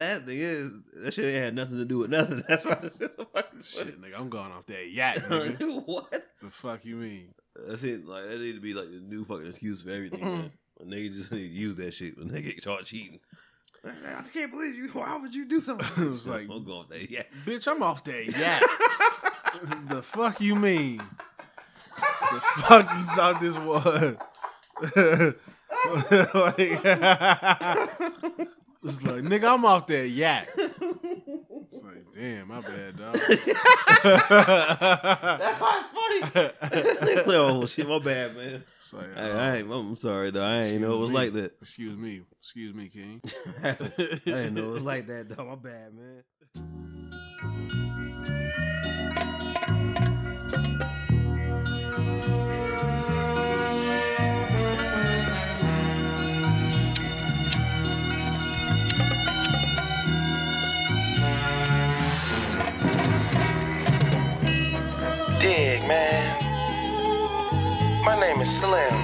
That thing is that shit ain't had nothing to do with nothing. That's why. That's fucking Shit, nigga, I'm going off that yak, nigga. what? the fuck you mean? That's it. Like that need to be like the new fucking excuse for everything. man. Mm-hmm. When niggas just need to use that shit when they get caught cheating. I can't believe you. Why would you do something? It was like- I'm going that Yeah. Bitch, I'm off that yak. the fuck you mean? The fuck you thought this was? like, it's like, nigga, I'm off that yak. It's like, damn, my bad, dog. That's why it's funny. oh shit, my bad, man. It's like, uh, I ain't, I'm sorry, though. I ain't know it was excuse like that. Excuse me. Excuse me, King. I didn't know it was like that, though. My bad, man. My name is Slim.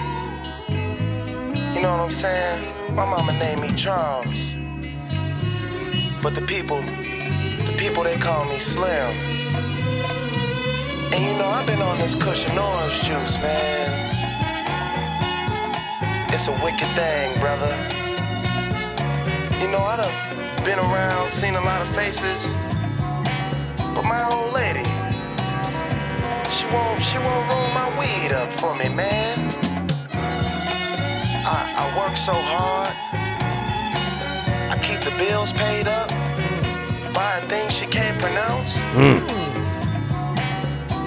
You know what I'm saying? My mama named me Charles. But the people, the people they call me Slim. And you know, I've been on this cushion orange juice, man. It's a wicked thing, brother. You know, I done been around, seen a lot of faces. But my old lady, she won't, she won't roll my weed up for me, man. I, I work so hard. I keep the bills paid up. Buy a thing she can't pronounce. Hmm.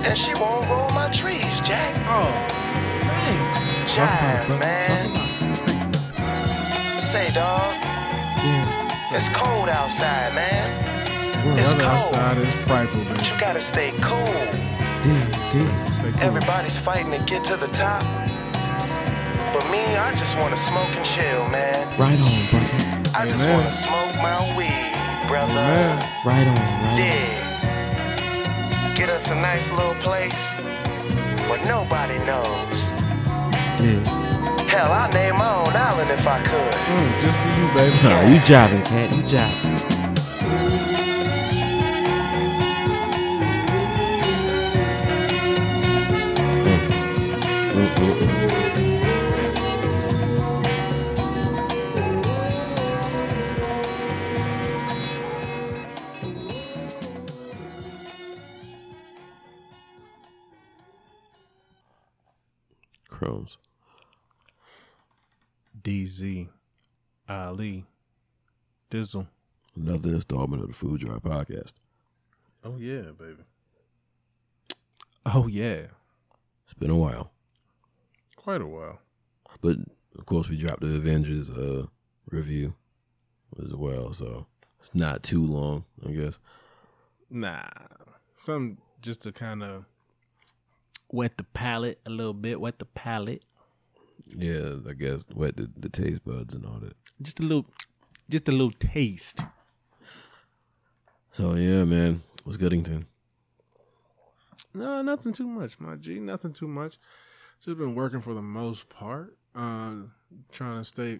And she won't roll my trees, Jack. Oh, man. Jive, man. Say, dog, Yeah. it's cold outside, man. It's cold. outside is frightful, man. But you gotta stay cool. Stay. Everybody's fighting to get to the top. But me, I just wanna smoke and chill, man. Right on, brother. I just wanna smoke my weed, brother. Amen. Right on, right on. Dig. Get us a nice little place where nobody knows. Yeah. Hell, I'd name my own island if I could. Mm, just for you, baby. Nah, you jiving, cat. You jiving. DZ, Ali, Dizzle. Another installment of the Food Drive podcast. Oh yeah, baby. Oh yeah, It's been a while, quite a while. but of course we dropped the Avengers uh review as well, so it's not too long, I guess. Nah, some just to kind of wet the palate a little bit, wet the palate, Yeah, I guess wet the, the taste buds and all that. just a little, just a little taste. So yeah, man, what's Goodington? No, nothing too much, my G. Nothing too much. Just been working for the most part. Uh, trying to stay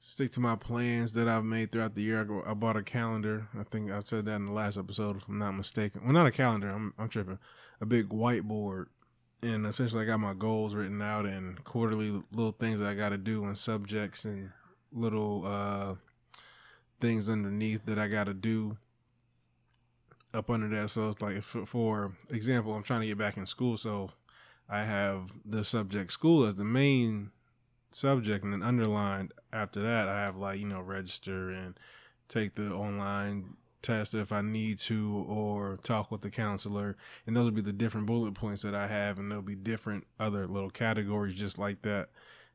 stick to my plans that I've made throughout the year. I, go, I bought a calendar. I think I said that in the last episode, if I'm not mistaken. Well, not a calendar. I'm I'm tripping. A big whiteboard, and essentially I got my goals written out and quarterly little things that I got to do and subjects and little uh things underneath that I got to do up under that. So it's like, for example, I'm trying to get back in school, so I have the subject school as the main subject, and then underlined after that, I have like you know register and take the online test if I need to, or talk with the counselor, and those will be the different bullet points that I have, and there'll be different other little categories just like that.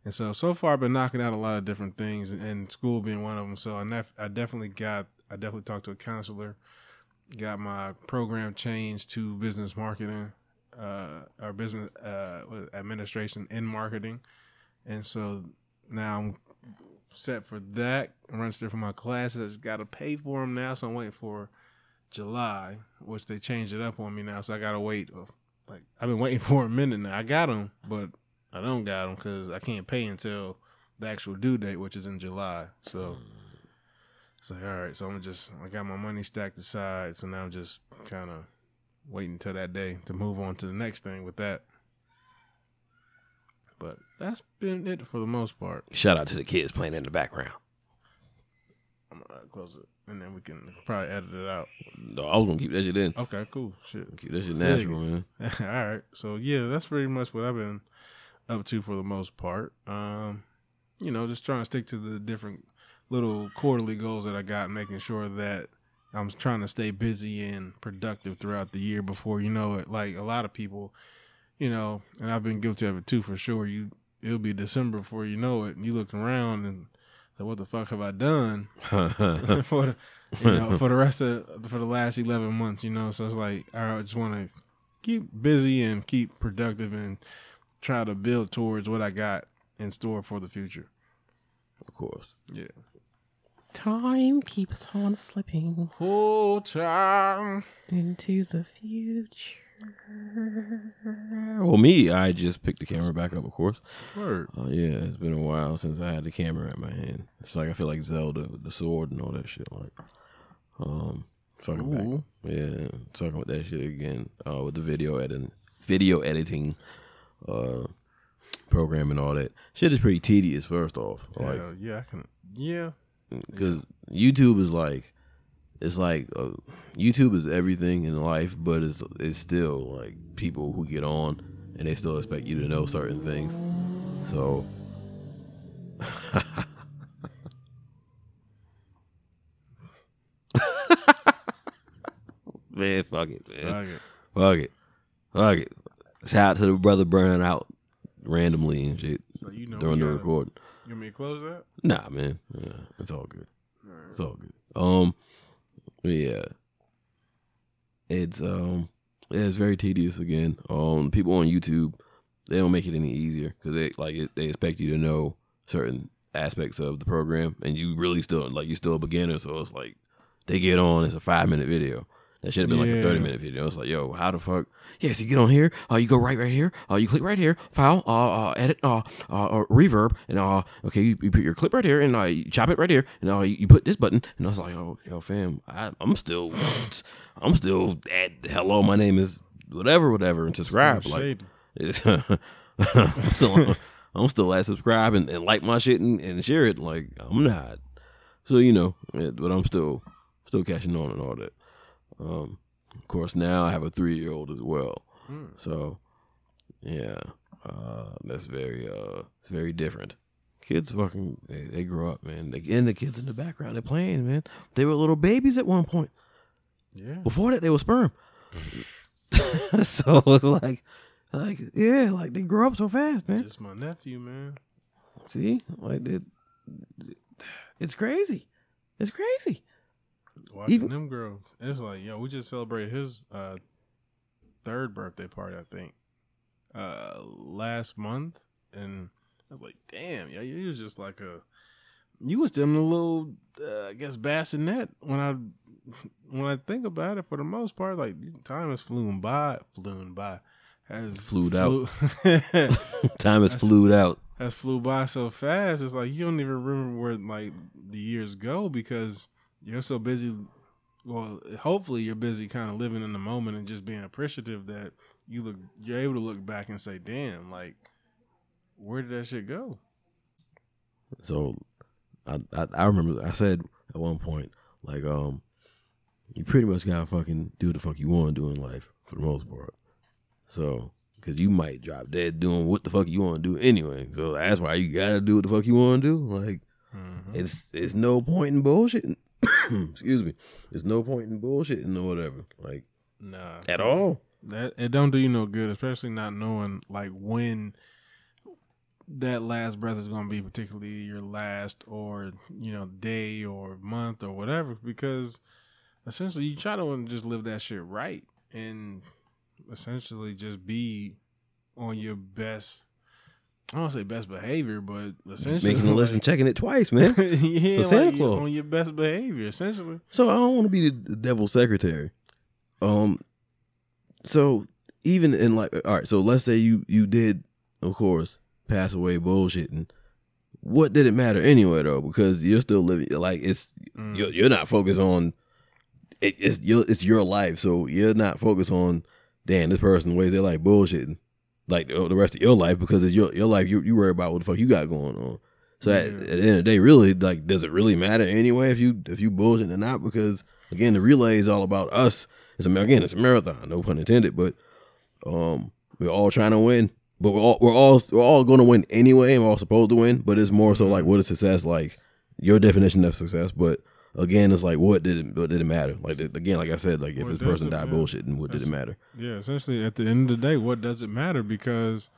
And so, so far, I've been knocking out a lot of different things, and school being one of them. So, I, nef- I definitely got, I definitely talked to a counselor got my program changed to business marketing uh or business uh administration in marketing and so now i'm set for that i'm for my classes gotta pay for them now so i'm waiting for july which they changed it up on me now so i gotta wait uh, like i've been waiting for a minute now i got them but i don't got them because i can't pay until the actual due date which is in july so It's like, all right, so I'm just, I got my money stacked aside. So now I'm just kind of waiting until that day to move on to the next thing with that. That's been it for the most part. Shout out to the kids playing in the background. I'm gonna close it and then we can probably edit it out. No, I was gonna keep that shit in. Okay, cool. Shit. Keep that shit natural, man. All right. So yeah, that's pretty much what I've been up to for the most part. Um, you know, just trying to stick to the different little quarterly goals that I got, making sure that I'm trying to stay busy and productive throughout the year before you know it. Like a lot of people, you know, and I've been guilty of it too for sure. You it'll be December before you know it, and you look around and like, what the fuck have I done? for the you know for the rest of for the last 11 months you know so it's like i just want to keep busy and keep productive and try to build towards what i got in store for the future of course. yeah Time keeps on slipping whole time into the future. Well, me, I just picked the camera back up, of course. word Uh, yeah, it's been a while since I had the camera at my hand. It's like I feel like Zelda with the sword and all that shit. Like, um, fucking back. Yeah, talking about that shit again. Uh, with the video editing, video editing, uh, program and all that. Shit is pretty tedious. First off, like, Hell, yeah i can yeah because YouTube is like, it's like uh, YouTube is everything in life, but it's it's still like people who get on and they still expect you to know certain things. So. man, fuck it, man. fuck it. Fuck it. Fuck it. Shout out to the brother burning out randomly and shit so you know during the recording. you want me to close that Nah, man. Yeah, it's all good. It's all good. Um, yeah. It's um, yeah, it's very tedious again. Um, people on YouTube, they don't make it any easier because they like it, they expect you to know certain aspects of the program, and you really still like you're still a beginner. So it's like they get on, it's a five minute video. That should have been like a Yeah. thirty minute video. It's like, yo, how the fuck? Yeah, so you get on here, uh, you go right right here, uh, you click right here, file, uh, uh edit, uh, uh, uh, reverb, and uh, okay, you, you put your clip right here, and uh, you chop it right here, and uh, you, you put this button, and I was like, oh, yo, fam, I, I'm still, I'm still at hello, my name is whatever, whatever, and subscribe, like, Shady. I'm, still, I'm still at subscribe and, and like my shit and, and share it. Like I'm not. So you know, it- but I'm still still catching on and all that. Um, of course, now I have a three year old as well. Hmm. So yeah, uh, that's very uh, it's very different. Kids fucking they, they grow up, man. They, and the kids in the background they're playing, man. They were little babies at one point. yeah Before that, they were sperm. so it's like, like yeah, like they grow up so fast, man. just my nephew man See, like it, it's crazy. It's crazy. Watching Even- them grow it's like yo we just celebrated his uh third birthday party i think uh last month and i was like damn yeah you was just like a you was in a little uh, i guess bassinet when i when i think about it for the most part like time has flown by flown by has Flued out. Time has flued out. has flew by so fast. It's like you don't even remember where like the years go because you're so busy. Well, hopefully you're busy kind of living in the moment and just being appreciative that you look. You're able to look back and say, "Damn, like where did that shit go?" So, I, I I remember I said at one point like um, you pretty much gotta fucking do the fuck you want to do in life for the most part. So, because you might drop dead doing what the fuck you want to do anyway. So that's why you gotta do what the fuck you want to do. Like it's it's no point in bullshitting. Excuse me. There's no point in bullshitting or whatever. Like Nah, at all. That it don't do you no good, especially not knowing like when that last breath is going to be, particularly your last or you know day or month or whatever, because essentially you try to just live that shit right and essentially just be on your best. I don't say best behavior, but essentially Making a list and checking it twice, man. yeah, For Santa Claus. on your best behavior, essentially. So I don't want to be the devil's secretary. Um, so even in like, all right, so let's say you you did, of course, pass away bullshitting. what did it matter anyway though? Because you're still living like it's Mm. you're, you're not focused on it, it's your it's your life, so you're not focused on damn this person ways they like bullshitting like the, the rest of your life because it's your your life. You you worry about what the fuck you got going on. So at, at the end of the day, really, like, does it really matter anyway if you if you bullshit or not? Because again, the relay is all about us. It's a again, it's a marathon, no pun intended. But um, we're all trying to win, but we're all we're all we're all going to win anyway, and we're all supposed to win. But it's more so like, what is success like? Your definition of success, but again, it's like, what did it what did it matter? Like again, like I said, like if What this person died matter? bullshitting, what did it matter? Yeah, essentially, at the end of the day, what does it matter? Because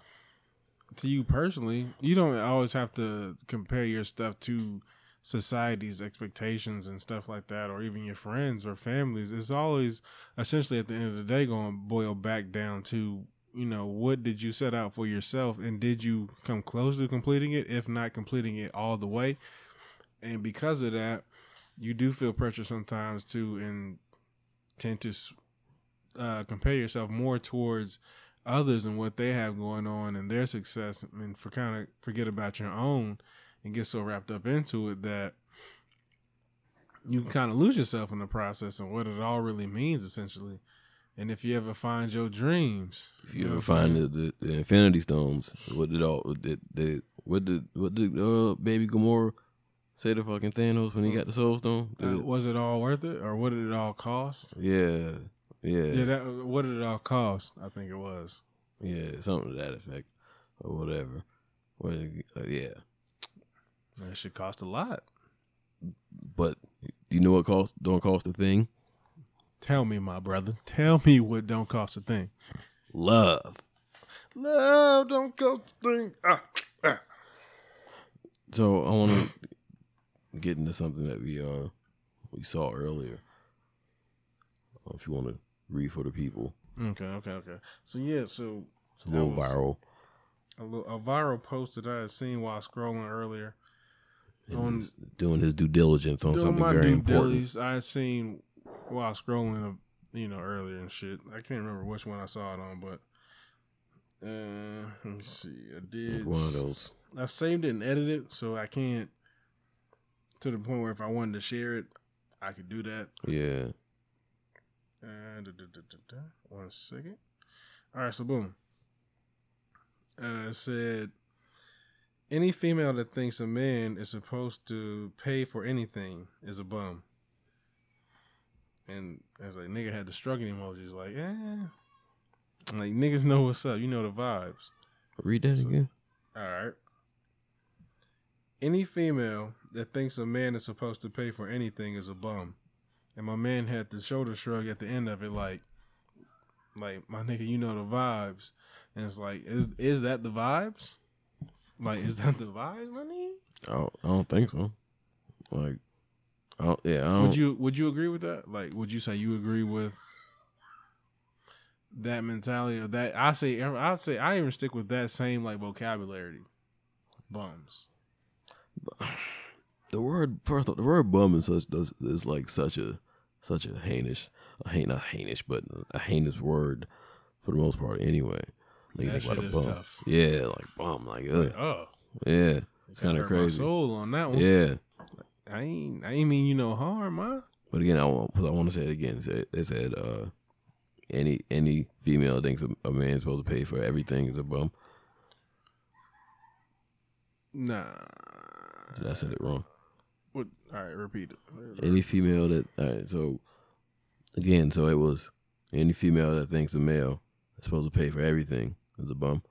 to you personally, you don't always have to compare your stuff to society's expectations and stuff like that, or even your friends or families. It's always essentially at the end of the day going to boil back down to you know what did you set out for yourself, and did you come close to completing it? If not completing it all the way, and because of that, you do feel pressure sometimes too, and tend to uh, compare yourself more towards others and what they have going on and their success and for kind of forget about your own and get so wrapped up into it that you kind of lose yourself in the process and what it all really means essentially. And if you ever find your dreams If you know ever find the, the, the Infinity Stones, what did all what did, did what did what did uh baby Gamora say the fucking Thanos when he got the Soul Stone? Uh, was it all worth it or what did it all cost yeah, yeah, yeah that what did it all cost i think it was yeah, something to that effect or whatever. What, uh, yeah, that should cost a lot but you know what cost don't cost a thing? tell me my brother tell me what don't cost a thing Love. Love don't cost a thing. Ah, ah. So I want to get to something that we uh we saw earlier. Uh, If you want to read for the people, Okay, okay, okay. So yeah, so it's a little viral. a, little, a viral post that I had seen while scrolling earlier. and On- doing his due diligence on something very important. I had seen while scrolling, uh, you know, earlier and shit. I can't remember which one I saw it on, but uh, let me see. I did. One of those. I saved it and edited it, so I can't. To the point where if I wanted to share it, I could do that. Yeah. Uh, da, da, da. One second. All right, so boom. Uh, it said, any female that thinks a man is supposed to pay for anything is a bum. And as like nigga had the struggling emojis, like, eh. I'm like niggas know what's up. You know the vibes. Read that So- again. All right. Any female that thinks a man is supposed to pay for anything is a bum. And my man had the shoulder shrug at the end of it, like, like my nigga, you know the vibes. And it's like, is is that the vibes? Like, is that the vibes, money? Oh, I don't, think so. Like, oh yeah, I don't. Would you would you agree with that? Like, would you say you agree with that mentality or that? I say I'd say I even stick with that same like vocabulary. Bums. the word first, off, the word bum is such does is like such a such a heinous, a hain not heinous, but a heinous word for the most part. Anyway, like, That shit a is bum. tough. Yeah, like bum, like ugh. Oh, yeah, it's kinda crazy. Soul on that one. yeah. I ain't. I ain't mean you no harm, man. But again, I want I want to say it again. It said, it said uh, any any female thinks a, a man's supposed to pay for everything is a bum. Nah. Did I said it wrong? All right, repeat it. Any female that all right, so again, so it was any female that thinks a male is supposed to pay for everything is a bum.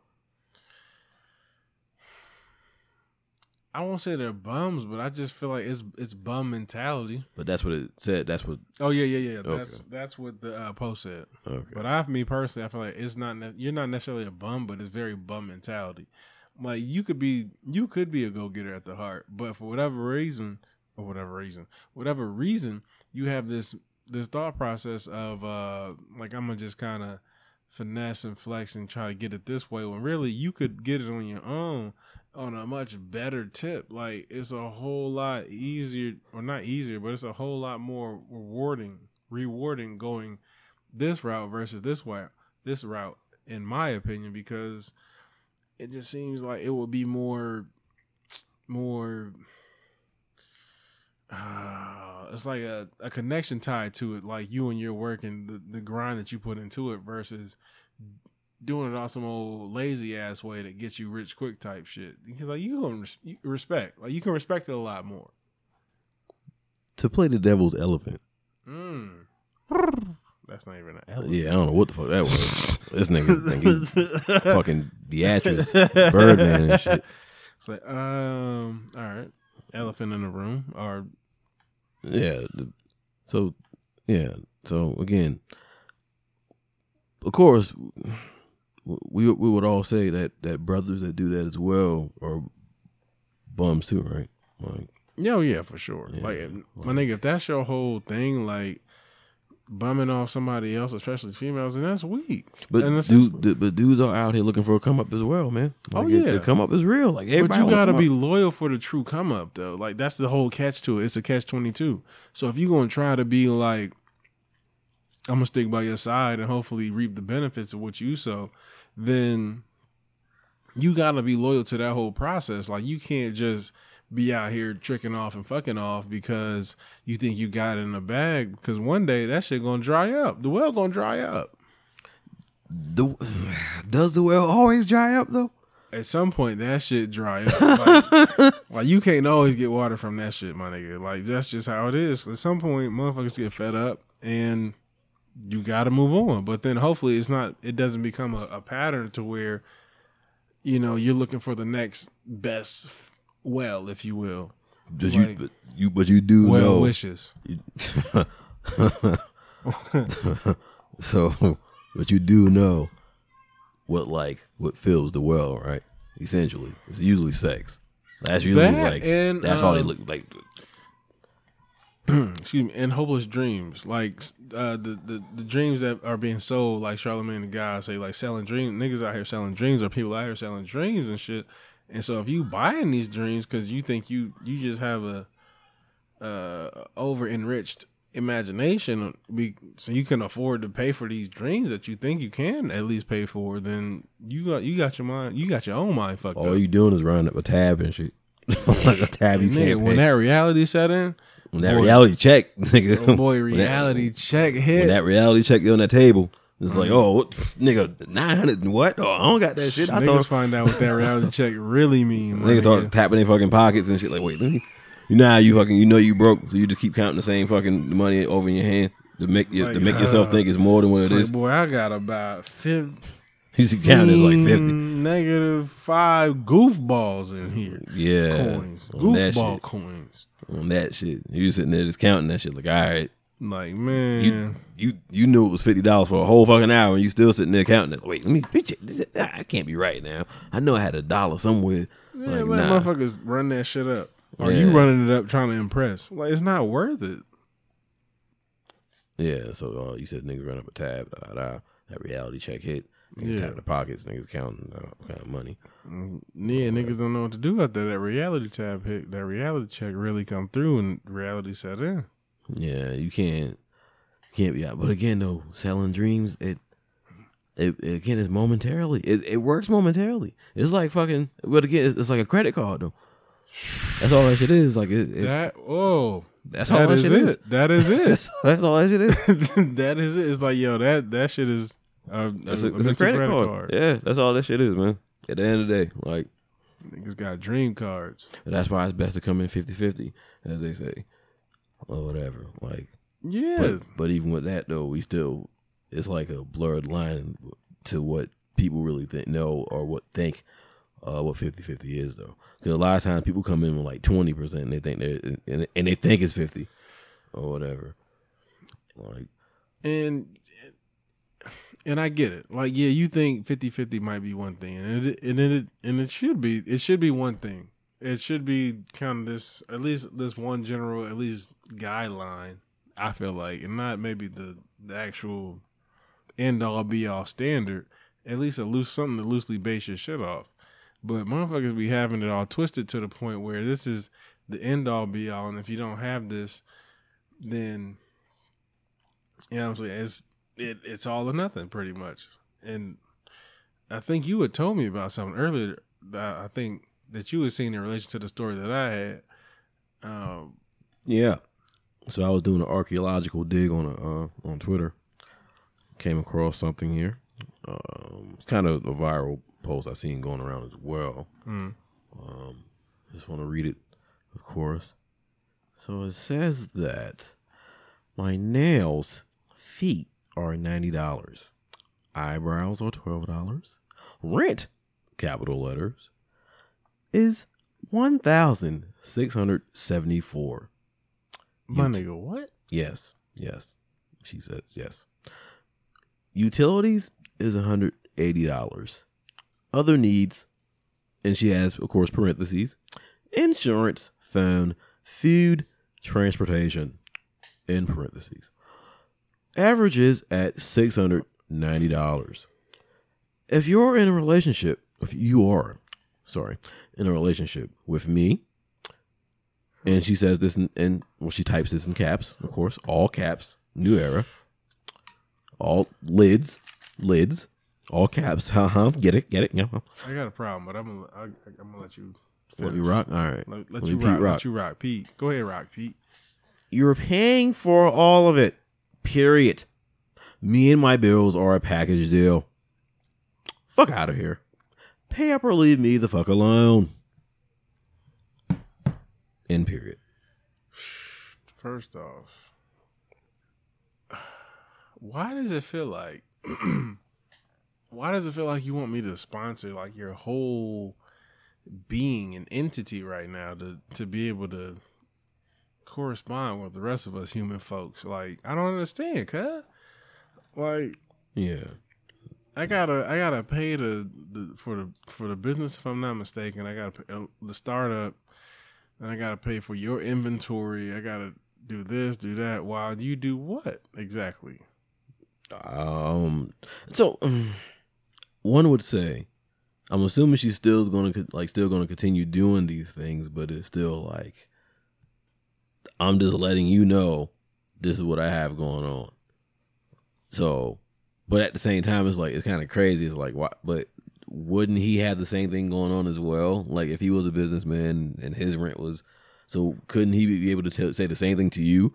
I won't say they're bums, but I just feel like it's it's bum mentality. But that's what it said. That's what Oh yeah, yeah, yeah. Okay. That's that's what the uh, post said. okay. But I, me personally, I feel like it's not. Ne- you're not necessarily a bum, but it's very bum mentality. Like you could be, you could be a go getter at the heart, but for whatever reason, or whatever reason, whatever reason, you have this this thought process of uh like I'm gonna just kind of finesse and flex and try to get it this way. When really you could get it on your own on a much better tip. Like it's a whole lot easier, or not easier, but it's a whole lot more rewarding, rewarding going this route versus this route. This route, in my opinion, because it just seems like it would be more more. Uh, it's like a, a connection tied to it, like you and your work and the, the grind that you put into it versus doing it on some old lazy ass way that gets you rich quick type shit. Because like you can res- respect, like you can respect it a lot more. To play the devil's elephant. Mm. That's not even an elephant. Yeah, I don't know what the fuck that was. this nigga think he fucking Beatrice, Birdman and shit. It's like, um, all right, elephant in the room, or Yeah. the- So yeah. So again, of course, we we would all say that that brothers that do that as well are bums too, right? Like yeah, oh, yeah, for sure. Yeah, like, my nigga, if that's your whole thing, like bumming off somebody else, especially females, and that's weak. But And dudes, just- but dudes are out here looking for a come up as well, man. Oh, Like, it- yeah. the come up is real. Like everybody, but you gotta be up. loyal for the true come up though. Like that's the whole catch to it. It's a catch twenty two. So if you're gonna try to be like, I'm gonna stick by your side and hopefully reap the benefits of what you sow, then you gotta be loyal to that whole process. Like you can't just be out here tricking off and fucking off because you think you got it in the bag. Because one day that shit gonna dry up. The well gonna dry up. The, does the well always dry up though? at some point that shit dry up. Like, like, you can't always get water from that shit, my nigga. Like that's just how it is. At some point, motherfuckers get fed up and you got to move on. But then hopefully it's not. It doesn't become a, a pattern to where you know you're looking for the next best well, if you will. Like- you, but you, but you do Well know. wishes. You- so, but you do know what like what fills the well, right? Essentially, it's usually sex. That's usually That like and, that's all they um, look like. excuse me, and hopeless dreams, like uh, the, the the dreams that are being sold, like Charlemagne the God say, like selling dreams. Niggas out here selling dreams, or people out here selling dreams and shit. And so, if you buying these dreams because you think you you just have a uh, over enriched imagination, so you can afford to pay for these dreams that you think you can at least pay for, then you got you got your mind, you got your own mind fucked All up. you doing is running up a tab and shit, like a tab you Nigga, can't when pay. that reality set in, when that boy- reality check, nigga, oh boy, when that- reality check hit. when that reality check on that table, it's like, oh, what, nigga, nine hundred what? Oh, I don't got that shit. I Niggas thought find out what that reality check really mean. my Niggas start nigga. tapping their fucking pockets and shit. Like, wait, let me. You know how you fucking you know you broke, so you just keep counting the same fucking money over in your hand to make you, to Like, make yourself uh, think it's more than what It's it like, is. boy, I got about fifty. He's counting like fifty. Negative five goofballs in here. Yeah, Coins. on that Goofball shit. coins. On that shit, you sitting there just counting that shit. Like, all right, Like, man. you you you knew it was fifty dollars for a whole fucking hour, and you still sitting there counting it. Wait, let me. let me check this. I can't be right now. I know I had a dollar somewhere. yeah, like, let nah. motherfuckers run that shit up. Or you running it up trying to impress. Like, it's not worth it. Yeah, so uh, you said niggas run up a tab. Da, da, da. That reality check hit. Niggas Yeah. tapping the pockets. Niggas counting uh, kind of money. Mm, Yeah, niggas don't know what to do after that reality tab hit. That reality check really come through and reality set in. Yeah, you can't can't be out. But again, though, selling dreams, it it, it again is momentarily. It it works momentarily. It's like fucking. But again, it's, it's like a credit card though. That's all that shit is. Like it. it That oh, that's all that that is shit it. is. That is it. That's, that's all that shit is. that is it. It's like yo, that that shit is That's a, a, it's a mental credit, card. Yeah, that's all that shit is, man. At the end of the day, like Niggas got dream cards. that's why it's best to come in 50-50, as they say, or whatever. Like, Yeah, but, but even with that though, we still it's like a blurred line to what people really think know or what think uh, what 50-50 is though. Because a lot of times people come in with like twenty percent and they think they and, and they think it's fifty or whatever. Like and and I get it. Like, yeah, you think 50-50 might be one thing, and it and it and it should be. It should be one thing. It should be kind of this at least this one general at least guideline. I feel like, and not maybe the the actual end all be all standard. At least a loose something to loosely base your shit off. But motherfuckers be having it all twisted to the point where this is the end all be all, and if you don't have this, then you know what I'm saying it's it, it's all or nothing pretty much. And I think you had told me about something earlier. That I think that you had seen in relation to the story that I had. Um, Yeah. So I was doing an archaeological dig on a, uh, on Twitter. Came across something here. Um, it's kind of a viral post I've seen going around as well. mm, Um, just want to read it, of course. So it says that my nails, feet are ninety dollars, eyebrows are twelve dollars, rent, capital letters, is one thousand six hundred seventy four. my Ut- nigga, what? Yes, yes, she says yes. Utilities is hundred eighty dollars. Other needs, and she has, of course, parentheses, insurance, phone, food, transportation, in parentheses. Averages at six hundred ninety dollars. If you're in a relationship, if you are, sorry, in a relationship with me, and she says this in, in well, she types this in caps, of course, all caps, new era, all lids, lids, all caps. Uh huh. Get it? Get it? Yeah. I got a problem, but I'm gonna I, I'm gonna let you. Let me rock. All right. Let, let Let you rock, rock. Let you rock, Pete. Go ahead, rock, Pete. You're paying for all of it. Period. Me and my bills are a package deal. Fuck out of here. Pay up or leave me the fuck alone. End period. First off, why does it feel like? why does it feel like you want me to sponsor like your whole being and entity right now to to be able to correspond with the rest of us human folks? Like, I don't understand, cuz. Like, Yeah. I gotta I gotta pay the, the for the for the business if I'm not mistaken. I gotta pay uh, the startup, and I gotta pay for your inventory. I gotta do this, do that. While you do what exactly? Um. So, one would say, I'm assuming she's still going to like still going to continue doing these things, but it's still like, I'm just letting you know this is what I have going on. So, but at the same time, it's like it's kind of crazy. It's like, why? But wouldn't he have the same thing going on as well? Like if he was a businessman and his rent was, so couldn't he be able to tell, say the same thing to you?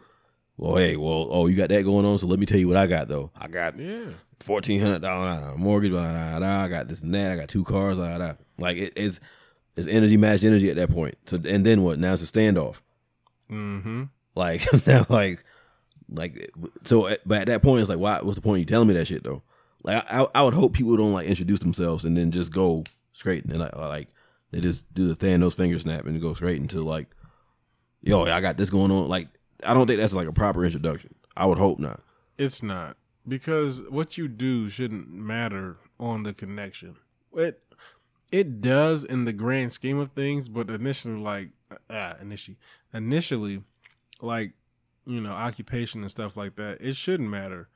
Well, hey, well, oh, you got that going on, so let me tell you what I got though. I got Yeah, fourteen hundred dollar mortgage. Blah, blah, blah, I got this and that. I got two cars. Blah, blah. Like it, it's it's energy matched energy at that point. So and then what? Now it's a standoff. mm-hmm. Like now, like like so. But at that point, it's like, why? What's the point? You telling me that shit though? Like I, I would hope people don't like introduce themselves and then just go straight and like like they just do the Thanos finger snap and go straight into like, yo, I got this going on. Like I don't think that's like a proper introduction. I would hope not. It's not because what you do shouldn't matter on the connection. It it does in the grand scheme of things, but initially, like ah, initially, initially, like you know, occupation and stuff like that, it shouldn't matter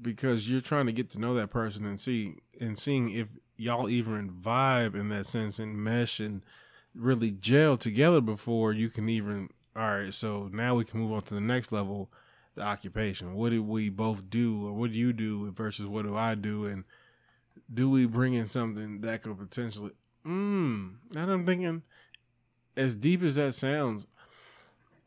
because you're trying to get to know that person and see and seeing if y'all even vibe in that sense and mesh and really gel together before you can even all right so now we can move on to the next level the occupation. What did we both do or what do you do versus what do i do? And do we bring in something that could potentially mm and i'm thinking as deep as that sounds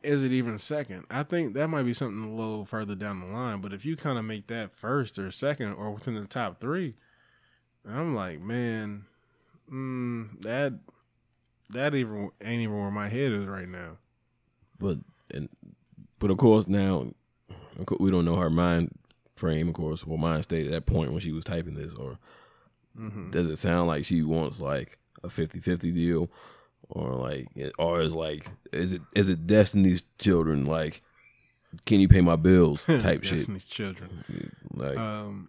is it even second? I think that might be something a little further down the line but if you kind of make that first or second or within the top three i'm like man mm, that that even ain't even where my head is right now. But and but of course now we don't know her mind frame of course well mind state at that point when she was typing this or mm-hmm. does it sound like she wants like a 50-50 deal or like or is like is it is it destiny's children? Like can you pay my bills? Type shit. Destiny's children. Like um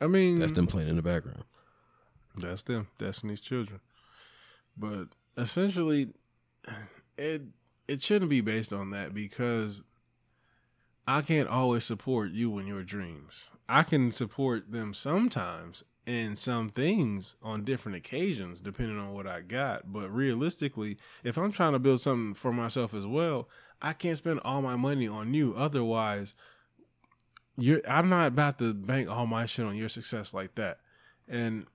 i mean that's them playing in the background. That's them, Destiny's Children. But essentially, it it shouldn't be based on that because I can't always support you in your dreams. I can support them sometimes in some things on different occasions, depending on what I got. But realistically, if I'm trying to build something for myself as well, I can't spend all my money on you. Otherwise, you're I'm not about to bank all my shit on your success like that. And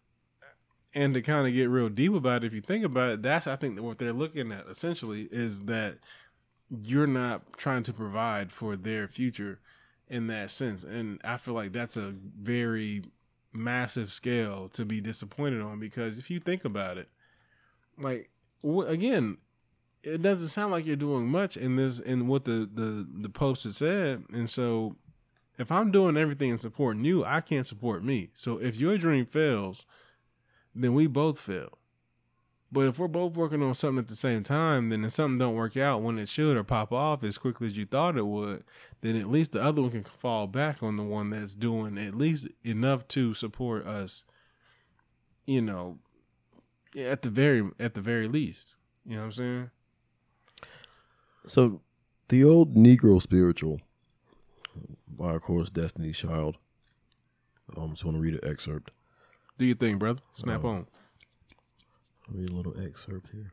And to kind of get real deep about it, if you think about it, that's I think what they're looking at essentially is that you're not trying to provide for their future in that sense. And I feel like that's a very massive scale to be disappointed on because if you think about it, like wh- again, it doesn't sound like you're doing much in this in what the the the post had said, and so if I'm doing everything and supporting you, I can't support me. So if your dream fails, then we both fail. But if we're both working on something at the same time, then if something don't work out when it should or pop off as quickly as you thought it would, then at least the other one can fall back on the one that's doing at least enough to support us. You know, at the very at the very least. You know what I'm saying? So, the old Negro spiritual by, of course, Destiny's Child. Um, I just want to read an excerpt. Do your thing, brother. Snap Oh. on. Read a little excerpt here.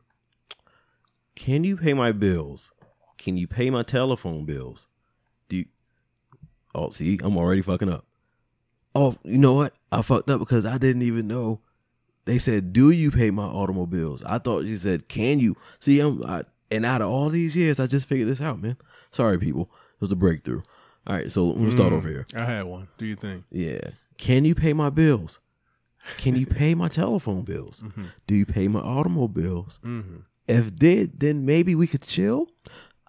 Can you pay my bills? Can you pay my telephone bills? Do you? Oh, see, I'm already fucking up. Oh, you know what? I fucked up because I didn't even know. They said, "Do you pay my automobiles?" I thought you said, "Can you?" See, I'm. I, and out of all these years, I just figured this out, man. Sorry, people. It was a breakthrough. All right, so gonna start mm. over here. I had one. Do you think? Yeah. Can you pay my bills? Can you pay my telephone bills? Mm-hmm. Do you pay my automobiles? Mm-hmm. If did, then maybe we could chill.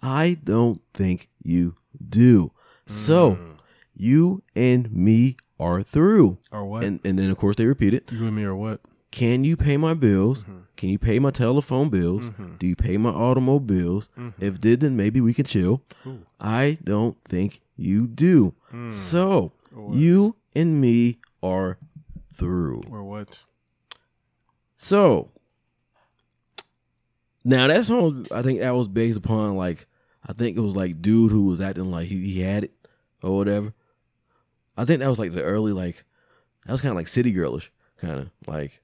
I don't think you do. So mm. you and me are through. Or what? And and then of course they repeat it. you and me or what? Can you pay my bills? Mm-hmm. Can you pay my telephone bills? Mm-hmm. Do you pay my automobiles? If did, then maybe we can chill. I don't think you do. Mm. So you and me are through. Or what? So now that song, I think that was based upon like I think it was like dude who was acting like he, he had it or whatever. I think that was like the early like that was kind of like city girlish kind of like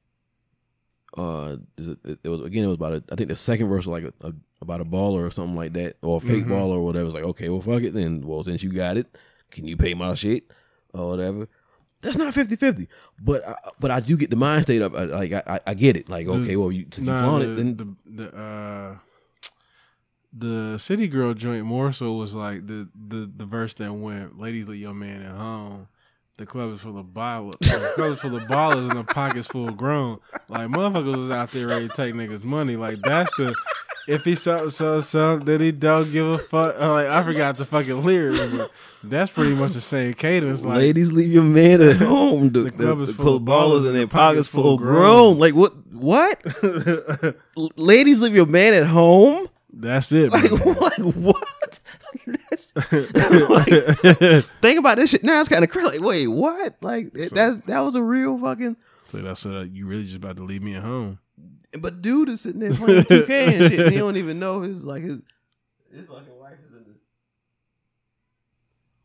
uh it, it was again it was about a, I think the second verse was like a, a, about a baller or something like that or a fake baller or whatever. It's like okay, well fuck it then. Well since you got it, can you pay my shit or whatever? That's not 50-50. But I, but I do get the mind state of uh, like I, I- I get it. Like okay, well you Nah, flaunt the, it, then the the uh the city girl joint more so was like the the the verse that went, "Ladies, leave your man at home." The club is full of ballers. The club is full of ballers and the pockets full grown. Like motherfuckers is out there ready to take niggas' money. Like that's the if he something so something then he don't give a fuck. uh, Like I forgot the fucking lyrics, but that's pretty much the same cadence. Like ladies leave your man at home. The, The the, club the is full of ballers and their pockets full grown. grown. Like what? What? Ladies leave your man at home. that's it. Like, bro. like what? Like, think about this shit. Now it's kind of crazy. Like, wait, what? Like that? That was a real fucking. So that's uh, you really just about to leave me at home. But dude is sitting there playing 2K and shit. And he don't even know his like his his fucking wife is in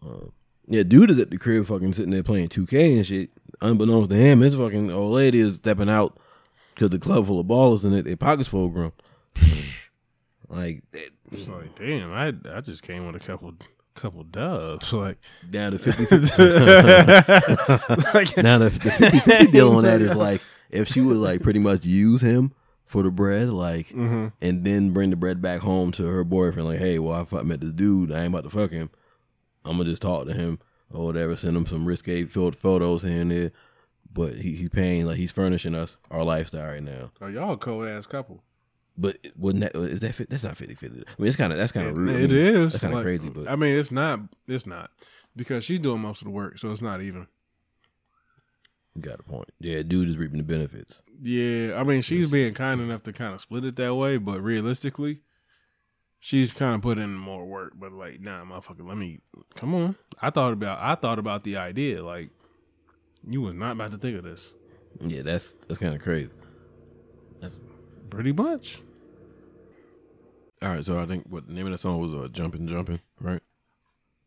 the. Uh, yeah, dude is at the crib fucking sitting there playing 2K and shit. Unbeknownst to him, his fucking old lady is stepping out because the club full of ballers and it, their pockets full of grown. like that- It's like, damn, I I just came with a couple couple dubs. Like, down to 50 Now the, the 50 50 deal on that is like if she would like pretty much use him for the bread, like, Mm-hmm. and then bring the bread back home to her boyfriend, like, hey, well, I met this dude, I ain't about to fuck him. I'm gonna just talk to him or whatever, send him some risque filled photos here and there. But he, he's paying like he's furnishing us our lifestyle right now. oh, y'all a cold ass couple. But wouldn't that is that fit? That's not 50 50. I mean, it's kind of that's kind of rude. I mean, is. That's kind of Like, crazy, but I mean, it's not. It's not because she's doing most of the work, so it's not even. You got a point. Yeah, dude is reaping the benefits. Yeah, I mean, she's being kind enough to kind of split it that way, but realistically, she's kind of put in more work. But like, nah, motherfucker, let me come on. I thought about. I thought about the idea. Like, you was not about to think of this. Yeah, that's that's kind of crazy. That's pretty much. All right, so I think what the name of the song was uh, "Jumping, Jumping," right?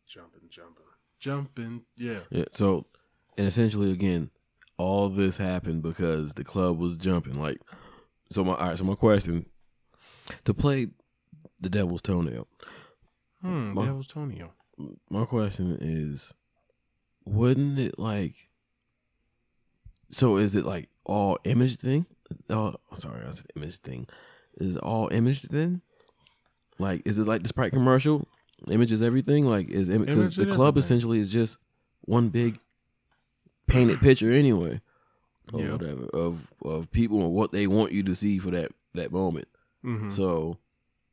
Jumping, jumping, jumping. Yeah. Yeah. So, and essentially, again, all this happened because the club was jumping. Like, so my all right. So my question to play the devil's toenail. Hmm. My- was Tonio. My question is, wouldn't it like? So is it like all image thing? Oh, sorry, I said image thing. Is it all image then? Like, is it like the Sprite commercial? Image is everything. Like, is because the club everything. essentially is just one big painted picture anyway, or Yeah. whatever of of people and what they want you to see for that that moment. Mm-hmm. So,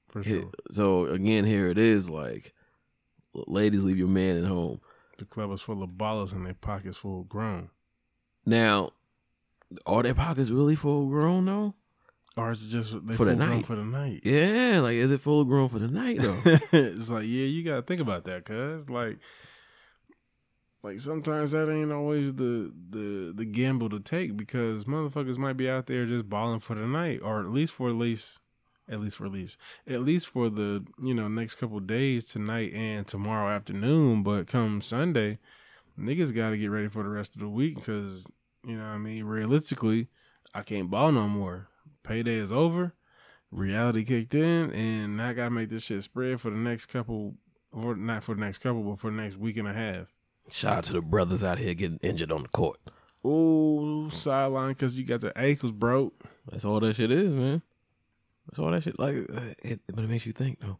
for sure. so again, here it is. Like, ladies, leave your man at home. The club is full of ballers and their pockets full of grown. Now, are their pockets really full grown though? Or is it just they For the full grown night. for the night? Yeah, like is it full grown for the night though? it's like, yeah, you gotta think about that, cuz like like sometimes that ain't always the the the gamble to take because motherfuckers might be out there just balling for the night or at least for at least at least for at least at least for the you know next couple days tonight and tomorrow afternoon. But come sunday niggas got to get ready for the rest of the week because you know i mean? Realistically i can't ball no more. Payday is over. Reality kicked in and i gotta make this shit spread for the next couple or not for the next couple but for the next week and a half Shout out to the brothers out here getting injured on the court. oh sideline because you got the ankles broke That's all that shit is, man. That's all that shit. Like, it, but it makes you think though.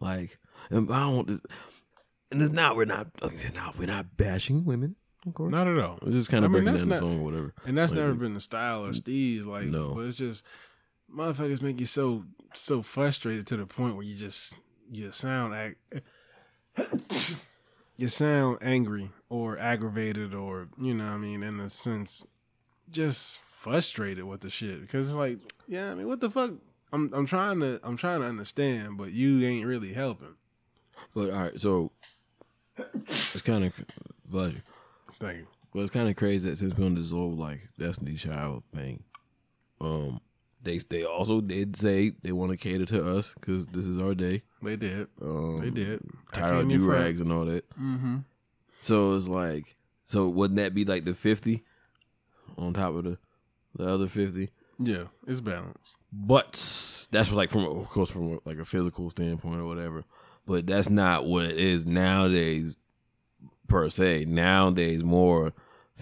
Like, and I don't want this. And it's not. We're not. uh, Not. We're not bashing women. Of course. not at all We're just kind I of mean, breaking down the song or whatever. And that's Like, never been the style or steez, like. No. But it's just motherfuckers make you so so frustrated to the point where you just you sound ag- you sound angry or aggravated or you know what I mean in a sense just frustrated with the shit because it's like yeah I mean what the fuck I'm I'm trying to I'm trying to understand but you ain't really helping. But all right, so it's kind of pleasure. Thank you. Well, it's kind of crazy that since we're on this whole like Destiny Child thing, um, they they also did say they want to cater to us because this is our day. They did. Um, They did. I Tired of do rags and all that. Mm-hmm. So it's like, so wouldn't that be like the fifty on top of the the other fifty? Yeah, it's balanced. But that's like from of course from like a physical standpoint or whatever. But that's not what it is nowadays per se. Nowadays more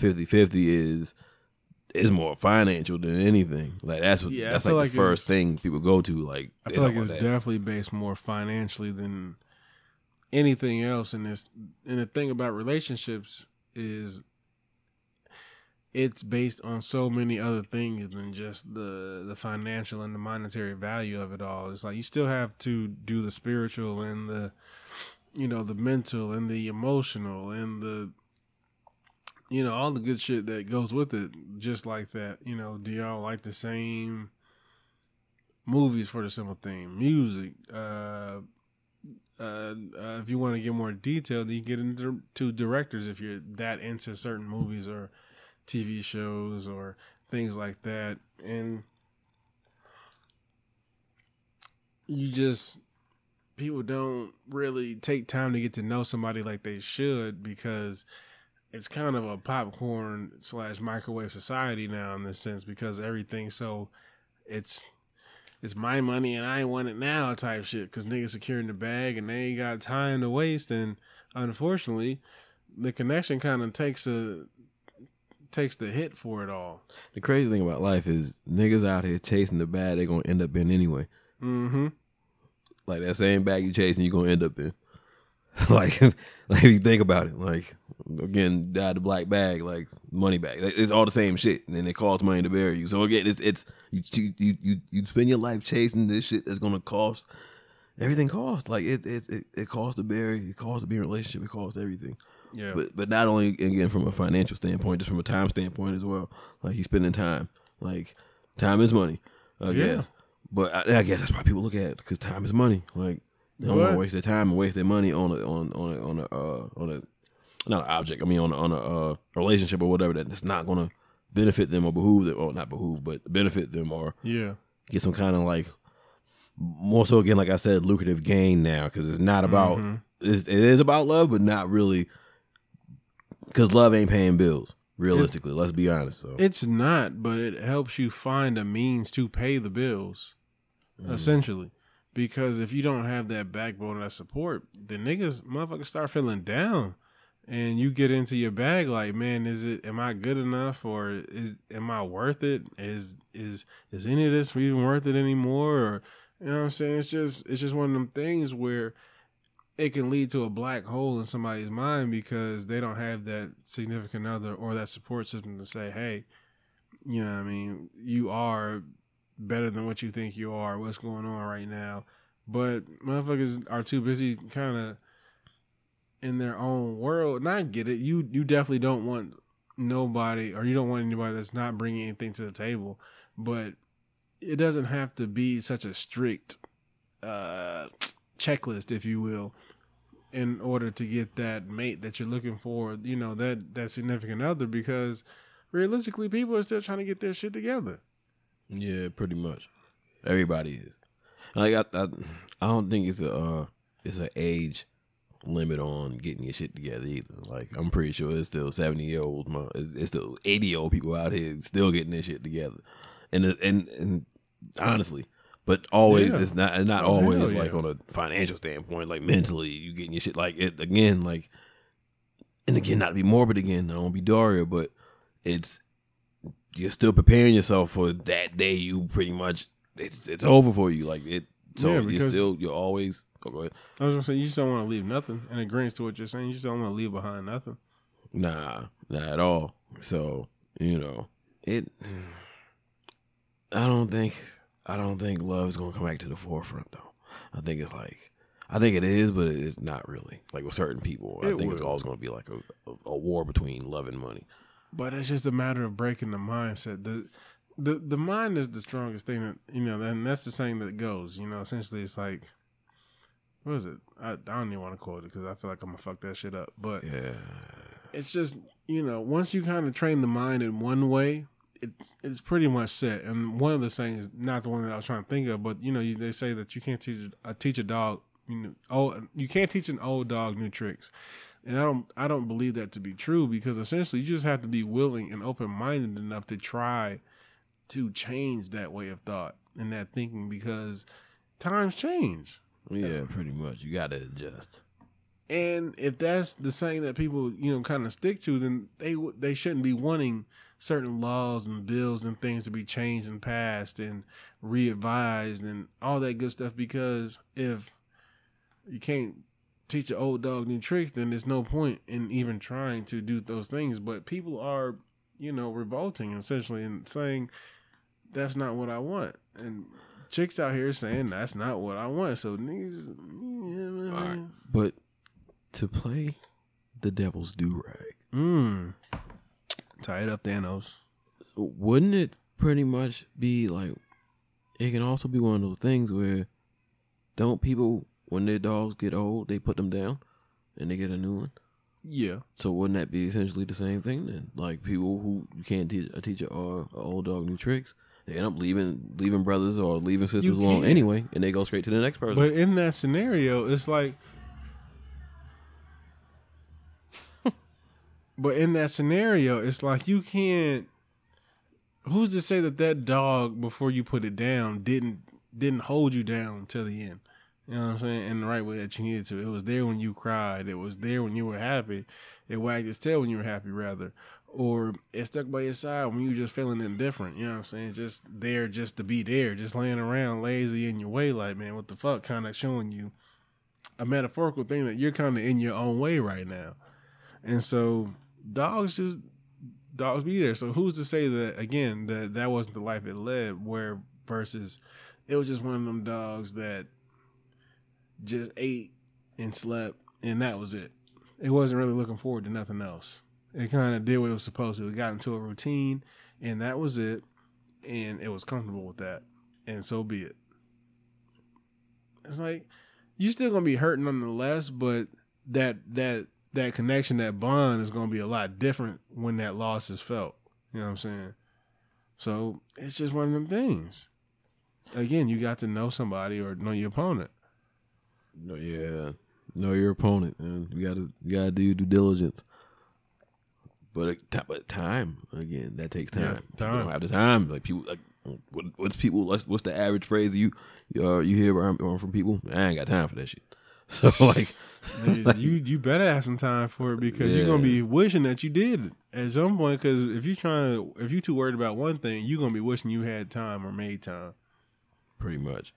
50-50 is is more financial than anything. Like that's what Yeah, that's like, like the first thing people go to. Like I feel like it's that. definitely based more financially than anything else. And this, and the thing about relationships is, it's based on so many other things than just the the financial and the monetary value of it all. It's like you still have to do the spiritual and the, you know, the mental and the emotional and the. You know all the good shit that goes with it, just like that. You know, do y'all like the same movies for the simple thing, music. Uh, uh, uh, if you want to get more detailed, you get into to directors if you're that into certain movies or TV shows or things like that, and you just people don't really take time to get to know somebody like they should because it's kind of a popcorn slash microwave society now in this sense because everything's so it's it's my money and I want it now type shit because niggas securing the bag and they ain't got time to waste and unfortunately the connection kind of takes a takes the hit for it all. The crazy thing about life is niggas out here chasing the bag they're gonna end up in anyway. Mm-hmm. Like that same bag you chasing, you're gonna end up in. like, like if you think about it, like again, die the black bag, like money bag. It's all the same shit, and it costs money to bury you. So again, it's it's you you you you spend your life chasing this shit that's gonna cost. Everything costs like it it it, it costs to bury, it costs to be in a relationship, it costs everything. Yeah. But but not only again from a financial standpoint, just from a time standpoint as well. Like he's spending time, like time is money. I Yeah. guess. But I, I guess that's why people look at it because time is money. Like they don't want to waste their time and waste their money on a on on a on a uh, on a not an object. I mean on a, on a uh, relationship or whatever that it's not gonna benefit them or behoove them or not behoove but benefit them or yeah. get some kind of like more so again like I said lucrative gain now because it's not about Mhm. it's, it is about love but not really because love ain't paying bills realistically. let's be honest. So It's not, but it helps you find a means to pay the bills, essentially. Because if you don't have that backbone and that support, the niggas motherfuckers start feeling down. And you get into your bag like, man, is it am I good enough or is am I worth it? Is is is any of this even worth it anymore? Or you know what I'm saying? It's just it's just one of them things where it can lead to a black hole in somebody's mind because they don't have that significant other or that support system to say, hey, you know what I mean, you are better than what you think you are, what's going on right now. But motherfuckers are too busy kind of in their own world. And I get it. You you definitely don't want nobody or you don't want anybody that's not bringing anything to the table. But it doesn't have to be such a strict uh, checklist, if you will, in order to get that mate that you're looking for. You know that that significant other because realistically, people are still trying to get their shit together. Yeah, pretty much. Everybody is. Like I, I, I don't think it's a uh, it's an age limit on getting your shit together either. Like I'm pretty sure it's still seventy year old, it's, it's still eighty year old people out here still getting their shit together. And uh, and and honestly, but always Yeah. it's not it's not always like on a financial standpoint. Like mentally, you getting your shit like it again. Like and again, not to be morbid again. I don't be Daria, but it's you're still preparing yourself for that day. You pretty much it's it's over for you. Like it. So Yeah, you're still you're always go ahead. I was gonna say you just don't want to leave nothing. In agreement to what you're saying, you just don't want to leave behind nothing. Nah, not at all. So you know it. I don't think I don't think love is gonna come back to the forefront though. I think it's like I think it is, but it's not really. Like with certain people, I It think it's always gonna be like a, a, a war between love and money. But it's just a matter of breaking the mindset. The the the mind is the strongest thing that you know, and that's the saying that goes. You know, essentially, it's like, what is it? I, I don't even want to quote it because I feel like I'm gonna fuck that shit up. But Yeah, it's just you know, once you kind of train the mind in one way, it's it's pretty much set. And one of the sayings, not the one that I was trying to think of, but you know, you, they say that you can't teach a teach a dog. You know, oh, you can't teach an old dog new tricks. And I don't I don't believe that to be true because essentially you just have to be willing and open minded enough to try to change that way of thought and that thinking because times change. Yeah, pretty much. You gotta adjust. And if that's the saying that people, you know, kind of stick to, then they they shouldn't be wanting certain laws and bills and things to be changed and passed and re-advised and all that good stuff. Because if you can't teach an old dog new tricks, then there's no point in even trying to do those things. But people are, you know, revolting essentially and saying that's not what I want. And chicks out here saying that's not what I want. So niggas, yeah, right, but to play the devil's do rag, Mm. Tie it up, Thanos. wouldn't it pretty much be like it can also be one of those things where don't people when their dogs get old they put them down and they get a new one Yeah. so wouldn't that be essentially the same thing then like people who you can't teach a teacher or a old dog new tricks they end up leaving leaving brothers or leaving sisters alone anyway and they go straight to the next person But in that scenario, it's like. but in that scenario, it's like you can't. Who's to say that that dog before you put it down didn't didn't hold you down till the end? You know what I'm saying? In the right way that you needed to. It was there when you cried. It was there when you were happy. It wagged its tail when you were happy, rather. Or it stuck by your side when you just feeling indifferent. You know what I'm saying? Just there, just to be there, just laying around lazy in your way, like, man, what the fuck? Kind of showing you a metaphorical thing that you're kind of in your own way right now. And so dogs just dogs be there. So who's to say that again that that wasn't the life it led? Where versus it was just one of them dogs that just ate and slept and that was it. It wasn't really looking forward to nothing else. It kind of did what it was supposed to. It got into a routine and that was it. And it was comfortable with that. And so be it. It's like you're still gonna be hurt nonetheless, but that that that connection, that bond is gonna be a lot different when that loss is felt. You know what I'm saying? So it's just one of them things. Again, you got to know somebody or know your opponent. no yeah know your opponent and you gotta you gotta do due diligence but it, ti- but time again that takes time. Yeah, time. don't have the time. Like people, like what, what's people? What's, what's the average phrase you you, uh, you hear around from people? I ain't got time for that shit. So like, Nigga, you you better have some time for it because you're gonna be wishing that you did at some point. Because if you're trying to, if you're too worried about one thing, you're gonna be wishing you had time or made time. pretty much.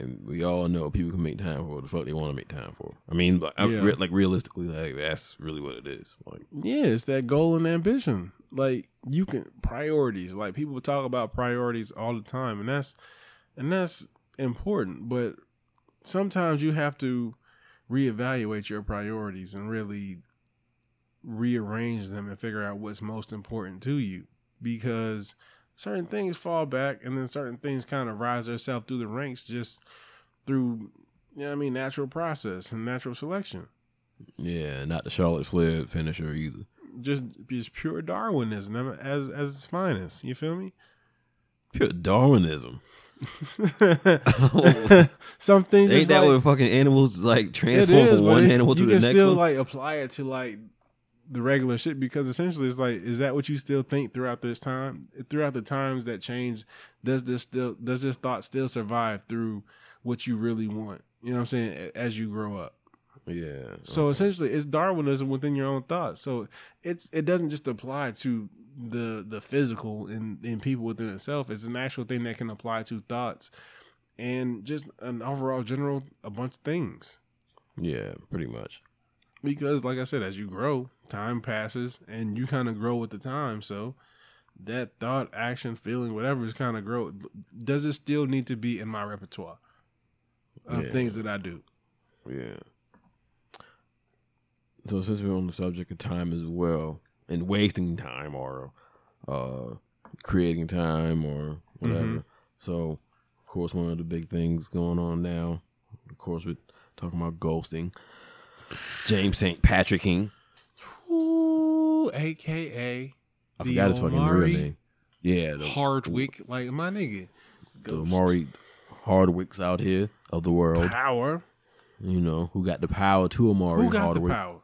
And we all know people can make time for what the fuck they want to make time for. I mean, like, Yeah. re- like realistically, like that's really what it is. Like, Yeah, it's that goal and ambition. Like you can priorities. Like people talk about priorities all the time, and that's and that's important. But sometimes you have to reevaluate your priorities and really rearrange them and figure out what's most important to you because certain things fall back and then certain things kind of rise themselves through the ranks just through you know what I mean natural process and natural selection yeah, not the Charlotte Flair finisher either. just just pure Darwinism as as its finest. You feel me? Pure Darwinism. Some things Ain't that like, what fucking animals like transform is, from one animal to the next. you can still one? like apply it to like the regular shit because essentially it's like, is that what you still think throughout this time? Throughout the times that change, does this still does this thought still survive through what you really want? You know what I'm saying? As you grow up. yeah. So essentially, it's Darwinism within your own thoughts. So it's it doesn't just apply to the the physical in in people within itself. It's an actual thing that can apply to thoughts and just an overall general a bunch of things. yeah, pretty much. Because like I said, as you grow, time passes and you kind of grow with the time. So that thought, action, feeling, whatever is kind of grow. Does it still need to be in my repertoire of Yeah. things that I do? Yeah. So since we're on the subject of time as well, and wasting time or uh creating time or whatever. Mhm. So of course one of the big things going on now, of course we're talking about ghosting. James St. Patrick King. Ooh, AKA I The forgot his fucking Omari real name. Yeah, the, Hardwick, like my nigga. the Ghost. Maury Hardwicks out here of the world. Power. You know, who got the power to Omari Who got Hardwick. the power?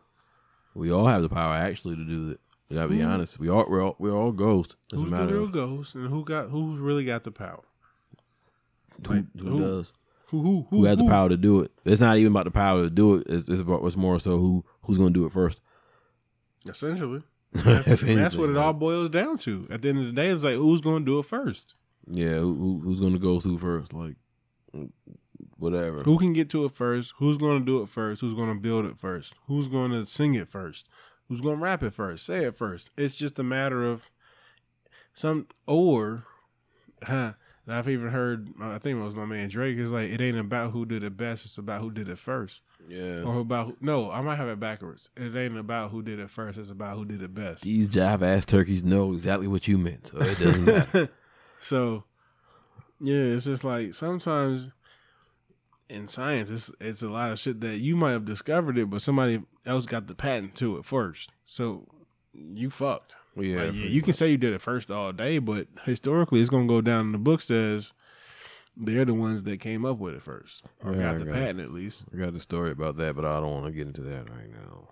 We all have the power actually to do it. We gotta be honest. We all we're all we're all ghosts. Who's the matter real ghost, and who got who really got the power? who, like, who who- does. Who who Who has the power to do it? It's not even about the power to do it. It's, it's about it's more so who who's gonna do it first. Essentially, If that's, that's what it all boils down to. At the end of the day, it's like who's going to do it first? Yeah, who, who, who's gonna go through first? Like whatever. Who can get to it first? Who's going to do it first? Who's going to build it first? Who's going to sing it first? Who's going to rap it first? Say it first. It's just a matter of some or, huh? And I've even heard. Uh, I think it was my man Drake. Is like it ain't about who did it best. It's about who did it first. Yeah. Or about who, no, I might have it backwards. It ain't about who did it first. It's about who did it best. These jive ass turkeys know exactly what you meant, so it doesn't matter. so, yeah, it's just like sometimes in science, it's it's a lot of shit that you might have discovered it, but somebody else got the patent to it first. So you fucked. Yeah, Like, yeah, you can say you did it first all day, but historically, it's gonna go down in the books as they're the ones that came up with it first or Yeah, got the got patent at least. I got a story about that, but I don't want to get into that right now.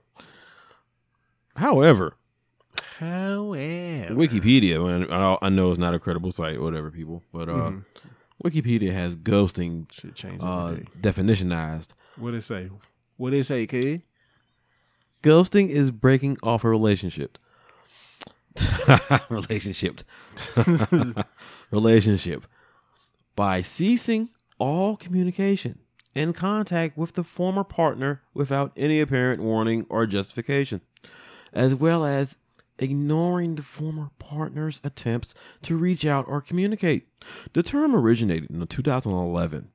However, However, Wikipedia, I, I know it's not a credible site, whatever, people, but uh, Mhm. Wikipedia has ghosting uh, definitionized. What it say? What it say, kid? Ghosting is breaking off a relationship. relationship. relationship by ceasing all communication and contact with the former partner without any apparent warning or justification, as well as ignoring the former partner's attempts to reach out or communicate. The term originated in 2011.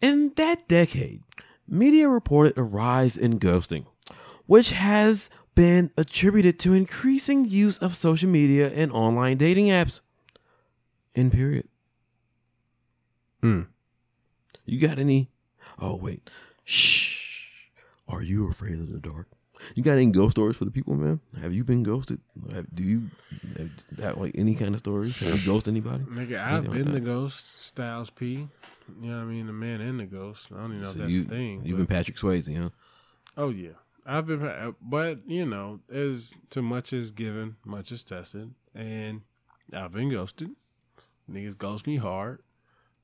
In that decade, media reported a rise in ghosting, which has been attributed to increasing use of social media and online dating apps. In period. Hmm. You got any? Oh wait, shh. Are you afraid of the dark? You got any ghost stories for the people, man? Have you been ghosted? Have, do you have, have like any kind of stories? Have you ghosted anybody? Nigga, I've like been that. the ghost, Styles P. You know what I mean? The man and the ghost. I don't even know So if that's you, a thing. You've but- been Patrick Swayze, huh? oh, yeah. I've been, uh, but, you know, as too much is given, much is tested. And I've been ghosted. Niggas ghost me hard.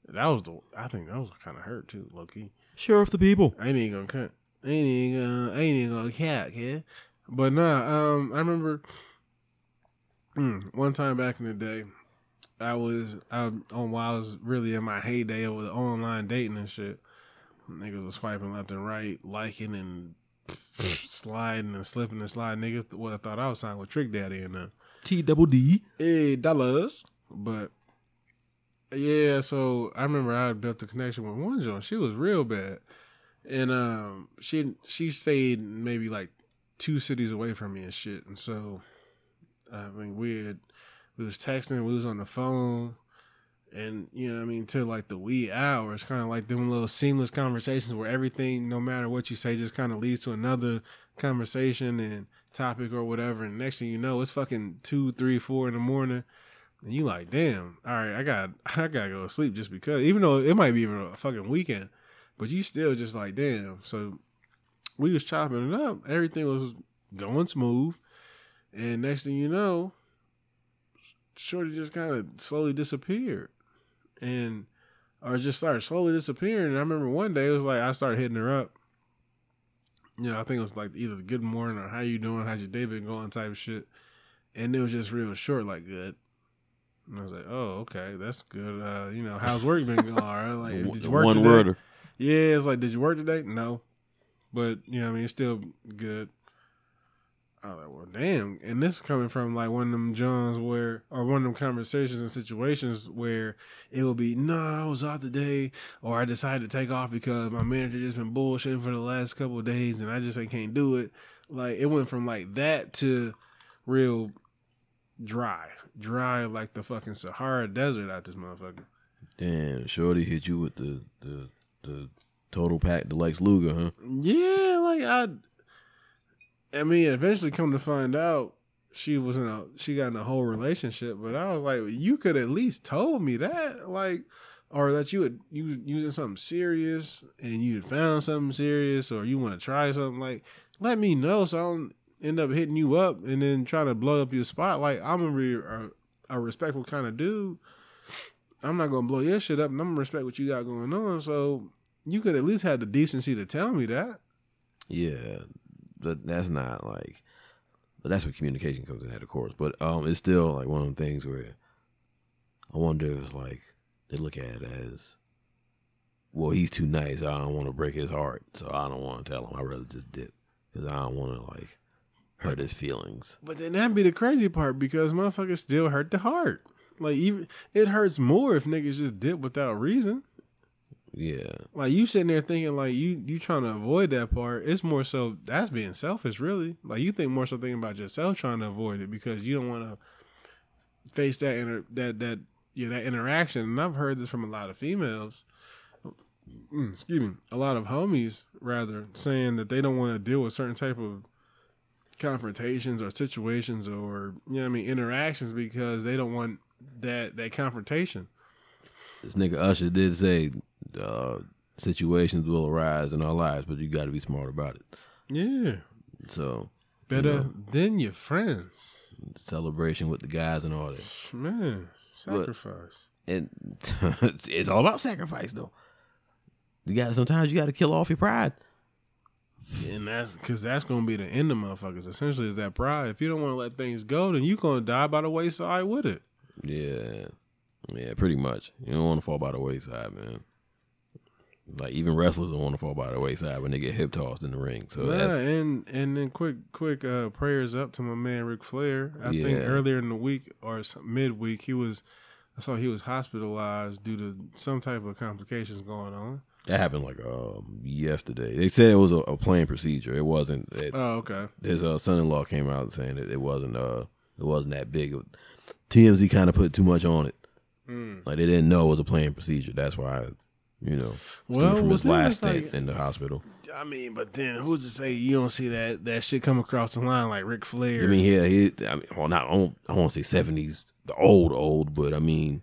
That was the, I think that was kind of hurt too, low key. Sheriff the people. I ain't even gonna cut. I ain't even gonna. I ain't even gonna cat, kid. But nah, um, I remember mm, one time back in the day, I was um, on while I was really in my heyday of the online dating and shit. Niggas was swiping left and right, liking and sliding and slipping and sliding. Niggas what I thought I was signing with Trick Daddy and them. T double D. Hey, dollars. But yeah, so I remember I built a connection with one joint. She was real bad. And um she she stayed maybe like two cities away from me and shit. And so I mean we had we was texting, we was on the phone, and you know I mean, till like the wee hours, kind of like them little seamless conversations where everything, no matter what you say, just kind of leads to another conversation and topic or whatever. And next thing you know, it's fucking two, three, four in the morning. And you like, damn, all right, I got I gotta go to sleep just because even though it might be even a fucking weekend. But you still just like, damn. So we was chopping it up. Everything was going smooth. And next thing you know, Shorty just kind of slowly disappeared. And or just started slowly disappearing. And I remember one day it was like I started hitting her up. You know, I think it was like either good morning or how you doing, how's your day been going type of shit. And it was just real short, like good. And I was like, oh, okay, that's good. Uh, you know, how's work been going? All right, like, did you work One today? worder. Yeah, it's like, did you work today? No, but you know, what I mean, it's still good. I was like, well, damn. And this is coming from like one of them Johns where, or one of them conversations and situations where it will be, no, I was off today, or I decided to take off because my manager just been bullshitting for the last couple of days, and I just I can't do it. Like it went from like that to real dry, dry like the fucking Sahara Desert out this motherfucker. Damn, Shorty hit you with the the the Torture Rack, Lex Luger, huh? Yeah, like I, I mean, eventually come to find out, she was in a she got in a whole relationship. But I was like, you could at least told me that, like, or that you would you using something serious and you had found something serious, or you want to try something. Like, let me know so I don't end up hitting you up and then trying to blow up your spot. Like, I'm a, re, a, a respectful kind of dude. I'm not gonna blow your shit up, and I'm gonna respect what you got going on. So you could at least have the decency to tell me that. Yeah, but that's not like, but that's where communication comes in at, of course. But um, it's still like one of the things where I wonder if like they look at it as, well, he's too nice. I don't want to break his heart, so I don't want to tell him. I rather just dip because I don't want to like hurt his feelings. But then that'd be the crazy part because motherfuckers still hurt the heart. Like even it hurts more if niggas just dip without reason. Yeah, Like you sitting there thinking like you you trying to avoid that part. It's more so that's being selfish, really. Like you think more so thinking about yourself trying to avoid it because you don't want to face that inter- that that yeah that interaction. And I've heard this from a lot of females. Mm, excuse me, a lot of homies rather saying that they don't want to deal with certain type of confrontations or situations or you know what I mean interactions because they don't want that that confrontation. this nigga Usher did say uh, situations will arise in our lives, but you got to be smart about it. Yeah, So better know. than your friends. celebration with the guys and all that. Man, sacrifice. and it's, it's all about sacrifice though. You got sometimes you got to kill off your pride. And that's because that's going to be the end of motherfuckers. Essentially, is that pride. If you don't want to let things go, then you going to die by the wayside with it. Yeah, yeah, pretty much. You don't want to fall by the wayside, man. Like even wrestlers don't want to fall by the wayside when they get hip tossed in the ring. So yeah, that's and and then quick quick uh, prayers up to my man Ric Flair. I think earlier in the week or midweek he was, I saw he was hospitalized due to some type of complications going on. that happened like um yesterday. They said it was a, a planned procedure. It wasn't. It, Oh, okay. his uh, son-in-law came out saying that it wasn't uh it wasn't that big. TMZ kind of put too much on it. Mm. Like they didn't know it was a planned procedure. That's why, you know, Well, from his last it's like- in the hospital. I mean, but then who's to say you don't see that that shit come across the line like Ric Flair? I mean, yeah, he. I mean, well, not I won't, I won't say seventies, the old old, but I mean,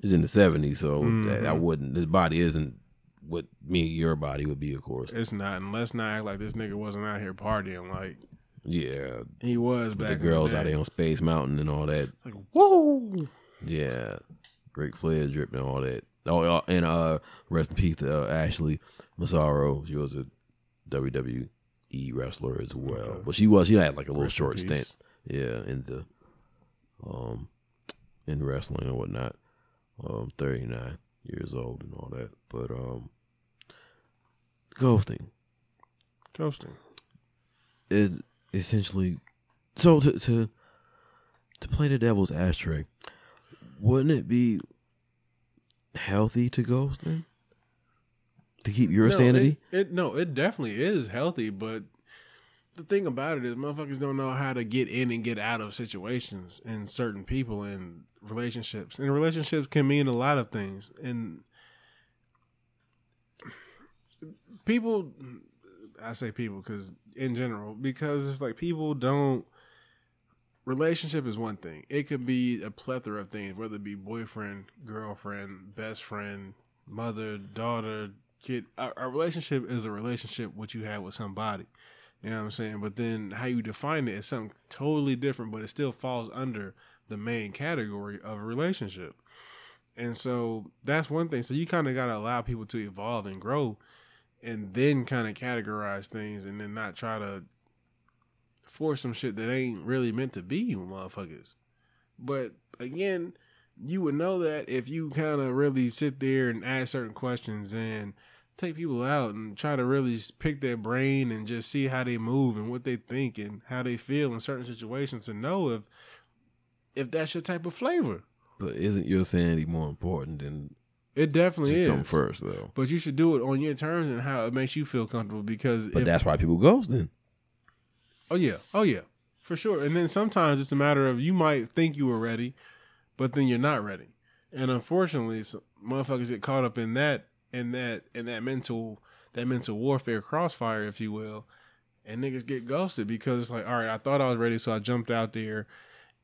it's in the seventies, so that, I mm-hmm. wouldn't. His body isn't what me, your body would be, of course. it's not. And let's not act like this nigga wasn't out here partying like Yeah, he was but back. the girls out there on Space Mountain and all that. Like whoa. Yeah, Ric Flair dripping all that Oh, and uh, rest in peace to uh, Ashley Massaro. She was a WWE wrestler as well, Okay. but she was she had like a little Rest short stint, yeah, in the um in wrestling and whatnot. Um, thirty nine years old and all that, but um, ghosting Ghosting. is essentially so to to to play the devil's ashtray. Wouldn't it be healthy to ghost then? To keep your No, sanity? It, it no, it definitely is healthy, but the thing about it is motherfuckers don't know how to get in and get out of situations and certain people and relationships. And relationships can mean a lot of things. And people I say people because in general, because it's like people don't relationship is one thing. It could be a plethora of things, whether it be boyfriend, girlfriend, best friend, mother, daughter, kid. A, relationship is a relationship what you have with somebody. You know what I'm saying? But then how you define it is something totally different, but it still falls under the main category of a relationship. And so that's one thing. So you kind of got to allow people to evolve and grow and then kind of categorize things and then not try to force some shit that ain't really meant to be you motherfuckers. But again, you would know that if you kind of really sit there and ask certain questions and take people out and try to really pick their brain and just see how they move and what they think and how they feel in certain situations to know if if that's your type of flavor. But isn't your sanity more important than It definitely is. come first though? But you should do it on your terms and how it makes you feel comfortable because But if, that's why people ghost then. Oh yeah, oh yeah, for sure. And then sometimes it's a matter of you might think you were ready, but then you're not ready. And unfortunately, motherfuckers get caught up in that, in that, in that mental, that mental warfare crossfire, if you will, and niggas get ghosted because it's like, all right, I thought I was ready, so I jumped out there,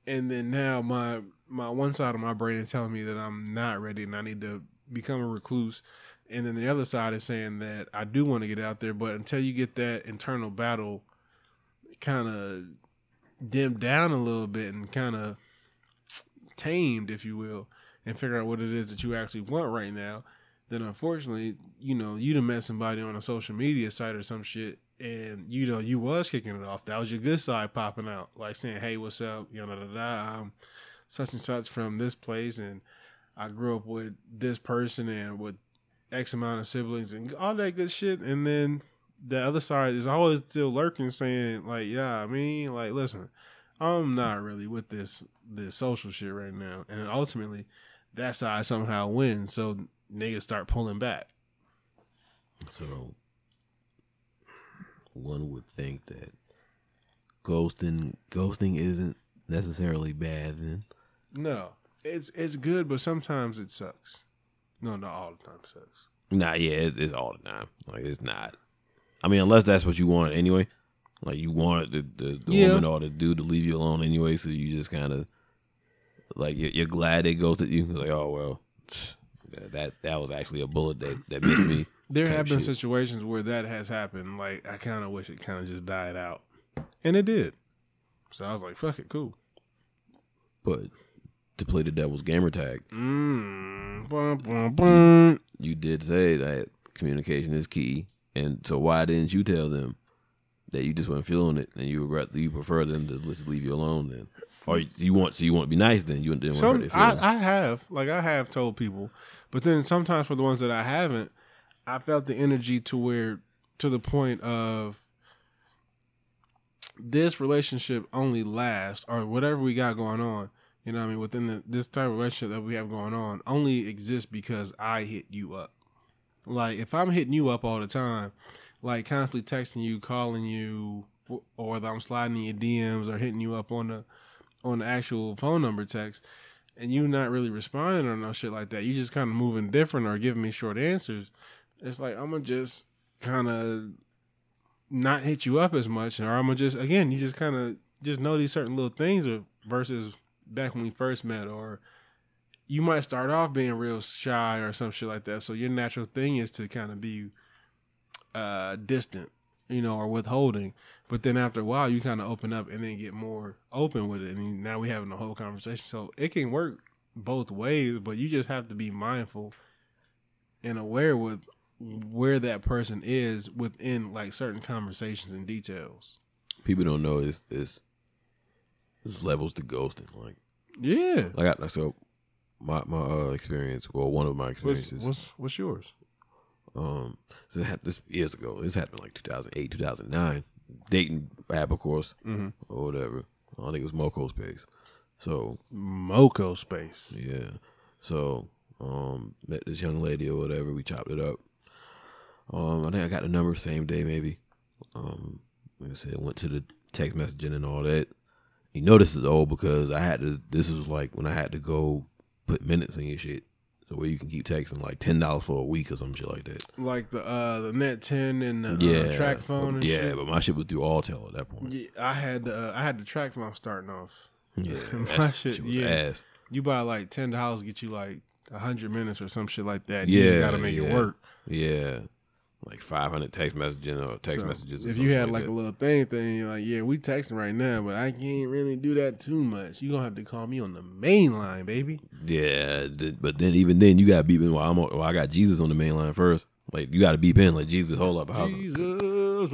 and then now my my one side of my brain is telling me that I'm not ready and I need to become a recluse. And then the other side is saying that I do want to get out there, but until you get that internal battle kind of dimmed down a little bit and kind of tamed, if you will, and figure out what it is that you actually want right now, then unfortunately, you know, you'd have met somebody on a social media site or some shit, and you know, you was kicking it off. That was your good side popping out, like saying, "Hey, what's up?" You know, da da da. I'm such and such from this place, and I grew up with this person and with X amount of siblings and all that good shit, and then the other side is always still lurking, saying like, "Yeah, I mean, like, listen, I'm not really with this this social shit right now," and ultimately, that side somehow wins, so niggas start pulling back. So one would think that ghosting ghosting isn't necessarily bad then. No, it's it's good, but sometimes it sucks. No, not all the time sucks. Nah, yeah, it's, it's all the time. Like it's not. I mean, unless that's what you want anyway. Like you want the the, the Yeah. woman or the dude to leave you alone anyway, so you just kind of like you're, you're glad they ghosted you. Like, oh well, that that was actually a bullet that that missed me. There have been shit. situations where that has happened. Like I kind of wish it kind of just died out, and it did. So I was like, "Fuck it, cool." But to play the devil's gamer tag, Mm. Bum. you did say that communication is key, and so why didn't you tell them that you just weren't feeling it, and you rather you prefer them to just leave you alone then, or you want so you want to be nice then you didn't want to hurt Some. I, I have like I have told people, but then sometimes for the ones that I haven't, I felt the energy to where to the point of this relationship only lasts or whatever we got going on. You know what I mean? Within the, this type of relationship that we have going on only exists because I hit you up. Like if I'm hitting you up all the time, like constantly texting you, calling you, or I'm sliding in your DMs or hitting you up on the on the actual phone number text, and you not really responding or no shit like that. You just kind of moving different or giving me short answers. It's like I'm gonna just kind of not hit you up as much, or I'm gonna just again you just kind of just know these certain little things, versus back when we first met, or you might start off being real shy or some shit like that. So your natural thing is to kind of be uh distant, you know, or withholding. But then after a while, you kind of open up and then get more open with it, and now we having a whole conversation. So it can work both ways, but you just have to be mindful and aware with where that person is within like certain conversations and details. People don't know this this this levels to ghosting. Like Yeah. like I, so my my uh, experience, well, one of my experiences. what's, what's yours? Um, so it this years ago. This happened like 2008, 2009. Dating app, of course, Mm-hmm. or whatever. I think it was Moco Space. So Moco space. yeah, so um, met this young lady or whatever. We chopped it up. Um, I think I got the number same day, maybe. Um, like I said, went to the text messaging and all that. You know this is old because I had to. This was like when I had to go put minutes in your shit, so where you can keep texting like ten dollars for a week or some shit like that. Like the uh the net ten and the yeah, uh, TracFone and yeah, shit. but my shit was through Alltel at that point. Yeah, I had the, uh, I had the TracFone starting off. Yeah, My shit, was yeah. ass. You buy like ten dollars, get you like hundred minutes or some shit like that. Yeah, You gotta make yeah. it work. Yeah, like five hundred text messages or text So, messages. If you had like a little thing thing, you're like, yeah, we texting right now, but I can't really do that too much. You gonna have to call me on the main line, baby. Yeah, but then even then you gotta beep in while I'm on, I got Jesus on the main line first. Like you gotta beep in like Jesus, hold up, how, Jesus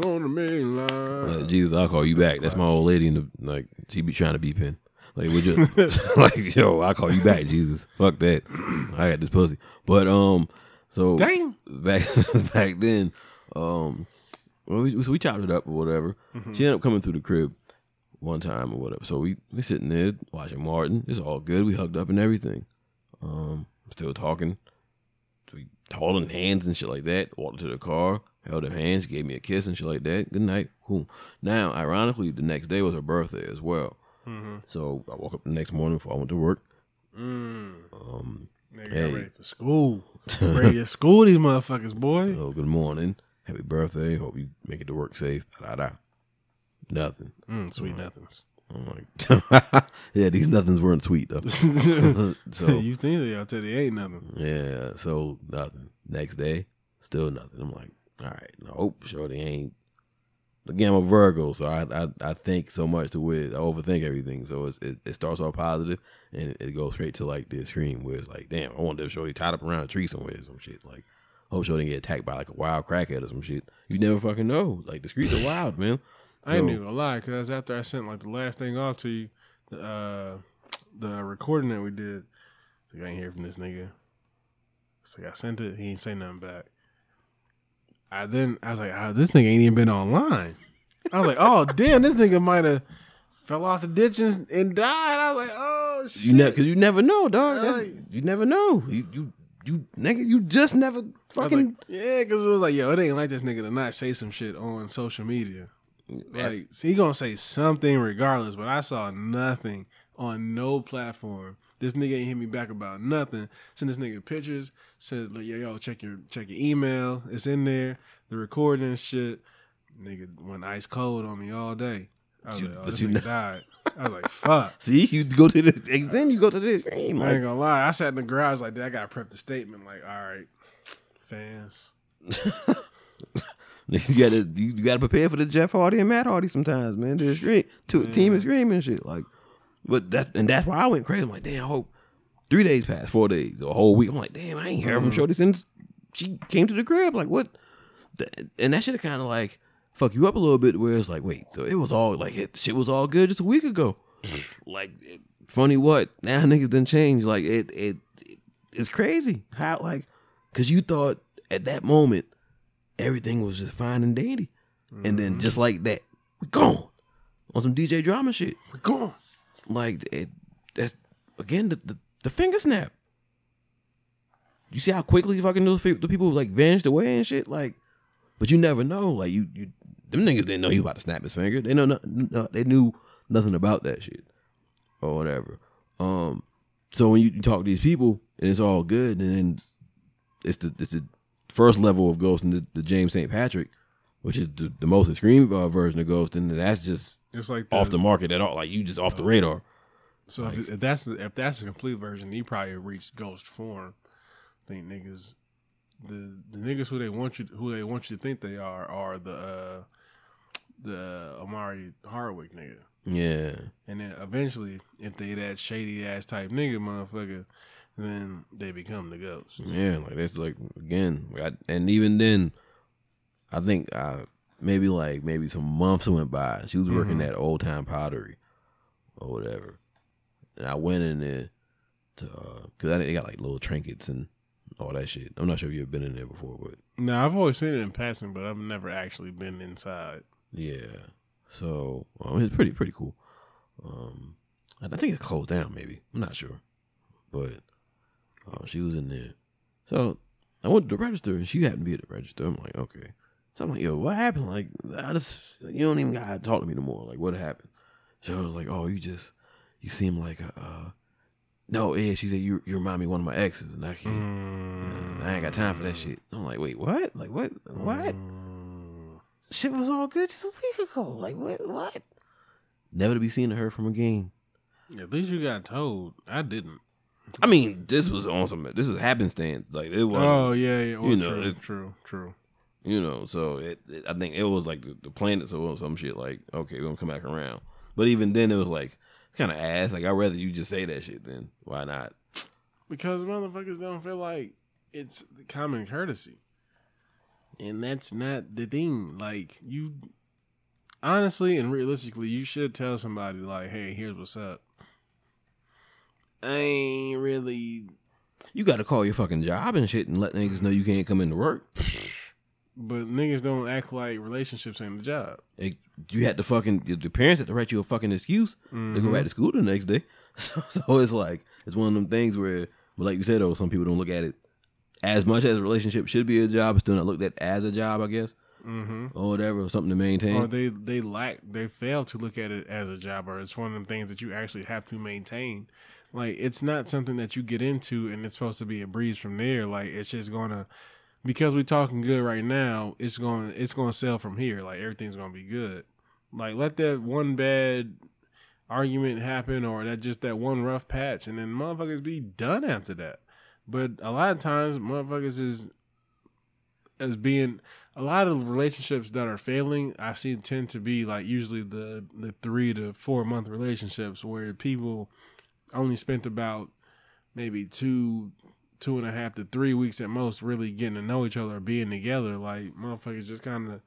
on the main line. uh, Jesus, I'll call you back. That's my old lady in the like she be trying to beep in. Like we just like yo, I'll call you back, Jesus. Fuck that. I got this pussy. But um, so Damn. Back back then, um, well, we, so we chopped it up or whatever. She ended up coming through the crib one time or whatever. So we we sitting there watching Martin. It's all good. We hugged up and everything. Um, still talking. We holding hands and shit like that. Walked to the car, held her hands, gave me a kiss and shit like that. Good night. Cool. Now, ironically, the next day was her birthday as well. So I woke up the next morning before I went to work. Mm. Um, Nigga got ready for school. ready to school these motherfuckers, boy. Oh, good morning. Happy birthday. Hope you make it to work safe. Da, da, da. Nothing. Mm, sweet nothings. I'm like, yeah, these nothings weren't sweet though. so you think they? Tell you, ain't nothing. yeah, so nothing. Next day, still nothing. I'm like, all right, no, they ain't. Again, I'm a Virgo, so I I, I think so much to where I overthink everything. So it's, it it starts off positive and it, it goes straight to like the extreme where it's like, damn, I want this shorty tied up around a tree somewhere or some shit. Like, hope shorty get attacked by like a wild crackhead or some shit. You never fucking know. Like the streets are wild, man. I ain't So- even gonna lie, because after I sent like the last thing off to you, the uh, the recording that we did, so I ain't hear from this nigga. So I sent it, he ain't say nothing back. I then I was like, oh, this nigga ain't even been online. I was like, oh damn, this nigga might have fell off the ditch and, and died. I was like, oh shit. You never, cause you never know, dog. Like- you never know. You, you, you, nigga, you just never fucking. like, yeah, because it was like, yo, it ain't like this nigga to not say some shit on social media. Like, he gonna say something regardless, but I saw nothing on no platform. This nigga ain't hit me back about nothing. Send this nigga pictures. Said, like, yo, yo, check your check your email. It's in there. The recording shit. Nigga went ice cold on me all day. I was You- like, oh, but this you know- died. I was like, fuck. See, you go to the then you go to the extreme. I ain't gonna lie. I sat in the garage like that. I gotta prep the statement. Like, all right, fans. you gotta you, gotta prepare for the Jeff Hardy and Matt Hardy sometimes, man. The extreme, to team extreme and shit. Like, but that and that's why I went crazy. I'm like, damn, I hope three days passed, four days, a whole week. I'm like, damn, I ain't heard from mm-hmm. Shorty since she came to the crib. Like, what? And that shit kind of like fuck you up a little bit. Where it's like, wait, so it was all like it, shit was all good just a week ago. like, it, funny what? Now niggas didn't change. Like, it it, it it's crazy how like because you thought at that moment everything was just fine and dandy, and then mm-hmm. just like that, we gone on some DJ drama shit. We gone. Like it, that's again the, the the finger snap. You see how quickly fucking those the people like vanished away and shit. Like, but you never know. Like you you them niggas didn't know was about to snap his finger. They know no, no, they knew nothing about that shit or whatever. Um, so when you, you talk to these people and it's all good, and then it's the it's the first level of ghosting the, the James St. Patrick, which is the, the most extreme uh, version of ghosting, and that's just It's like off the market at all. Like you just off the radar. So if, if that's the, if that's the complete version, he probably reached ghost form. I think niggas, the the niggas who they want you who they want you to think they are are the uh, the Omari Hardwick nigga. Yeah. And then eventually, if they that shady ass type nigga, motherfucker, then they become the ghost. Yeah, like that's like again, I, and even then, I think uh, maybe like maybe some months went by. She was working Mhm. at Old Time Pottery or whatever, and I went in there to because I they got like little trinkets and all that shit. I'm not sure if you've been in there before, but No, I've always seen it in passing, but I've never actually been inside. yeah. So um, it's pretty pretty cool. Um, I I think it's closed down. Maybe I'm not sure, but uh, she was in there. So I went to the register and she happened to be at the register. I'm like, okay. So I'm like, yo, what happened? Like, I just you don't even gotta talk to me no more. Like, what happened? She was like, oh, you just you seem like a. Uh, no, yeah, she said you you remind me of one of my exes, and I can't. Mm. I ain't got time for that shit. I'm like, wait, what? Like, what? What? Mm. Shit was all good just a week ago. Like, what? What? Never to be seen or heard from again. At least you got told. I didn't. I mean, this was on some. This was happenstance. Like it was. Oh yeah, yeah. Well, you know, true, it- true, true. You know, so it, it- I think it was like the, the planets or some shit. Like, okay, we're gonna come back around. But even then, it was like kind of ass. Like, I'd rather you just say that shit. Then why not? Because motherfuckers don't feel like it's common courtesy. And that's not the thing. Like you honestly and realistically, you should tell somebody like, hey, here's what's up. I ain't really You got to call your fucking job and shit and let niggas know you can't come into work. but niggas don't act like relationships ain't a job. Like, you had to fucking the parents had to write you a fucking excuse to go back to school the next day. So, so it's like it's one of them things where, but like you said, though, some people don't look at it as much as a relationship should be a job. It's still not looked at as a job, I guess, Mm-hmm. or whatever, or something to maintain. Or they they lack they fail to look at it as a job or it's one of them things that you actually have to maintain. Like it's not something that you get into and it's supposed to be a breeze from there. Like it's just gonna because we talking good right now, it's going to it's gonna sell from here. Like everything's gonna be good. Like let that one bad argument happen or that just that one rough patch and then motherfuckers be done after that. But a lot of times motherfuckers is as being a lot of relationships that are failing, I see tend to be like usually the the three to four month relationships where people only spent about maybe two two and a half to three weeks at most really getting to know each other or being together. Like motherfuckers just kind of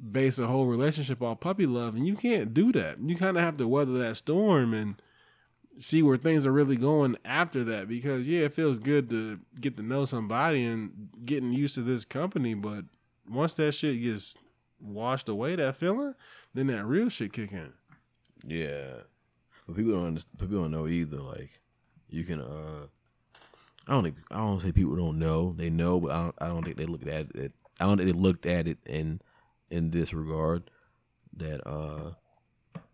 base a whole relationship off puppy love, and you can't do that. You kind of have to weather that storm and see where things are really going after that. Because yeah, it feels good to get to know somebody and getting used to this company, but once that shit gets washed away, that feeling, then that real shit kick in. Yeah, but people don't people don't know either. Like you can, uh, I don't think I don't say people don't know. They know, but I don't, I don't think they looked at it. I don't think they looked at it in in this regard that uh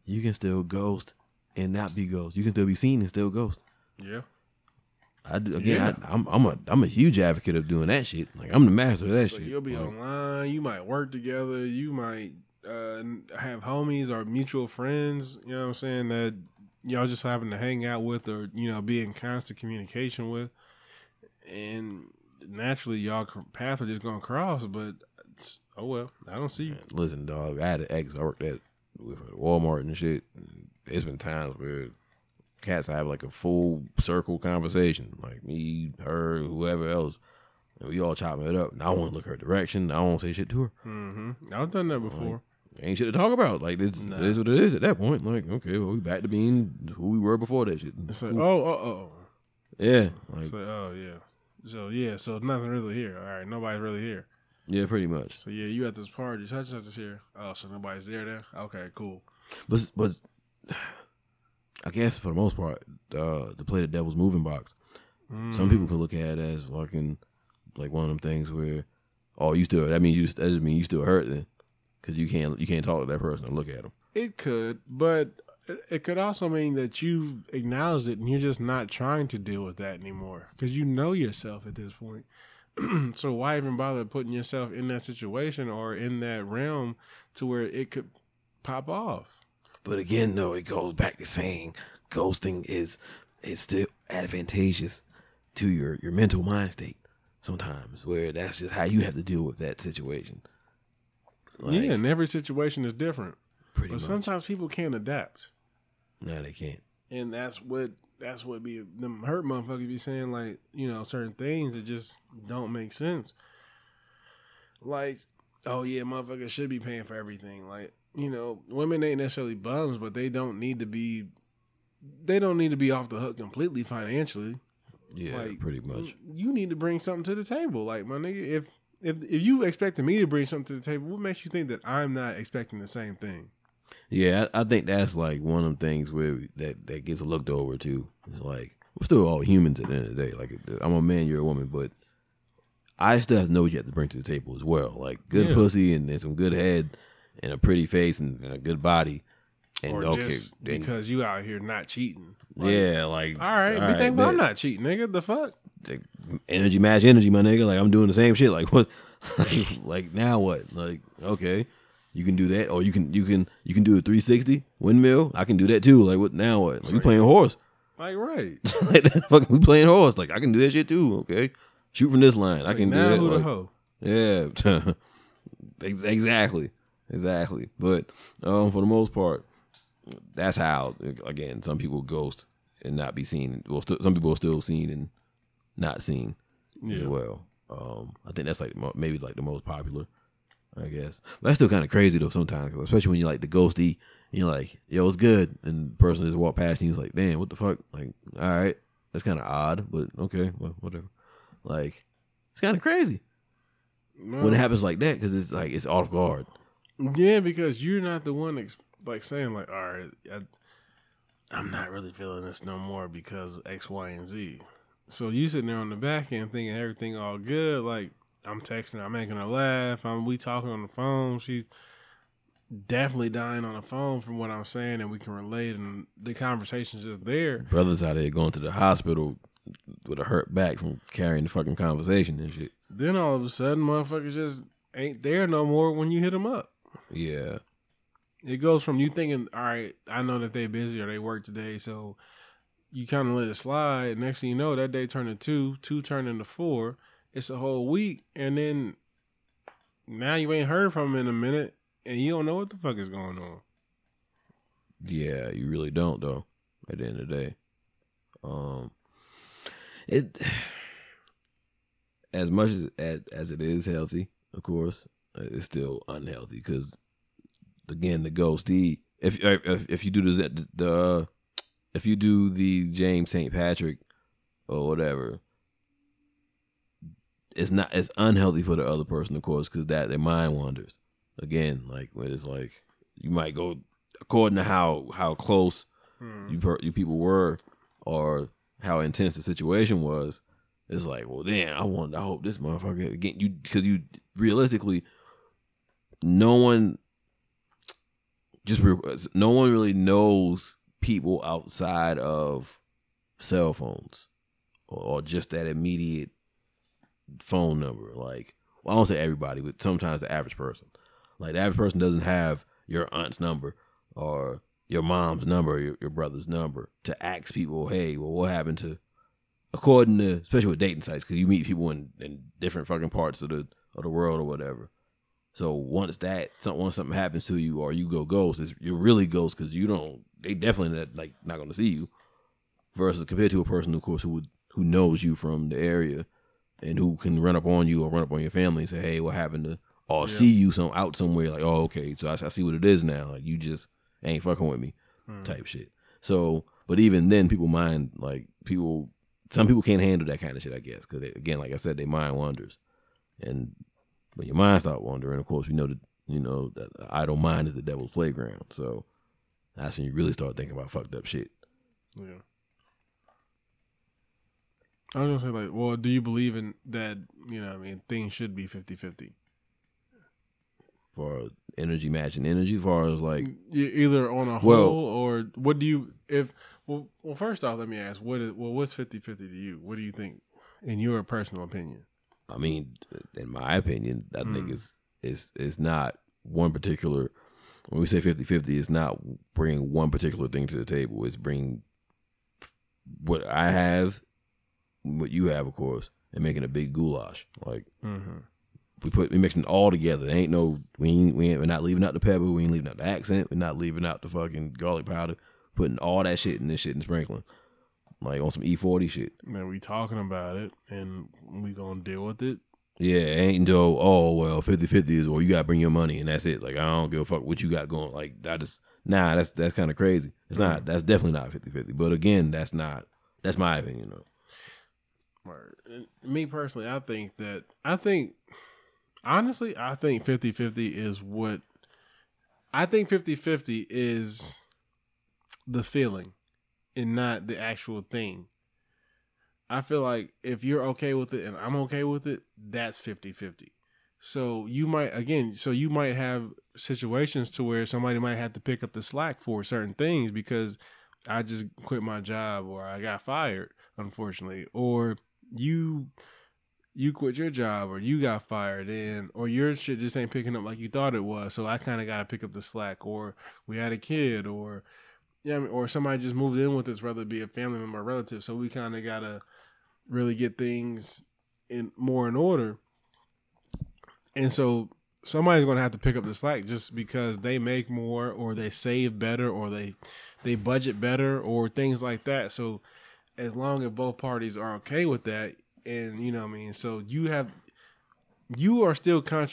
you can still ghost and not be ghost. You can still be seen and still ghost. Yeah. I do, again, Yeah. I, I'm I'm a I'm a huge advocate of doing that shit. Like I'm the master of that So shit. you'll be Like, online. You might work together. You might uh, have homies or mutual friends. You know what I'm saying that y'all just happen to hang out with or you know be in constant communication with, and naturally y'all paths are just gonna cross. But oh well, I don't see you. Listen, dog. I had an ex. I worked at with Walmart and shit. There's been times where cats have like a full circle conversation, like me, her, whoever else, and we all chopping it up. And I won't look her direction. I won't say shit to her. hmm I've done that before. Ain't shit to talk about. Like this Nah. is what it is at that point. Like okay, well we back to being who we were before that shit. It's like oh oh oh. yeah, like like, oh yeah. So yeah, so nothing really here. All right, nobody's really here. yeah, pretty much. So yeah, you at this party, such and such is here. Oh, so nobody's there then? Okay, cool. But but I guess for the most part, uh, to play the devil's moving box, some Mm. people could look at it as fucking like one of them things where, oh, you still that mean you that doesn't mean you still hurt then, because you can't you can't talk to that person and look at them. It could, but it- could also mean that you've acknowledged it and you're just not trying to deal with that anymore because you know yourself at this point. so why even bother putting yourself in that situation or in that realm to where it could pop off? But again, though, it goes back to saying ghosting is is still advantageous to your your mental mind state sometimes, where that's just how you have to deal with that situation. Like, yeah, and every situation is different. pretty But much. sometimes people can't adapt. No, they can't. and that's what that's what be them hurt motherfuckers be saying like you know certain things that just don't make sense. Like, oh yeah, motherfuckers should be paying for everything. Like, you know, women ain't necessarily bums, but they don't need to be. They don't need to be off the hook completely financially. Yeah, like, pretty much. You need to bring something to the table, like my nigga. If if if you expecting me to bring something to the table, what makes you think that I'm not expecting the same thing? Yeah, I, I think that's like one of the things where that that gets looked over too. It's like we're still all humans at the end of the day. Like uh, I'm a man, you're a woman, but I still have to know what you have to bring to the table as well. Like good Yeah. pussy and, and some good head and a pretty face and, and a good body. And or okay, just then- because you out here not cheating. Like, yeah, like All right, be thankful bet. I'm not cheating, nigga. The fuck? Energy match energy, my nigga. Like I'm doing the same shit. Like what? like, like now what? Like okay, you can do that, or you can you can you can do a 360 windmill. I can do that too. Like what? Now what? Like, you playing horse? Like right. like fucking we playing horse. Like I can do that shit too. Okay, shoot from this line. I Like, can do that. who the like- hoe? yeah, exactly, exactly. But um, for the most part, that's how. Again, some people ghost and not be seen. Well, st- some people are still seen and not seen as well. Um, I think that's like maybe like the most popular. I guess but that's still kind of crazy though sometimes, especially when you like the ghosty. And you're like, yo, it's good, and the person just walk past you. He's like, damn, what the fuck? Like, all right, that's kind of odd, but okay, well, whatever. Like, it's kind of crazy when it happens like that because it's like it's off guard. Yeah, because you're not the one ex- like saying like, all right, I, I'm not really feeling this no more because X, Y, and Z. So you sitting there on the back end thinking everything all good. Like I'm texting, her, I'm making her laugh. I'm we talking on the phone. She's definitely dying on the phone from what I'm saying, and we can relate. And the conversation's just there. Brothers out there going to the hospital with a hurt back from carrying the fucking conversation and shit. Then all of a sudden, motherfuckers just ain't there no more when you hit them up. Yeah, It goes from you thinking, all right, I know that they busy or they work today, so you kind of let it slide. Next thing you know, that day turned to two, two turned into four. It's a whole week, and then now you ain't heard from them in a minute, and you don't know what the fuck is going on. yeah, you really don't though. At the end of the day, um, it as much as as, as it is healthy, of course, uh, it's still unhealthy because again, the ghosty. If if if you do the the uh, if you do the James St. Patrick or whatever, it's not it's unhealthy for the other person, of course, because that their mind wanders. Again, like when it's like you might go according to how how close hmm. you per, you people were or how intense the situation was. It's like, well, damn, I want. I hope this motherfucker again. You because you realistically, no one just no one really knows people outside of cell phones or, or just that immediate phone number. Like, well, I don't say everybody, but sometimes the average person. Like the average person doesn't have your aunt's number or your mom's number, or your, your brother's number to ask people, hey, well, what happened to? According to, especially with dating sites, because you meet people in, in different fucking parts of the of the world or whatever. So once that, some, once something happens to you or you go ghost, it's, you're really ghost because you don't. They definitely not, like not going to see you. Versus compared to a person, of course, who would who knows you from the area and who can run up on you or run up on your family and say, "Hey, what happened to?" Or see you some out somewhere like, "Oh, okay, so I, I see what it is now." Like you just ain't fucking with me, hmm. type shit. So, but even then, people mind like people. Some people can't handle that kind of shit, I guess, because again, like I said, they mind wanders, and when your mind start wandering, of course, we know that you know that idle mind is the devil's playground. So that's when you really start thinking about fucked up shit. Yeah. I was gonna say like, well, do you believe in that? You know, what I mean, things should be 50-50. For energy matching energy, as far as like You either on a whole Well- or what do you if well well first off let me ask what is well what's 50-50 to you what do you think in your personal opinion I mean, in my opinion, I think Mm. it's it's it's not one particular. When we say 50-50, it's not bringing one particular thing to the table. It's bringing what I have, what you have, of course, and making a big goulash. Like mm-hmm. we put we mixing it all together. There ain't no we ain't, we ain't we're not leaving out the pepper. We ain't leaving out the accent. We're not leaving out the fucking garlic powder. putting all that shit in this shit and sprinkling, like on some E forty shit. Man, we talking about it and we gonna deal with it. Yeah, ain't no oh well 50-50 is well you gotta bring your money and that's it. Like I don't give a fuck what you got going. Like I just nah that's that's kind of crazy. It's not that's definitely not 50-50. But again, that's not that's my opinion. Though. Me personally, I think that I think honestly, I think 50-50 is what I think 50-50 is the feeling and not the actual thing. I feel like if you're okay with it and I'm okay with it, that's 50-50. So you might again, so you might have situations to where somebody might have to pick up the slack for certain things because I just quit my job or I got fired, unfortunately, or you you quit your job or you got fired and or your shit just ain't picking up like you thought it was. So I kind of got to pick up the slack or we had a kid or yeah, I mean, or somebody just moved in with us, whether it be a family member or relative. So we kind of got to really get things in more in order. And so somebody's going to have to pick up the slack just because they make more or they save better or they they budget better or things like that. So as long as both parties are okay with that and you know what I mean, so you have you are still con-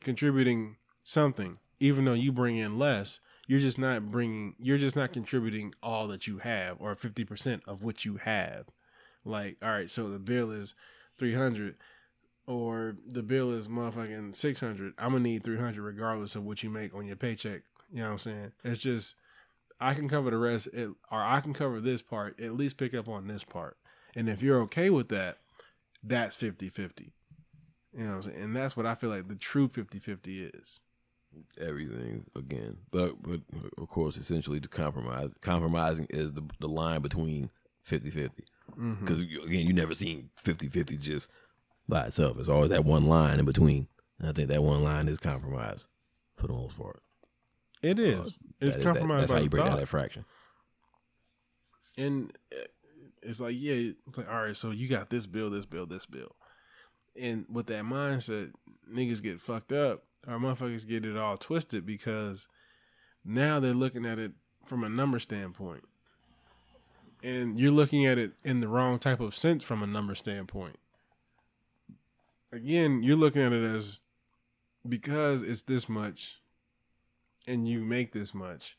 contributing something even though you bring in less. You're just not bringing you're just not contributing all that you have or 50% of what you have. Like, all right, so the bill is 300 or the bill is motherfucking 600 i'm gonna need 300 regardless of what you make on your paycheck you know what i'm saying it's just i can cover the rest it, or i can cover this part at least pick up on this part and if you're okay with that that's 50-50 you know what i'm saying and that's what i feel like the true 50-50 is everything again. But but of course, essentially the compromise. Compromising is the the line between 50-50. Mm-hmm. Because again, you never seen 50-50 just by itself. It's always that one line in between. And I think that one line is compromise for the most part. It is. That it's is that- compromised that's by how you break down that fraction. and uh, it's like yeah it's like all right so you got this bill this bill this bill. And with that mindset niggas get fucked up. Or motherfuckers get it all twisted because now they're looking at it from a number standpoint. And you're looking at it in the wrong type of sense from a number standpoint. Again you're looking at it as because it's this much and you make this much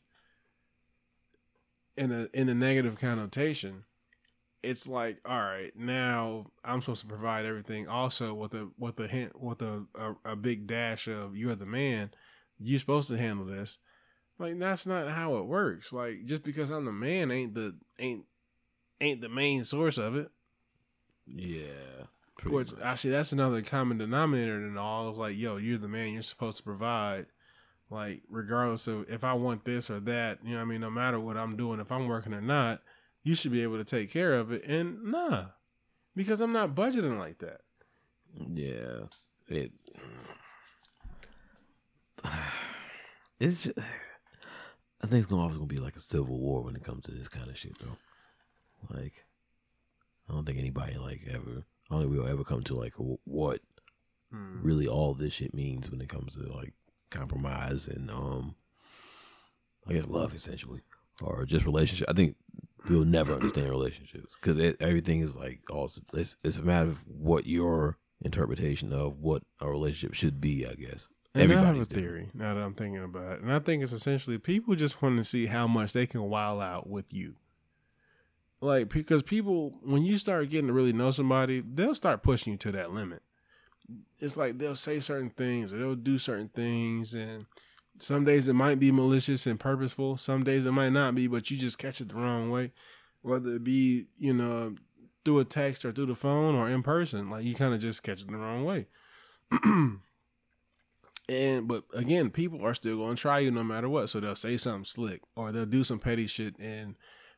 in a in a negative connotation, it's like, all right, now I'm supposed to provide everything. Also, with a with a hint with a, a a big dash of you're the man, you're supposed to handle this. Like that's not how it works. Like just because I'm the man ain't the ain't ain't the main source of it. Yeah. Which much. actually that's another common denominator in all. It's like, yo, you're the man. You're supposed to provide. Like regardless of if I want this or that, you know, what I mean, no matter what I'm doing, if I'm working or not, you should be able to take care of it. And nah, because I'm not budgeting like that. Yeah. It it's just I think it's gonna always gonna be like a civil war when it comes to this kind of shit though. Like I don't think anybody like ever I don't think we'll ever come to like what Hmm. really all this shit means when it comes to like compromise and um I guess love essentially or just relationship. I think we'll never understand relationships because everything is like all it's, it's a matter of what your interpretation of what a relationship should be. I guess And I have a Everybody's different. theory now that I'm thinking about it. And I think it's essentially people just want to see how much they can wild out with you. Like, because people, when you start getting to really know somebody, they'll start pushing you to that limit. It's like they'll say certain things or they'll do certain things. And some days it might be malicious and purposeful. Some days it might not be, but you just catch it the wrong way. Whether it be, you know, through a text or through the phone or in person, like you kind of just catch it the wrong way. And but again, people are still going to try you no matter what. So they'll say something slick or they'll do some petty shit and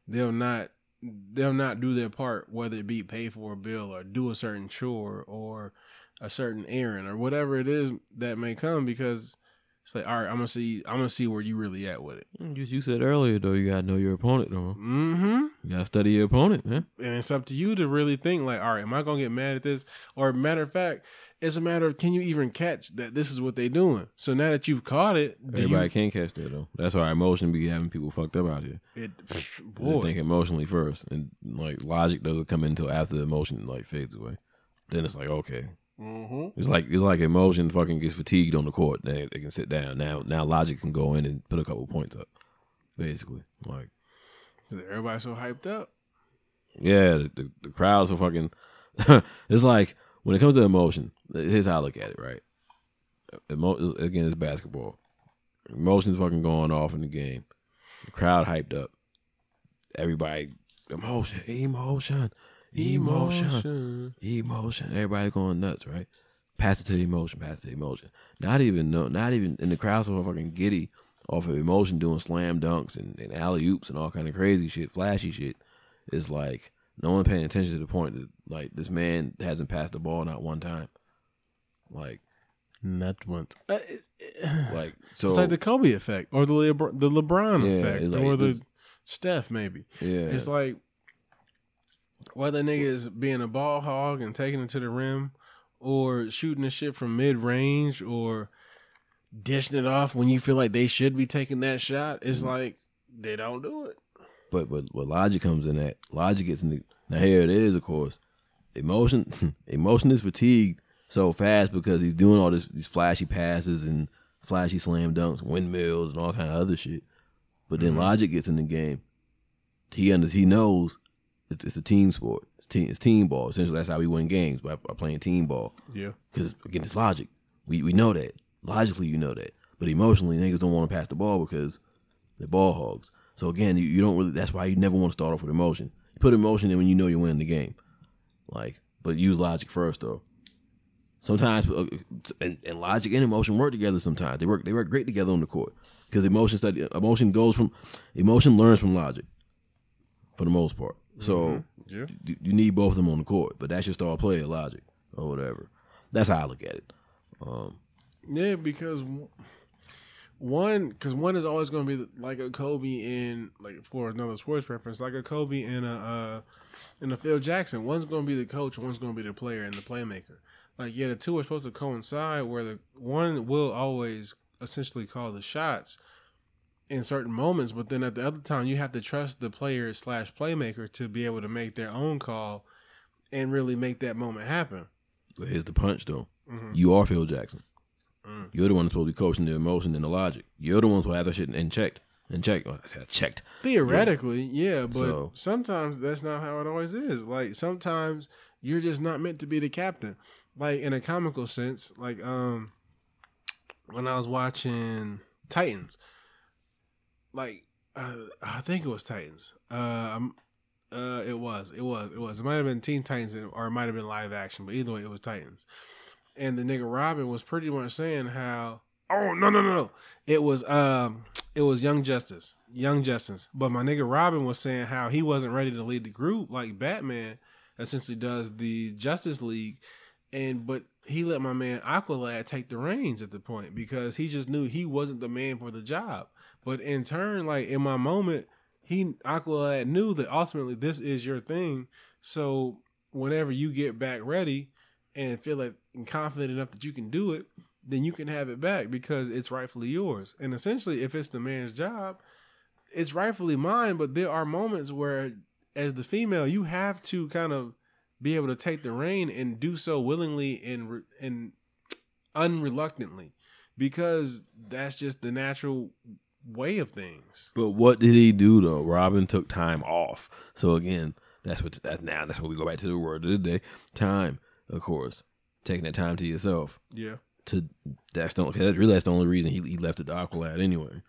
they'll not they'll not do their part, whether it be pay for a bill or do a certain chore or a certain errand or whatever it is that may come because It's like, all right, I'm gonna see, I'm gonna see where you really at with it. You, you said earlier though, you gotta know your opponent though. Mm-hmm. You gotta study your opponent, man. And it's up to you to really think, like, all right, am I gonna get mad at this? Or matter of fact, it's a matter of can you even catch that this is what they're doing? So now that you've caught it, do Everybody you, can't catch that though. That's why emotion be having people fucked up out here. it, They boy, think emotionally first, and like logic doesn't come in until after the emotion like fades away. Then it's like okay, mm-hmm. it's like it's like emotion fucking gets fatigued on the court. They, they can sit down now. Now logic can go in and put a couple points up. Basically, like everybody's so hyped up. yeah, the, the, the crowds are fucking. it's like when it comes to emotion. Here's how I look at it. Right, Emo- again, it's basketball. Emotions fucking going off in the game. The crowd hyped up. Everybody, emotion, emotion, emotion, emotion. Everybody going nuts, right? Pass it to the emotion, pass it to the emotion. Not even no, not even in the crowd so fucking giddy off of emotion doing slam dunks and, and alley oops and all kind of crazy shit, flashy shit. It's like no one paying attention to the point that like this man hasn't passed the ball not one time. Like Not once. Uh, it- like so it's like the Kobe effect or the Lebr- the LeBron Yeah, effect like or the Steph maybe. yeah. It's like whether nigga is being a ball hog and taking it to the rim, or shooting the shit from mid range, or dishing it off when you feel like they should be taking that shot. Mm-hmm. It's like they don't do it. But but what logic comes in that logic gets in the now here it is of course emotion emotion is fatigued so fast because he's doing all this these flashy passes and flashy slam dunks windmills and all kind of other shit but then logic gets in the game he under he knows it's, it's a team sport it's team it's team ball essentially that's how we win games by, by playing team ball Yeah. because again it's logic we we know that logically you know that but emotionally niggas don't want to pass the ball because they're ball hogs. So again, you, you don't really. That's why you never want to start off with emotion. You put emotion in when you know you're winning the game, like. But use logic first, though. Sometimes, uh, and, and logic and emotion work together. Sometimes they work. They work great together on the court because emotion study. Emotion goes from emotion learns from logic, for the most part. So Yeah. you, you need both of them on the court. But that's your star player, logic or whatever. That's how I look at it. Um, Yeah, because one, because one is always going to be like a Kobe in like for another sports reference, like a Kobe and a uh, and a Phil Jackson. One's going to be the coach, one's going to be the player and the playmaker. Like yeah, the two are supposed to coincide, where the one will always essentially call the shots in certain moments, but then at the other time you have to trust the player slash playmaker to be able to make their own call and really make that moment happen. but here's the punch, though. Mhm. You are Phil Jackson. Mm. You're the one that's supposed to be coaching the emotion and the logic. You're the ones who have that shit in checked and checked. Oh, I said checked. Theoretically, yeah, but So- sometimes that's not how it always is. Like sometimes you're just not meant to be the captain. Like in a comical sense, like um when I was watching Titans, like uh, I think it was Titans. I'm, uh, it was, it was, it was. It might have been Teen Titans or it might have been live action, but either way, it was Titans. And the nigga Robin was pretty much saying how, oh no no no no, it was um it was Young Justice, Young Justice. But my nigga Robin was saying how he wasn't ready to lead the group like Batman essentially does the Justice League, and but he let my man Aqualad take the reins at the point because he just knew he wasn't the man for the job. But in turn, like in my moment, he Aqualad knew that ultimately this is your thing. So whenever you get back ready and feel like and confident enough that you can do it, then you can have it back because it's rightfully yours. And essentially, if it's the man's job, it's rightfully mine. But there are moments where, as the female, you have to kind of be able to take the reign and do so willingly and and unreluctantly, because that's just the natural way of things. But what did he do though? Robin took time off. So again, that's what that now that's when we go back to the word of the day. Time, of course. Taking that time to yourself. Yeah. To that's the that's really that's the only reason he, he left the Aqualad anyway.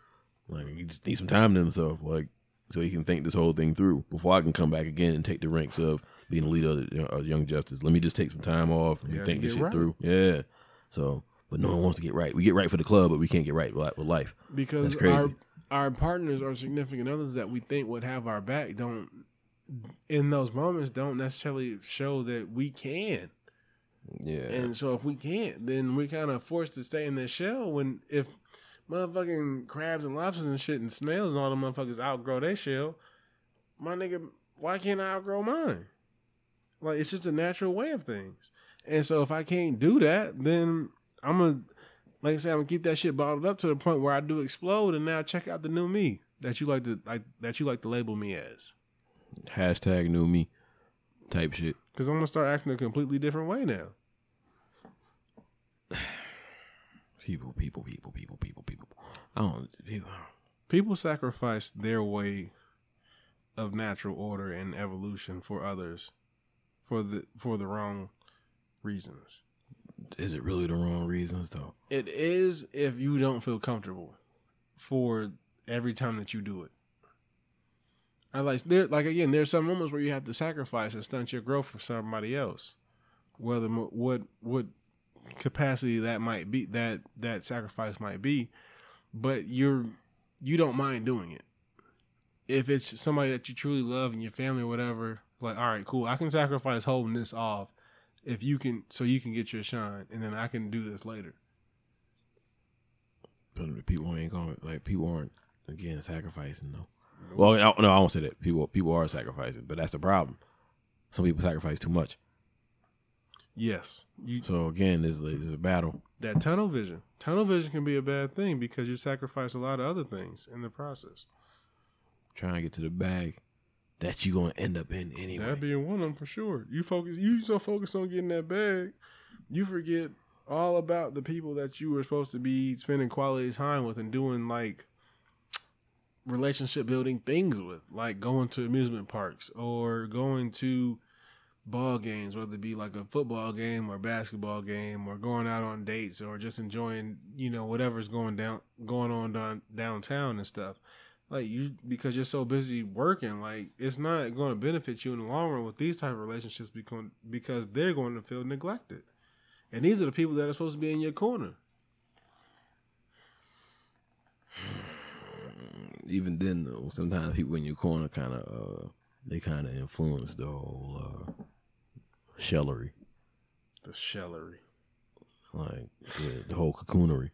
Like he just needs some time to himself, like so he can think this whole thing through before I can come back again and take the ranks of being the leader of, the, of Young Justice. Let me just take some time off and gotta think this shit right. through. Yeah. So, but no one wants to get right. We get right for the club, but we can't get right with life. because our our partners or significant others that we think would have our back don't in those moments don't necessarily show that we can. Yeah. And so if we can't, then we're kind of forced to stay in this shell when if motherfucking crabs and lobsters and shit and snails and all the motherfuckers outgrow their shell. My nigga, why can't I outgrow mine? Like it's just a natural way of things. And so if I can't do that, then I'm gonna like I said, I'm gonna keep that shit bottled up to the point where I do explode and now check out the new me that you like to like that you like to label me as. Hashtag new me type shit. Cause I'm gonna start acting a completely different way now. People, people, people, people, people, people. I don't. People, People sacrifice their way of natural order and evolution for others for the for the wrong reasons. Is it really the wrong reasons though? It is if you don't feel comfortable for every time that you do it. I like there like again, there's some moments where you have to sacrifice and stunt your growth for somebody else. Whether what what capacity that might be that that sacrifice might be, but you're you don't mind doing it. If it's somebody that you truly love and your family or whatever, like all right, cool, I can sacrifice holding this off if you can so you can get your shine and then I can do this later. But people ain't going like people aren't again sacrificing though. Well, no, no, I won't say that. People people are sacrificing, but that's the problem. Some people sacrifice too much. Yes. You So again, there's, there's a battle. that tunnel vision. Tunnel vision can be a bad thing because you sacrifice a lot of other things in the process. Trying to get to the bag that you gonna end up in anyway. That being one of them for sure. You focus you so focused on getting that bag, you forget all about the people that you were supposed to be spending quality time with and doing like relationship building things with, like going to amusement parks or going to ball games, whether it be like a football game or basketball game, or going out on dates, or just enjoying, you know, whatever's going down, going on down, downtown and stuff. Like you, because you're so busy working, like it's not going to benefit you in the long run with these type of relationships because because they're going to feel neglected, and these are the people that are supposed to be in your corner. Even then, though, sometimes people in your corner kind of uh, they kind of influence the whole uh, shellery, The shellery. like the, the whole cocoonery.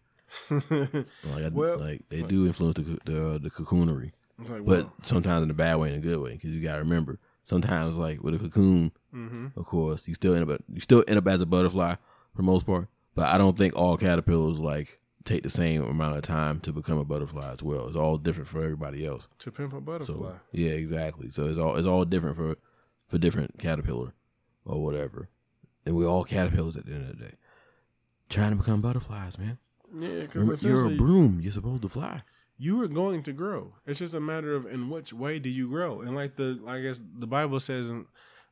Like, I, Well- like they do influence the the, uh, the cocoonery, like, but well, sometimes in a bad way and a good way. Because you gotta remember, sometimes like with a cocoon, hmm of course, you still end up you still end up as a butterfly for the most part. But I don't think all caterpillars like take the same amount of time to become a butterfly as well. It's all different for everybody else. to pimp a butterfly. So yeah, exactly. So it's all it's all different for for different caterpillar or whatever. And we're all caterpillars at the end of the day. Trying to become butterflies, man. Yeah, because you're a broom. You're supposed to fly. you are going to grow. It's just a matter of in which way do you grow. And like the, I guess the Bible says, and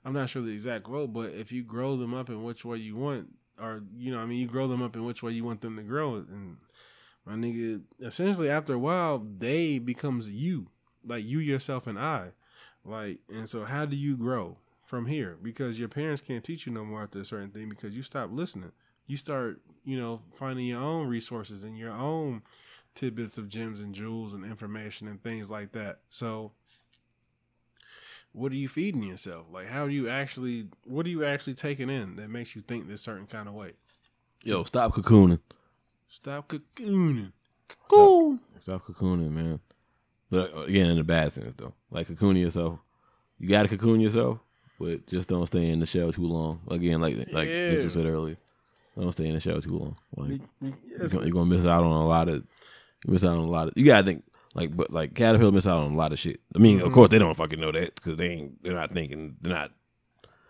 I'm not sure the exact quote, but if you grow them up in which way you want, or you know, I mean, you grow them up in which way you want them to grow, and my nigga, essentially after a while, they becomes you, like you yourself and I, like, and so how do you grow from here? Because your parents can't teach you no more after a certain thing because you stop listening. You start, you know, finding your own resources and your own tidbits of gems and jewels and information and things like that. So what are you feeding yourself? Like how are you actually what are you actually taking in that makes you think this certain kind of way? Yo, stop cocooning. Stop cocooning. Cocoon. Stop cocooning, man. But uh, again, in the bad sense though, like cocooning yourself, you gotta cocoon yourself, but just don't stay in the shell too long. Again, like like Yeah. Mitchell said earlier, don't stay in the shell too long. Like you're gonna, you're gonna miss out on a lot of, you miss out on a lot of. You gotta think like, but like caterpillar miss out on a lot of shit. I mean, of course they don't fucking know that because they ain't. They're not thinking. They're not.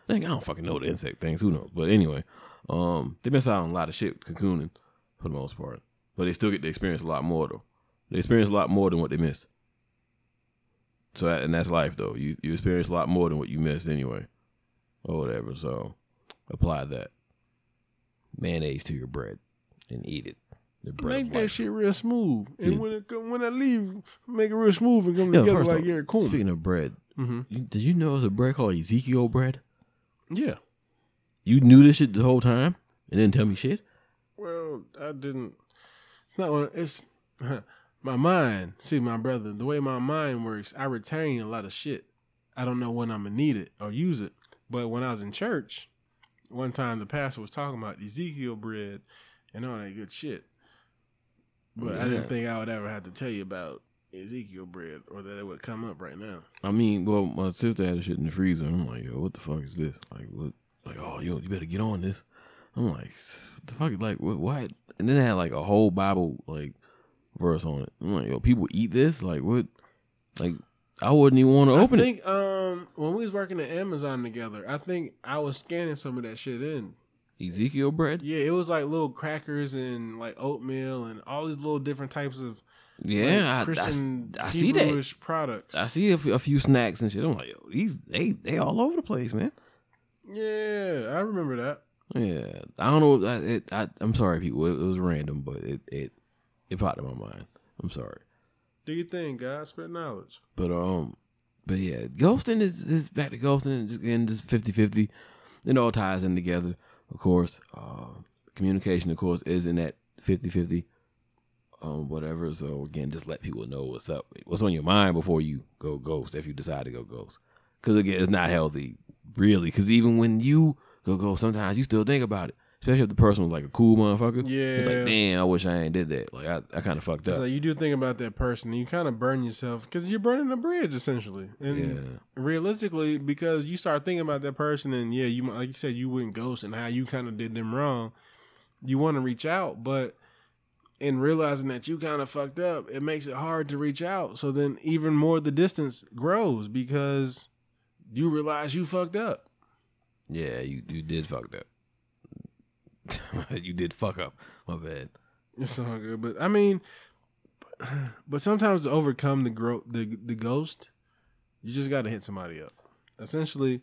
They ain't- I don't fucking know the insect things. Who knows? But anyway, um, they miss out on a lot of shit cocooning for the most part. But they still get to experience a lot more though. They experience a lot more than what they missed. So and that's life though. You you experience a lot more than what you missed anyway, or whatever. So apply that mayonnaise to your bread and eat it. The bread Make that shit real smooth. And Yeah. when it come, when I leave, make it real smooth and come Yo, together like Gary Coleman. Speaking of bread, hmm you, did you know there's a bread called Ezekiel bread? Yeah. You knew this shit the whole time and didn't tell me shit. Well, I didn't. It's not one. It's my mind. See, my brother, the way my mind works, I retain a lot of shit. I don't know when I'm gonna need it or use it. But when I was in church, one time the pastor was talking about Ezekiel bread and all that good shit. But I didn't think I would ever have to tell you about Ezekiel bread or that it would come up right now. I mean, well, my sister had a shit in the freezer. I'm like, yo, what the fuck is this? Like, what? Like, oh, yo, you better get on this. I'm like, the fuck? Like, what? what? And then it had like a whole Bible like verse on it. I'm like, yo, people eat this? Like, what? Like, I wouldn't even want to open it. I it. think um when we was working at Amazon together, I think I was scanning some of that shit in. Ezekiel bread. Yeah, it was like little crackers and like oatmeal and all these little different types of Yeah, like, I, I, Christian I see that. Products. I see a, f- a few snacks and shit. I'm like, yo, these they they all over the place, man. Yeah, I remember that. Yeah, I don't know. I, it, I, I'm sorry, people. It, it was random, but it it it popped in my mind. I'm sorry, Do you think God spread knowledge? but um, but yeah, ghosting is is back to ghosting and just again just 50-50. It all ties in together, of course. Uh, communication, of course, is in that 50-50. Um, whatever. So again, just let people know what's up, what's on your mind before you go ghost. If you decide to go ghost, because again, it's not healthy, really. Because even when you go ghost, sometimes you still think about it. Especially if the person was like a cool motherfucker. Yeah, It's like, damn, I wish I ain't did that. Like I, I kind of fucked up. like you do think about that person, and you kind of burn yourself because you're burning a bridge essentially. And Yeah. realistically, because you start thinking about that person, and yeah, you like you said, you went ghost and how you kind of did them wrong. You want to reach out, but in realizing that you kind of fucked up, it makes it hard to reach out. So then, even more, the distance grows because you realize you fucked up. Yeah, you you did fucked up. you did fuck up. My bad. It's all good, but I mean, but sometimes to overcome the gro- the the ghost, you just got to hit somebody up. Essentially,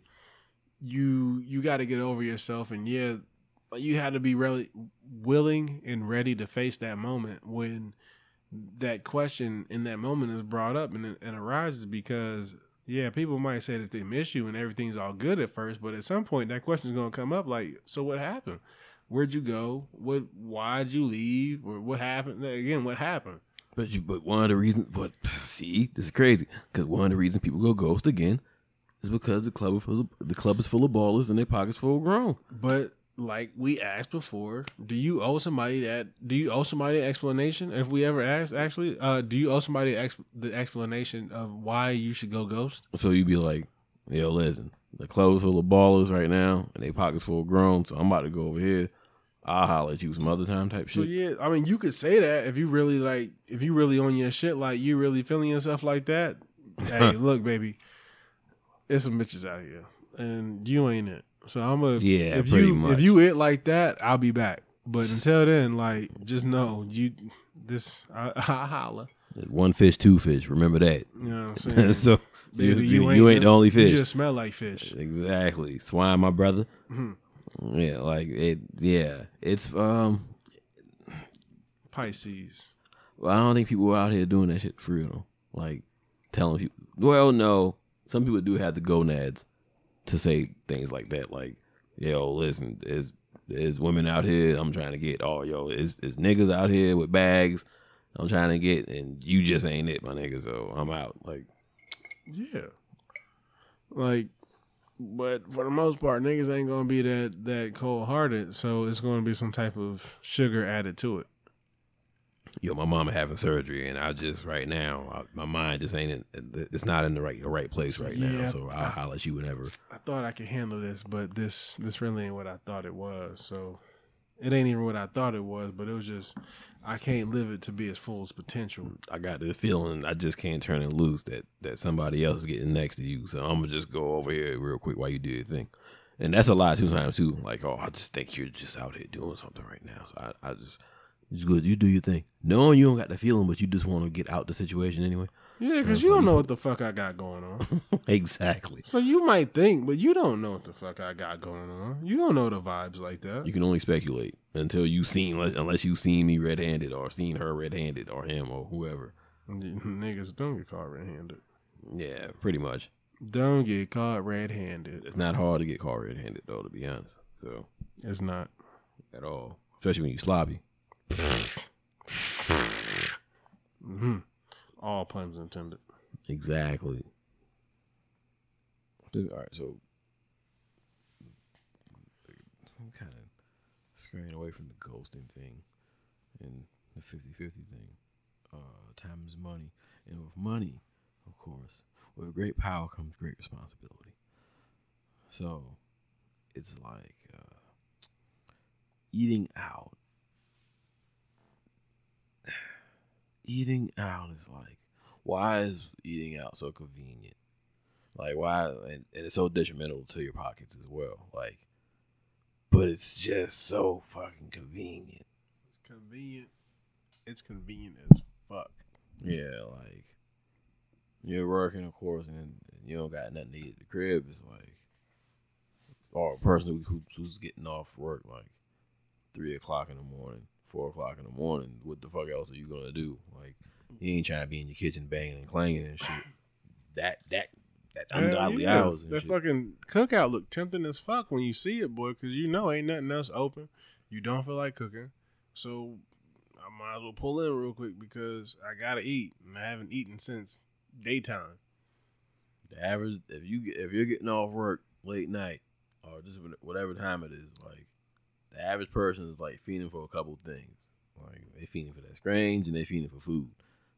you you got to get over yourself, and yeah, you had to be really willing and ready to face that moment when that question in that moment is brought up and and arises because yeah, people might say that they miss you and everything's all good at first, but at some point that question is going to come up like, so what happened? Where'd you go? What? Why'd you leave? Or what happened? Again, what happened? But you, but one of the reasons, but see, this is crazy. Because one of the reasons people go ghost again is because the club is full of, the club is full of ballers and their pockets full of grown. But like we asked before, do you owe somebody that? Do you owe somebody an explanation? If we ever asked, actually, uh, do you owe somebody ex- the explanation of why you should go ghost? So you'd be like, yo, listen, the club is full of ballers right now and their pockets full of grown. So I'm about to go over here. I'll holler at you some other time type shit. So yeah, I mean, you could say that if you really like, if you really on your shit, like you really feeling yourself like that. hey, look, baby, there's some bitches out here, and you ain't it. So I'm a Yeah, If pretty you much. if you it like that, I'll be back. But until then, like, just know you this I, I holla. One fish, two fish. Remember that. You know what I'm saying? so you, Baby, you, you ain't the only fish. You just smell like fish. Exactly. Swine, my brother. Mhm. Yeah, like it. Yeah, it's um. Pisces. Well, I don't think people are out here doing that shit for real. Though. Like telling people. Well, no, some people do have the gonads to say things like that. Like, yo, listen, there's there's women out here. I'm trying to get. Oh, yo, is is niggas out here with bags. I'm trying to get, and you just ain't it, my nigga. So I'm out. Like, Yeah. Like, but for the most part, niggas ain't gonna be that that cold hearted. So it's gonna be some type of sugar added to it. yo, my mama having surgery, and I just right now, I, my mind just ain't. In, it's not in the right the right place right now. So I'll holler at you whenever. I thought I could handle this, but this this really ain't what I thought it was. So it ain't even what I thought it was, but it was just I can't live it to be its fullest potential. I got this feeling I just can't turn it loose that that somebody else is getting next to you. So I'm gonna just go over here real quick while you do your thing. And that's a lot two times too. Like, oh, I just think you're just out here doing something right now. So I, I just it's good. You do your thing. Knowing you don't got the feeling, but you just want to get out the situation anyway. Yeah, because you don't know what the fuck I got going on. exactly. So you might think, but you don't know what the fuck I got going on. You don't know the vibes like that. You can only speculate until you seen unless, unless you seen me red handed or seen her red handed or him or whoever. Niggas don't get caught red handed. Yeah, pretty much. Don't get caught red handed. It's not hard to get caught red handed though, to be honest. So It's not. at all, especially when you sloppy. hmm All puns intended. Exactly. All right, so kind of scurrying away from the ghosting thing, and the 50-50 thing. Uh, time is money, and with money, of course, with great power comes great responsibility. So, it's like uh, eating out. Eating out is like, why is eating out so convenient? Like why, and, and it's so detrimental to your pockets as well. Like, but it's just so fucking convenient. It's convenient. It's convenient as fuck. Yeah, like you're working, of course, and you don't got nothing to eat at the crib. It's like, or a person who, who's getting off work like three o'clock in the morning, four o'clock in the morning. What the fuck else are you gonna do? Like, you ain't trying to be in your kitchen banging and clanging and shit. That that that ungodly yeah. hours That shit. fucking cookout look tempting as fuck when you see it, boy, because you know ain't nothing else open. You don't feel like cooking, so I might as well pull in real quick because I gotta eat, and I haven't eaten since daytime. the average if you if you're getting off work late night or just whatever time it is, like the average person is like feeding for a couple things. Like they feeding for that strange and they feeding for food.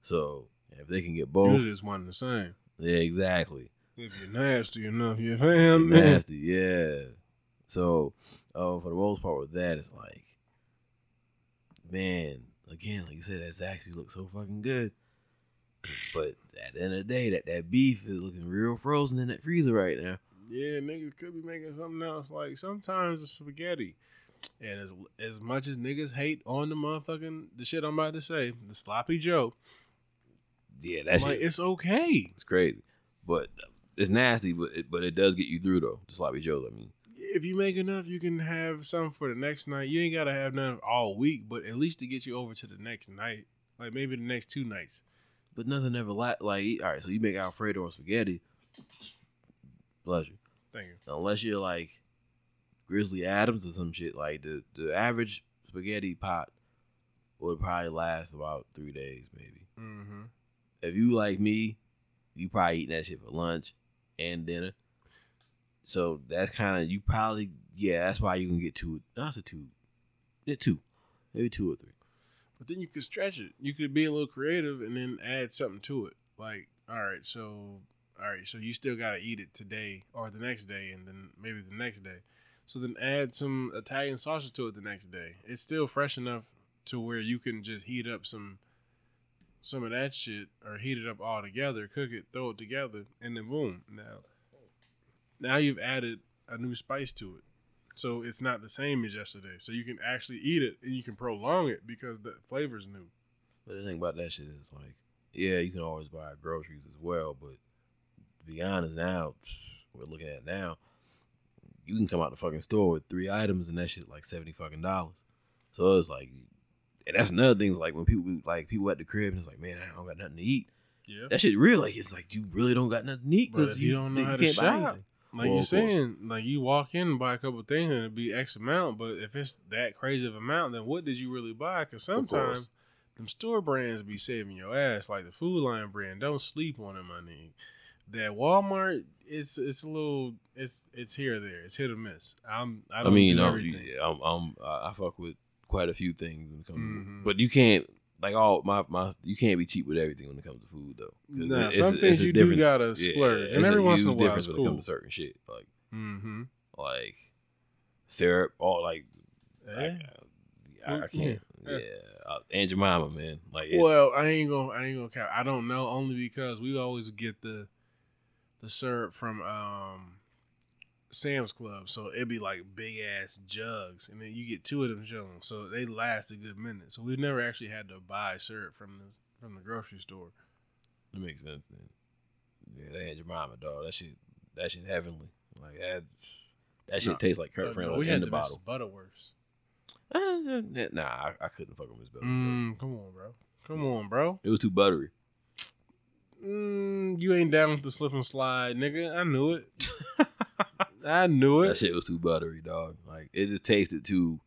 So if they can get both, Usually it's one and the same. yeah, exactly. If you're nasty enough, you fam. nasty, yeah. So, uh, for the most part with that, it's like, man, again, like you said, that Zaxby's looks so fucking good. But at the end of the day, that, that beef is looking real frozen in that freezer right now. Yeah, niggas could be making something else. Like sometimes it's spaghetti. And as as much as niggas hate on the motherfucking the shit I'm about to say, the sloppy Joe, Yeah, that's like shit it's okay. it's crazy. But it's nasty, but it, but it does get you through though. The sloppy joes, I mean. If you make enough, you can have some for the next night. You ain't gotta have none all week, but at least to get you over to the next night, like maybe the next two nights. But nothing ever la- like all right. So you make Alfredo or spaghetti. Bless you. Thank you. unless you're like Grizzly Adams or some shit, like the the average spaghetti pot would probably last about three days, maybe. Mm-hmm. If you like me, you probably eating that shit for lunch and dinner. So that's kind of you probably yeah. That's why you can get two. That's a two, yeah, two, maybe two or three. But then you could stretch it. You could be a little creative and then add something to it. Like, all right, so all right, so you still gotta eat it today or the next day, and then maybe the next day. So then add some Italian sausage to it the next day. It's still fresh enough to where you can just heat up some some of that shit or heat it up all together, cook it, throw it together, and then boom. Now now you've added a new spice to it. So it's not the same as yesterday. So you can actually eat it and you can prolong it because the flavor's new. But the thing about that shit is like, yeah, you can always buy groceries as well. But to be honest, now we're looking at now, you can come out the fucking store with three items and that shit like seventy fucking dollars. So it's like, and that's another thing. is Like when people like people at the crib and it's like, man, I don't got nothing to eat. Yeah. That shit real. Like it's like you really don't got nothing to eat because if you don't know how to can't buy shop, anything. Like Well, you're saying, like you walk in and buy a couple things and it'd be X amount, but if it's that crazy of amount, then what did you really buy? Because sometimes them store brands be saving your ass, like the Food Lion brand. Don't sleep on them, my nigga. That Walmart, it's it's a little, it's it's here or there, it's hit or miss. I'm I I, don't mean, do everything. yeah, I'm, I'm, I I fuck with quite a few things when it comes, Mhm. to, but you can't like all my my you can't be cheap with everything when it comes to food though. Nah, it's- some it's things you do gotta splurge, and every once in a while difference it's when it cool. comes to certain shit like Mm-hmm. like syrup or like, Yeah. like, uh, I, I can't. Yeah. Yeah, Uh, Aunt Jemima, man. Like, it, Well, I ain't gonna I ain't gonna count. I don't know only because we always get the the syrup from um Sam's Club, so it'd be like big ass jugs, and then you get two of them Jones, so they last a good minute. So we've never actually had to buy syrup from the from the grocery store. That makes sense. Then. Yeah, that Aunt Jemima, dog. That shit, that shit heavenly. Like that, that shit No. tastes like Kirk Franklin no, we in had the the bottle. Butterworths. Uh, nah, I, I couldn't fuck with Miss Butterworth. Mm, come on, bro. Come on, bro. It was too buttery. Mm, you ain't down with the slip and slide, nigga. I knew it. I knew it. That shit was too buttery, dog. Like it just tasted too.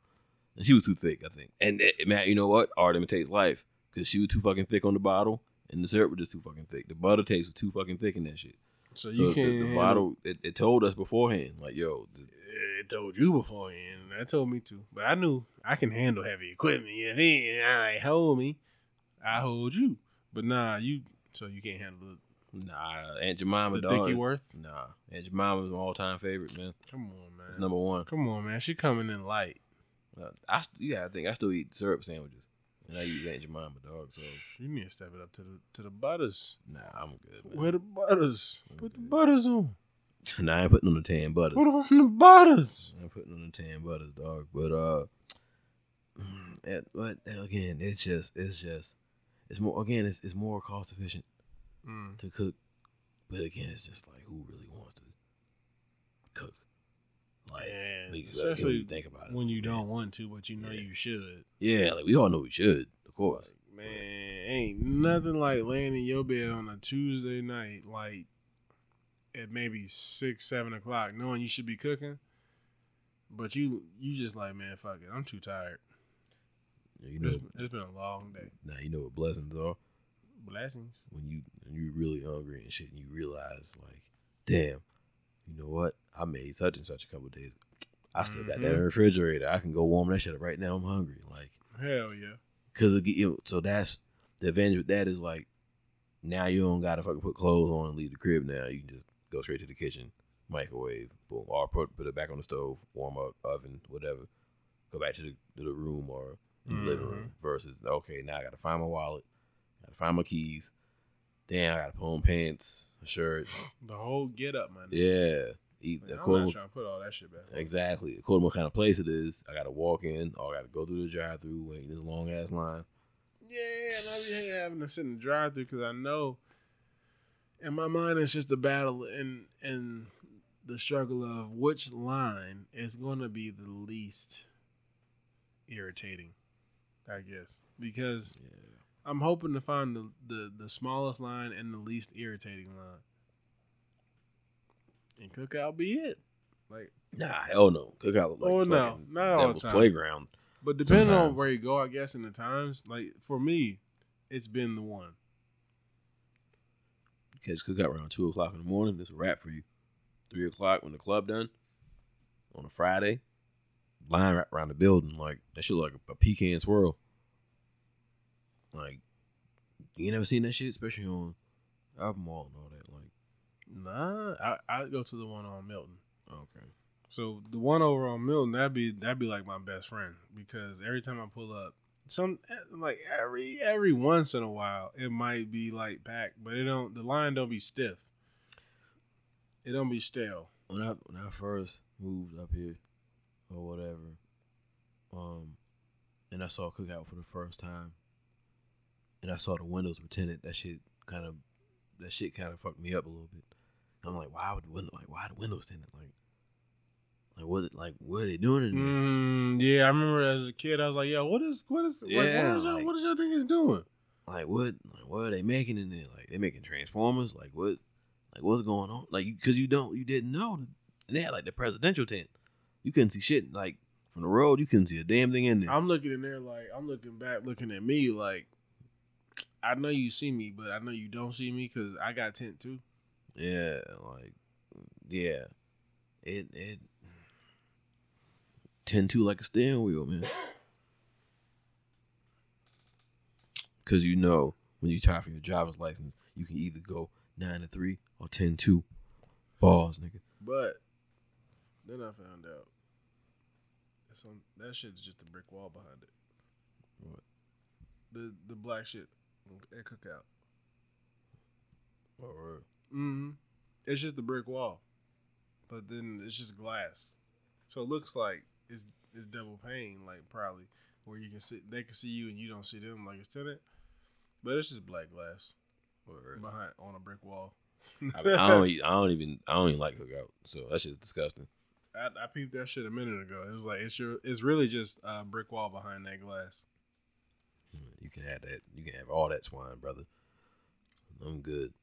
And she was too thick, I think. And eh, it, man, you know what? Art imitates life because she was too fucking thick on the bottle, and the syrup was just too fucking thick. The butter taste was too fucking thick in that shit. So So you the, the bottle, it, it told us beforehand, like, yo, the, it told you beforehand. and That told me too, but I knew I can handle heavy equipment. You know what I mean? I hold me, I hold you. But nah, you so you can't handle Nah, Aunt Jemima, the. Dickie Worth. Nah, Aunt Jemima's my all time favorite, man. Come on, man. It's number one. Come on, man. She coming in light. Uh, I st- yeah, I think I still eat syrup sandwiches, and I eat Aunt Jemima, dog. So You need to step it up to the to the butters. nah, I'm good, man. Where the butters? Put the butters on. nah, I ain't putting on the tan butters. Put on the butters. I'm putting on the tan butters, dog. But uh, it, but again, it's just, it's just, it's more. Again, it's it's more cost efficient Mm. to cook, but again, it's just like who really wants to cook? Like, Yeah, when you- like, especially you think about it, When you man. don't want to, but you know Yeah. you should. Yeah, like we all know we should, of course. Man, ain't nothing like laying in your bed on a Tuesday night, like at maybe six, seven o'clock, knowing you should be cooking. But you, you just like, man, fuck it. I'm too tired. You know, It's, it's been a long day. now you know what blessings are Blessings. when you when you really hungry and shit, and you realize like, damn, you know what? I made such and such a couple days. I still got that in the Mhm. refrigerator. I can go warm that shit up right now. I'm hungry, like, Hell yeah. cause it, you know, so that's the advantage with that is like, now you don't gotta fucking put clothes on and leave the crib. Now you can just go straight to the kitchen, microwave, boom, or put put it back on the stove, warm up, oven, whatever. Go back to the to the room or the living room. Versus okay, now I gotta find my wallet, gotta find my keys. Damn, I gotta put on pants, a shirt. The whole get up, man. Yeah, eat Man, I'm not trying to put all that shit back. exactly according to what kind of place it is. I gotta walk in or I gotta go through the drive through, wait in this long ass line. Yeah, and I be having to sit in the drive through because I know in my mind it's just a battle and and the struggle of which line is going to be the least irritating, I guess, because Yeah. I'm hoping to find the, the the smallest line and the least irritating line, and cookout be it. Like, Nah, hell no. Cookout like Oh, no. Not all the time. playground. but depending on where you go, I guess in the times, like for me, it's been the one. Catch cookout around two o'clock in the morning. It's a wrap for you. Three o'clock when the club done on a Friday. Line wrap around the building like that shit look like a, a pecan swirl. Like you never seen that shit, especially on Albemarle and all that. Like Nah, I I go to the one on Milton. okay, So the one over on Milton, that'd be that'd be like my best friend because every time I pull up, some like every every once in a while, it might be like packed, but it don't. The line don't be stiff. It don't be stale. when I when I first moved up here or whatever, um, and I saw cookout for the first time, and I saw the windows were tinted. That shit kind of that shit kind of fucked me up a little bit. I'm like, why would the window like why the windows tinted? Like, like what like what are they doing in there? Mm, yeah, I remember as a kid, I was like, "Yo, what is what is like, Yeah, what, is like- what is y'all niggas doing?" Like what like what are they making in there? Like they making transformers? Like what? Like what's going on? Like because you don't you didn't know. And they had like the presidential tent. You couldn't see shit like from the road. You couldn't see a damn thing in there. I'm looking in there like I'm looking back, looking at me like I know you see me, but I know you don't see me because I got tent too. Yeah, like yeah, it it ten two like a steering wheel, man. Cause you know when you try for your driver's license, you can either go nine to three or ten two. Balls, nigga. But then I found out on, that shit's just a brick wall behind it. What? The the black shit at cookout. Or Mm-hmm. It's just a brick wall, but then it's just glass, so it looks like it's it's double pane, like probably where you can sit, they can see you and you don't see them, like it's tinted. But it's just black glass or behind on a brick wall. I, mean, I don't I don't even I don't even like cookout, so that shit's disgusting. I, I peeped that shit a minute ago. It was like it's your it's really just a brick wall behind that glass. You can have that. You can have all that swine, brother. I'm good.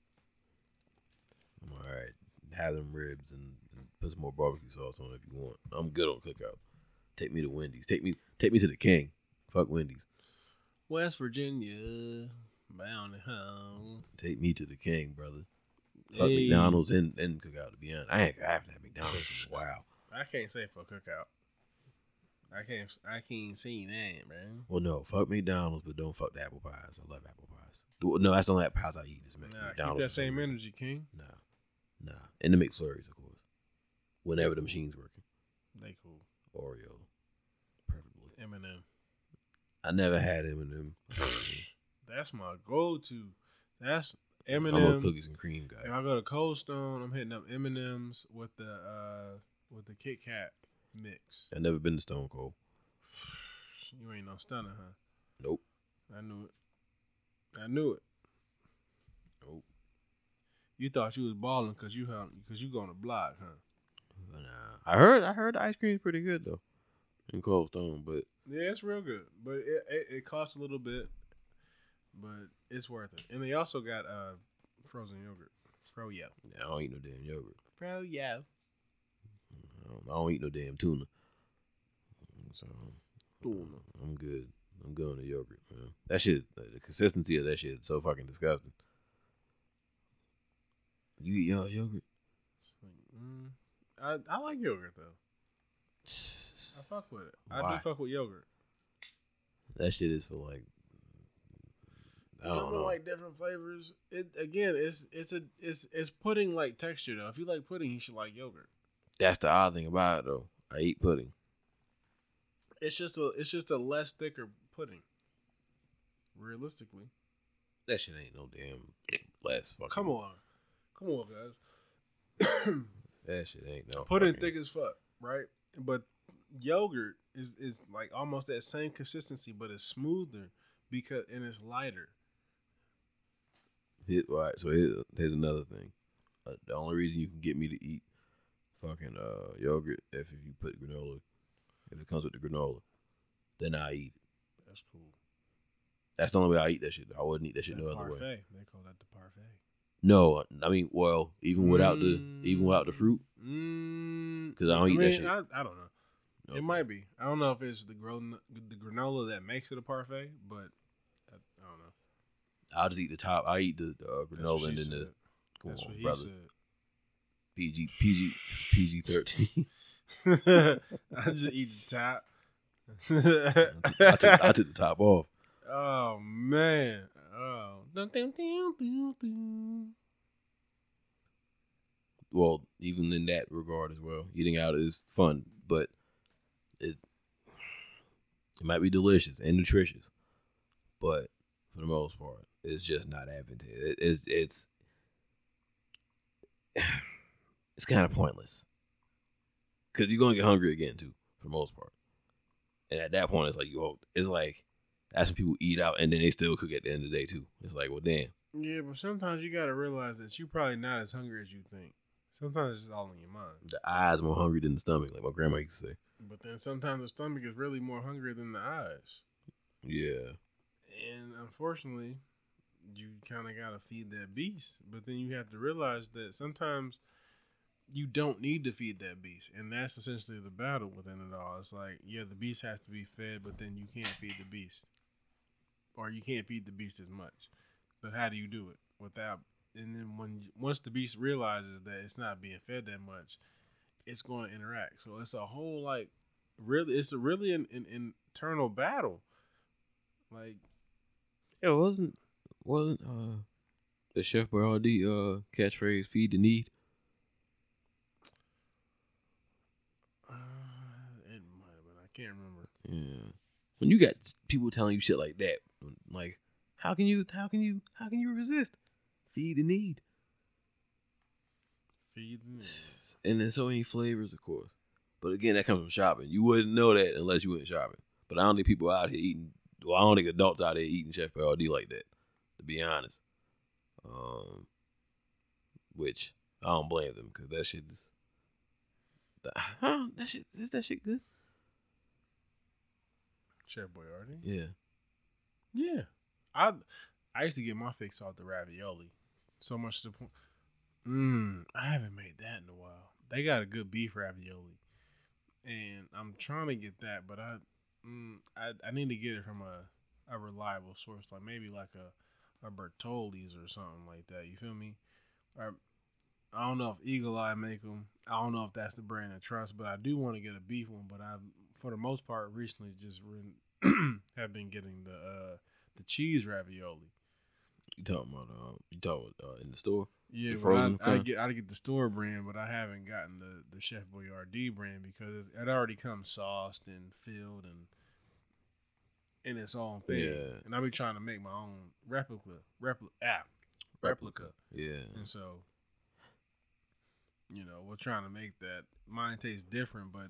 I'm all right. Have them ribs and, and put some more barbecue sauce on it if you want. I'm good on cookout. Take me to Wendy's. Take me take me to the King. Fuck Wendy's. West Virginia, bound home. Take me to the King, brother. Fuck Hey. McDonald's and, and cookout. To be honest, I ain't I haven't had McDonald's in a while. I can't say for cookout. I can't. I can't see that, man. Well, no, fuck McDonald's, but don't fuck the apple pies. I love apple pies. No, that's the only apple pies I eat. Is Mc- Nah, keep that same energy, King. Nah, nah. And the McFlurries, of course. Whenever the machine's working. They cool. Oreo, preferably. M&M. I never had M&M. That's my go-to. That's I'm a cookies and cream guy. If. I go to Cold Stone, I'm hitting up M and M's with the uh with the Kit Kat mix. I've never been to Stone Cold. You ain't no stunner, huh? Nope. I knew it. I knew it. Nope. You thought you was balling because you had because you going to block, huh? Nah. I heard I heard the ice cream's pretty good though. In Cold Stone, but Yeah, it's real good, but it it, it costs a little bit, but it's worth it. And they also got uh frozen yogurt, froyo, I don't eat no damn yogurt. froyo. I don't, I don't eat no damn tuna. So I'm good. I'm good on the yogurt, man. That shit, the consistency of that shit is so fucking disgusting. You eat your yogurt? Mm, I I like yogurt though. I fuck with it. I do fuck with yogurt. That shit is for like. I don't know. like different flavors. It again, it's it's a it's it's pudding like texture though. If you like pudding, you should like yogurt. That's the odd thing about it though. I eat pudding. It's just a it's just a less thicker pudding. Realistically, That shit ain't no damn less fucking. come on, come on, guys. That shit ain't no. pudding thick as fuck, right? But yogurt is is like almost that same consistency, but it's smoother because and it's lighter. Hit, all right, so here, here's another thing. Uh, the only reason you can get me to eat fucking uh, yogurt if, if you put granola, if it comes with the granola, then I eat it. That's cool. That's the only way I eat that shit. I wouldn't eat that shit That no other parfait. way. They call that the parfait. No, I mean, well, even without the even without the fruit, Mm, 'Cause I don't eat that shit. I, I don't know. Okay. It might be. I don't know if it's the gran- the granola that makes it a parfait, but I, I don't know. I'll just eat the top. I eat the uh, granola and then the come That's on, what he brother. said. PG PG PG thirteen. I just eat the top. I took I took the top off. oh man. Oh. Well, even in that regard as well, eating out is fun, but it it might be delicious and nutritious, but for the most part, it's just not advantageous. It, it's it's it's kind of pointless because you're gonna get hungry again too, for the most part. And at that point, it's like you, hope it's like that's when people eat out and then they still cook at the end of the day too. It's like, well, damn. Yeah, but sometimes you gotta realize that you're probably not as hungry as you think. Sometimes it's just all in your mind. The eyes more hungry than the stomach, like my grandma used to say. But then sometimes the stomach is really more hungry than the eyes. Yeah. And unfortunately, you kind of got to feed that beast. But then you have to realize that sometimes you don't need to feed that beast. And that's essentially the battle within it all. It's like, yeah, the beast has to be fed, but then you can't feed the beast. Or you can't feed the beast as much. But how do you do it without? And then when once the beast realizes that it's not being fed that much, it's going to interact. So it's a whole like really, it's a really an, an internal battle. Like it wasn't wasn't uh the Chef Boyardee uh catchphrase "Feed the need"? Uh, it might have been. I can't remember. Yeah. When you got people telling you shit like that, like how can you how can you how can you resist? Feed the need. Feeding. And there's so many flavors, of course. But again, that comes from shopping. You wouldn't know that unless you went shopping. But I don't think people out here eating. Well, I don't think adults out there eating Chef Boyardee like that. To be honest, um, which I don't blame them because that shit is. Huh? That shit is that shit good? Chef Boyardee. Yeah. Yeah, I I used to get my fix off the ravioli. So much to the point. Mmm, I haven't made that in a while. They got a good beef ravioli, and I'm trying to get that, but I, mm, I, I need to get it from a, a reliable source, like maybe like a, a Bertolli's or something like that. You feel me? Or I don't know if Eagle Eye make them. I don't know if that's the brand I trust, but I do want to get a beef one. But I, for the most part, recently just re- have been getting the uh, the cheese ravioli. You talking about uh, you talking uh, in the store? Yeah, The I, I get I get the store brand, but I haven't gotten the the Chef Boyardee brand because it already comes sauced and filled and in its own thing. Yeah. And I be trying to make my own replica, replica, ah, replica. Yeah, And so, you know, we're trying to make that. Mine tastes different, but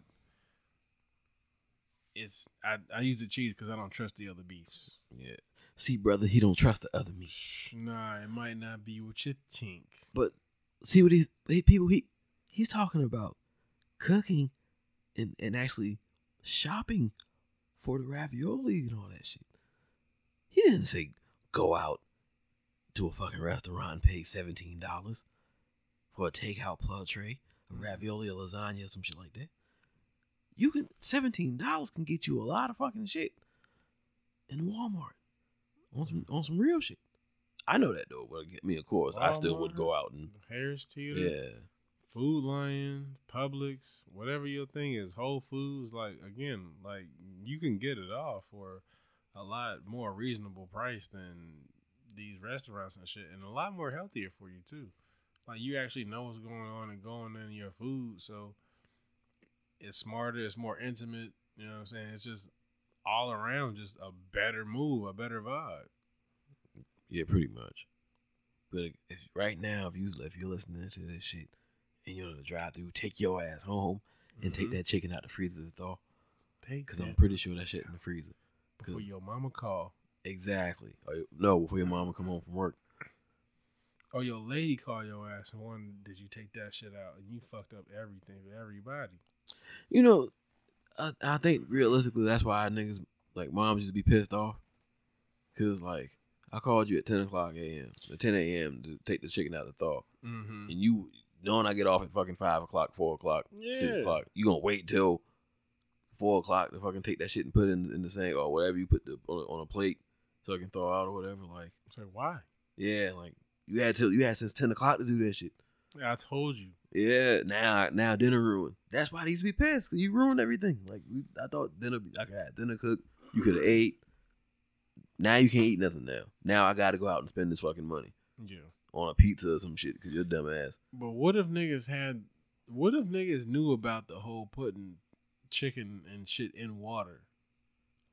it's I I use the cheese because I don't trust the other beefs. yeah. See, brother, he don't trust the other meat. Nah, it might not be what you think. But see what he's he, people he he's talking about cooking and and actually shopping for the ravioli and all that shit. He didn't say go out to a fucking restaurant and pay seventeen dollars for a takeout plug tray, a ravioli, a lasagna, or some shit like that. You can seventeen dollars can get you a lot of fucking shit in Walmart on some on some real shit. I know that though, but I mean, of course, I still would go out and Harris Teeter, yeah, Food Lion, Publix, whatever your thing is, Whole Foods. Like again, like you can get it all for a lot more reasonable price than these restaurants and shit, and a lot more healthier for you too. Like you actually know what's going on and going in your food, so it's smarter, it's more intimate. You know what I'm saying? It's just all around just a better move, a better vibe. yeah, pretty much. But if right now, if you if you're listening to this shit and you're on the drive through, take your ass home and take Mhm. that chicken out the freezer to thaw, because I'm pretty sure that shit in the freezer. before your mama call. Exactly. Or, no, before your mama come home from work. Or your lady call your ass and one did you take that shit out and you fucked up everything for everybody. You know, I, I think realistically that's why niggas like moms used to be pissed off. Cause like I called you at ten o'clock a.m. or ten a.m. to take the chicken out of the thaw, Mm-hmm. and you knowing I get off at fucking five o'clock, four o'clock, six o'clock, you gonna wait till four o'clock to fucking take that shit and put it in, in the sink or whatever you put the, on, on a plate so I can throw out or whatever. Like, So why? yeah, like you had till you had since ten o'clock to do that shit. Yeah, I told you. Yeah, now now dinner ruined. That's why they used to be pissed because you ruined everything. Like we, I thought dinner, I could have dinner cooked. You could have ate. Now you can't eat nothing. Now, now I got to go out and spend this fucking money Yeah. on a pizza or some shit because you're a dumb ass. But what if niggas had what if niggas knew about the whole putting chicken and shit in water?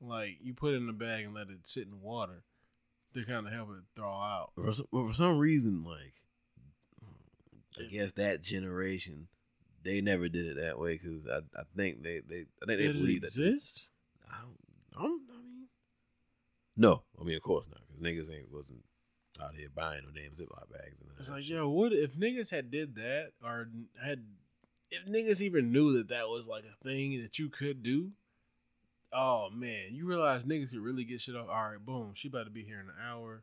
Like you put it in a bag and let it sit in water to kind of help it thaw out. For some, for some reason, like I guess that generation, they never did it that way because I, I think they they I think they Did it believe that. exist? I don't, I don't. I mean, no. I mean, of course not because niggas ain't wasn't out here buying no damn Ziploc bags. And It's like, shit. yo, what if niggas had did that or had if niggas even knew that that was like a thing that you could do? Oh man, you realize niggas could really get shit off. All right, boom, she about to be here in an hour.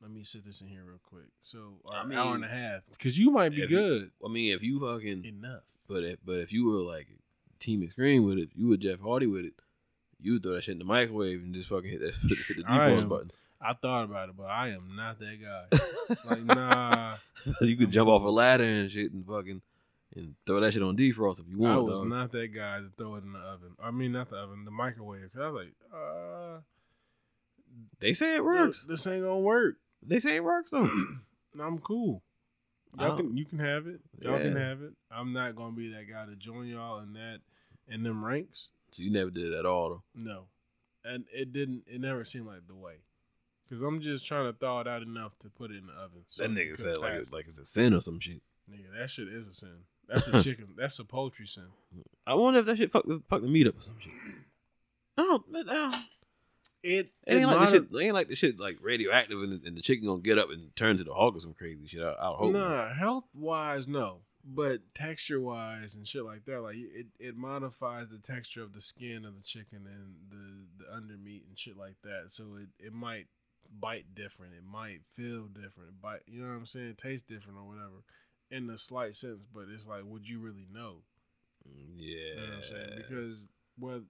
Let me sit this in here real quick. So, I an hour and a half, because you might be if you- good I mean, if you fucking enough. But if but if you were like Team Extreme with it, you were Jeff Hardy with it, you would throw that shit in the microwave and just fucking hit that hit the I defrost am. button. I thought about it, but I am not that guy. like, nah, you could jump off a ladder and shit and fucking and throw that shit on defrost if you want. I was dog. not that guy to throw it in the oven. I mean, not the oven, the microwave. 'Cause I was like, uh, They say it this, works. this ain't gonna work. They say it works though. No, I'm cool. Y'all oh. can you can have it. Y'all can have it. I'm not gonna be that guy to join y'all in that in them ranks. so you never did it at all though. No, and it didn't. It never seemed like the way. Cause I'm just trying to thaw it out enough to put it in the oven. so that nigga said like fast. it's, like it's a sin or some shit. nigga, that shit is a sin. That's a chicken. That's a poultry sin. I wonder if that shit fuck the fuck the meat up or some shit. Oh, oh. It, It ain't it like the shit. It ain't like the shit like radioactive and the, and the chicken gonna get up and turn to the hog or some crazy shit. I, I hope. not. Nah, health wise, no. But texture wise and shit like that, like it, it modifies the texture of the skin of the chicken and the the under meat and shit like that. So it, it might bite different. It might feel different. Bite, you know what I'm saying? Taste different or whatever, in a slight sense. But it's like, would you really know? Yeah. You know what I'm saying? Because well,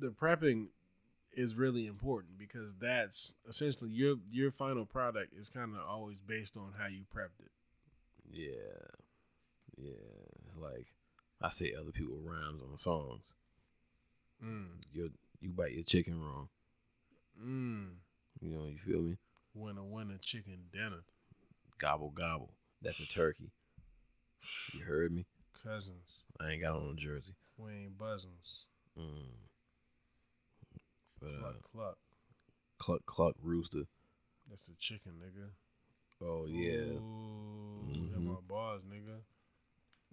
the prepping is really important because that's essentially your your final product is kind of always based on how you prepped it. Yeah, yeah. Like I say, other people rhymes on songs. Mm. You you bite your chicken wrong. Mm. You know, you feel me? When Winner, winner, chicken dinner. Gobble gobble. That's a turkey. You heard me? Cousins. I ain't got on a jersey. We ain't buzzings. Mm. But uh, Cluck, cluck. cluck cluck rooster. That's a chicken, nigga. Oh yeah, Ooh, them Mhm. my bars, nigga.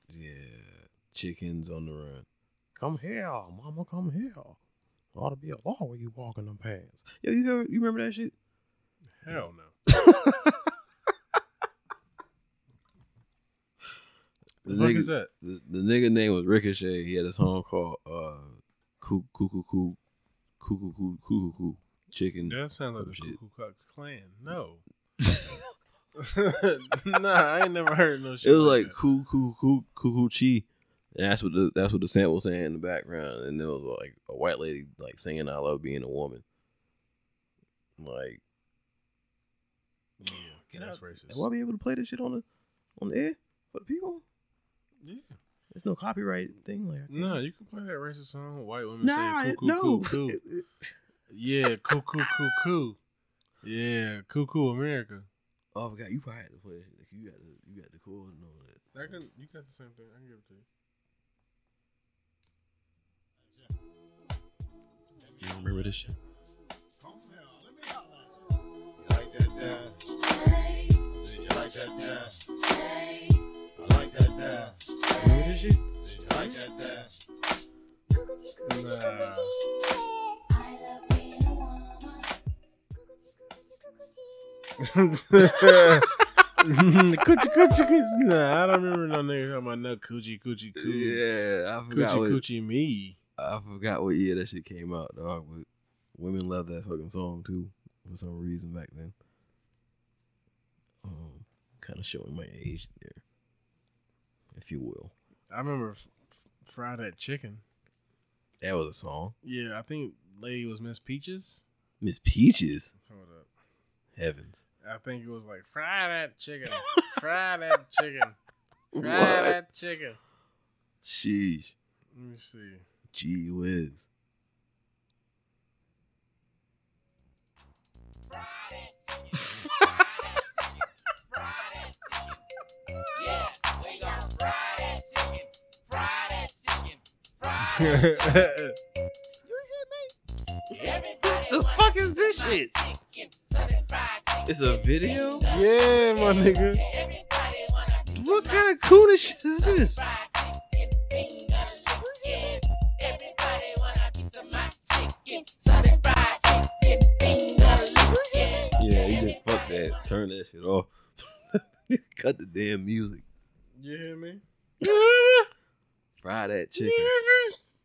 yeah. Chickens on the run. Come here, mama. Come here. Ought to be a law where you walk in them pants. Yo, you ever, you remember that shit? Hell no. The The fuck nigga- is that? The, the nigga name was Ricochet. He had a song called uh, "Coo Coo Coo Coo Coo Coo Coo Coo Coo Chicken." That sounds like the shit. Ku Klux Klan. No. nah, I ain't never heard no shit. It was like that. "Coo Coo Coo Coo Coo Chi," and that's what the that's what the sample was saying in the background. And there was like a white lady like singing "I love being a woman." Like, Yeah, that's out. racist. will I be able to play this shit on the on the air for the people? Yeah. There's no copyright thing. Like, No, you can play that racist song. White women nah, saying no. "coo coo coo coo." Yeah, coo coo coo coo. Yeah, coo coo America. oh, I forgot. You probably had to play. it. Like, you got the you got the chord and all that. I can. You got the same thing. I can give it to you. You don't remember this shit? That dance? I like that dance? I like that dance. Remember this shit? I said you like that coochie coochie coochie. Nah, I don't remember no nigga talking about no coochie coochie coo. Yeah, I forgot. Coochie what, coochie me. I forgot what year that shit came out, dog. But women love that fucking song too for some reason back then. Um, kind of showing my age there, if you will. I remember f- f- fry that chicken. That was a song. Yeah, I think lady was Miss Peaches. Miss Peaches, Hold up. heavens. I think it was like fry that chicken, fry that chicken, fry What? that chicken. Sheesh, Let me see. gee whiz. The fuck is this shit? It's a video. yeah, my nigga. What kind of coonish shit is this? Yeah, you just fuck that. Turn that shit off. Cut the damn music. You hear me? Fry that chicken.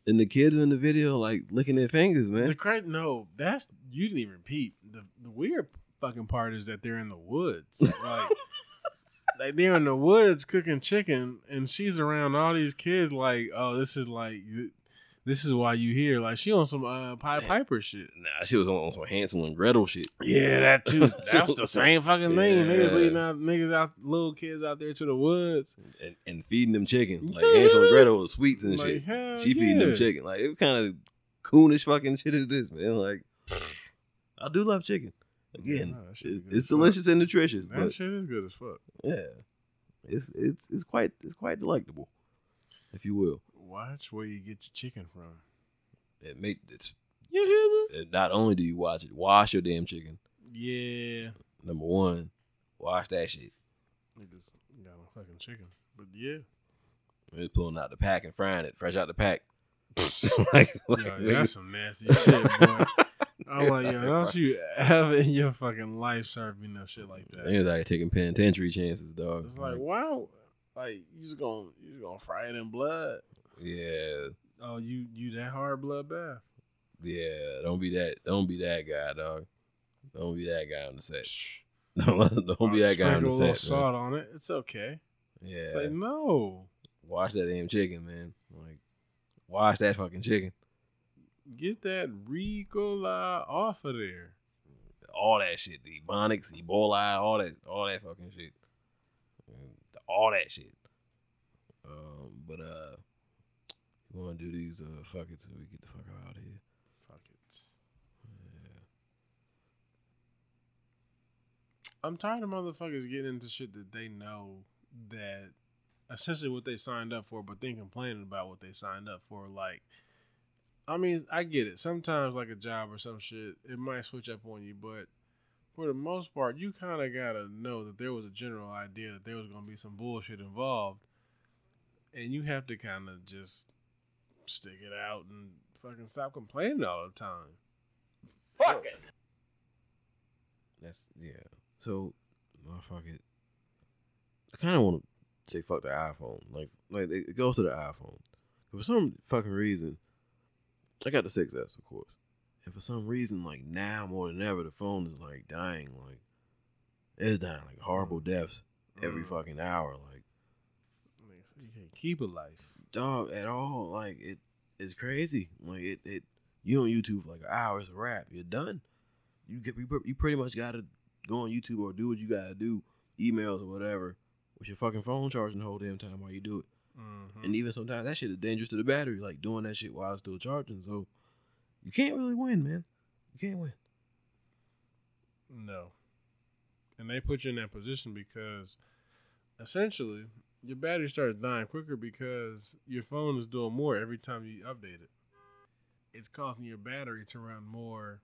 And the kids in the video like licking their fingers, man. The cra- no, that's you didn't even repeat. The the weird fucking part is that they're in the woods. Like like they're in the woods cooking chicken and she's around all these kids like, oh, this is like this is why you here. Like she on some uh Pied Piper shit. Nah, she was on, on some Hansel and Gretel shit. Yeah, that too. That's the same fucking thing. Niggas leading out niggas out little kids out there to the woods. And, and feeding them chicken. Like Hansel and Gretel was sweets and Like, shit. She feeding them chicken. Like, what kind of coonish fucking shit is this, man? Like, I do love chicken. Again, Nah, that shit it- good as it's fuck. delicious and nutritious, That but shit is good as fuck. yeah, it's it's it's quite it's quite delectable, if you will. Watch where you get your chicken from. It make it's You hear me? it, not only do you watch it, wash your damn chicken. Yeah. Number one, wash that shit. Niggas got a fucking chicken. But yeah. It's pulling out the pack and frying it fresh out the pack. like, like, Yo, that's some nasty shit, boy. I'm like, yo, don't you ever in your fucking life serve me no shit like that. Out here taking penitentiary chances, dog. It's like, wow, like you just gonna you just gonna fry it in blood. Yeah, Oh, you you that hard blood bath? yeah. Don't be that. Don't be that guy, dog. Don't be that guy on the set. Don't, don't be that guy on the Sprinkle a little salt on it. It's okay. Yeah, It's like no, wash that damn chicken, man. Like, wash that fucking chicken. get that Ricola off of there. All that shit, the Ebonics, Ebola, all that, all that fucking shit. all that shit. Um, but uh, want to do these uh fuck it so we get the fuck out of here. Fuck it. I'm tired of motherfuckers getting into shit that they know that essentially what they signed up for, but then complaining about what they signed up for. Like, I mean, I get it. Sometimes, like a job or some shit, it might switch up on you, but for the most part, you kind of gotta know that there was a general idea that there was gonna be some bullshit involved, and you have to kind of just stick it out and fucking stop complaining all the time. Fuck it. That's yeah. So, motherfucker, I kind of want to say fuck the iPhone. Like, like it it goes to the iPhone. For some fucking reason, I got the 6S, of course. And for some reason, like now more than ever, the phone is like dying. Like, it's dying like horrible deaths every Mm. fucking hour. Like, Like, You can't keep a life. Dog at all. Like it, it's crazy. Like it, it. You on YouTube for like an hour, it's a wrap. You're done. You get you, you pretty much gotta go on YouTube or do what you gotta do, emails or whatever, with your fucking phone charging the whole damn time while you do it. Mm-hmm. And even sometimes that shit is dangerous to the battery, like doing that shit while it's still charging. So you can't really win, man. You can't win. No. And they put you in that position because essentially your battery starts dying quicker because your phone is doing more every time you update it. It's causing your battery to run more,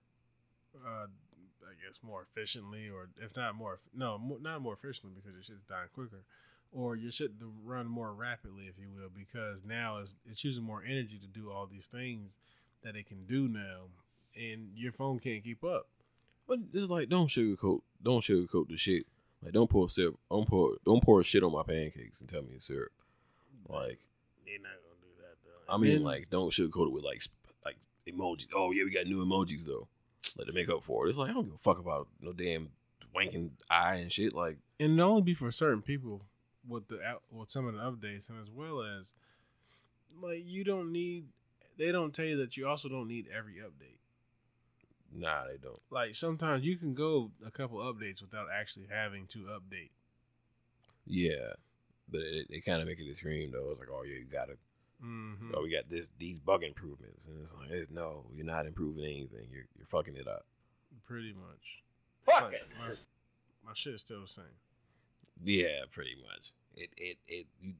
uh, I guess, more efficiently, or if not more, no, more, not more efficiently because your shit's dying quicker, or your shit to run more rapidly, if you will, because now it's, it's using more energy to do all these things that it can do now, and your phone can't keep up. But it's like don't sugarcoat, don't sugarcoat the shit. Like don't pour syrup, don't pour, don't pour shit on my pancakes and tell me it's syrup. Like They're not gonna do that though. I mean, And- like, don't sugarcoat it with like, like emojis. Oh yeah, we got new emojis though. Like to make up for it. It's like I don't give a fuck about no damn wanking eye and shit. Like, and it only be for certain people with the out with some of the updates, and as well as like you don't need. They don't tell you that you also don't need every update. Nah, they don't. Like sometimes you can go a couple updates without actually having to update. Yeah, but it, they kind of make it extreme though. It's like, oh yeah, you gotta. Mm-hmm. Oh, we got this these bug improvements, and it's like, eh, no, you're not improving anything. You're you're fucking it up. Pretty much. Fuck it. My, my shit is still the same. Yeah, pretty much. It it it you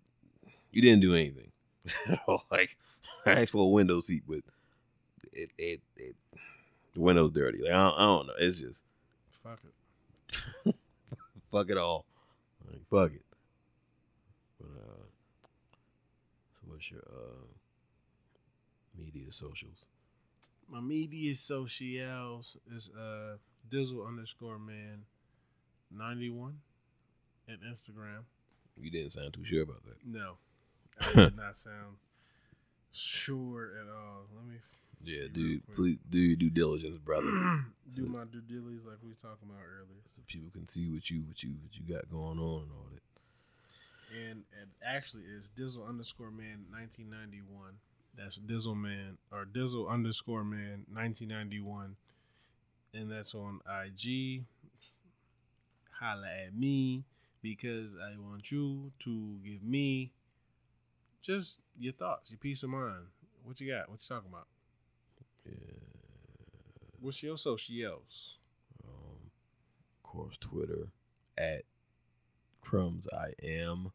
you didn't do anything. like I asked for a window seat, but it it it the window's dirty. Like I don't, I don't know. It's just Fuck it. fuck it all. Like fuck it. But uh, so what's your uh media socials? My media socials is uh Dizzle underscore man ninety one at Instagram. You didn't sound too sure about that. No, I did not sound sure at all. Let me Yeah, dude. Please do your due diligence, brother, do my due diligence like we talking about earlier. so people can see what you what you what you got going on and all that. And it actually is Dizzle underscore man nineteen ninety one. That's Dizzle man or Dizzle underscore man nineteen ninety one, and that's on IG. Holla at me because I want you to give me just your thoughts, your peace of mind. What you got? What you talking about? What's your socials? um, of course, Twitter at crumbs I am,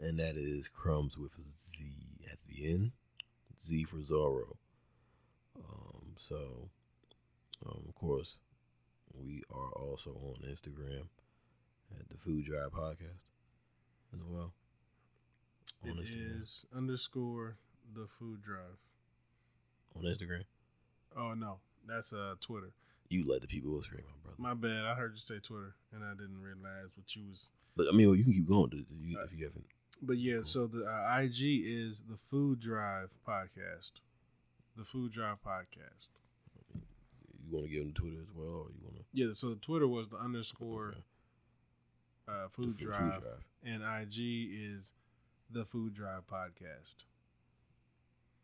and that is crumbs with a Z at the end, Z for Zorro. Um, so, um, of course, we are also on Instagram at the Food Drive Podcast as well. It Instagram. is underscore the food drive. On Instagram. Oh no, that's uh Twitter. You let the people scream, my brother. My bad. I heard you say Twitter, and I didn't realize what you was. But I mean, well, you can keep going to, you, if you haven't. But yeah, so the uh, IG is the Food Drive podcast. The Food Drive podcast. You want to give them Twitter as well, or you want to Yeah, so the Twitter was the underscore uh, food, Food drive, Drive. and IG is the Food Drive podcast.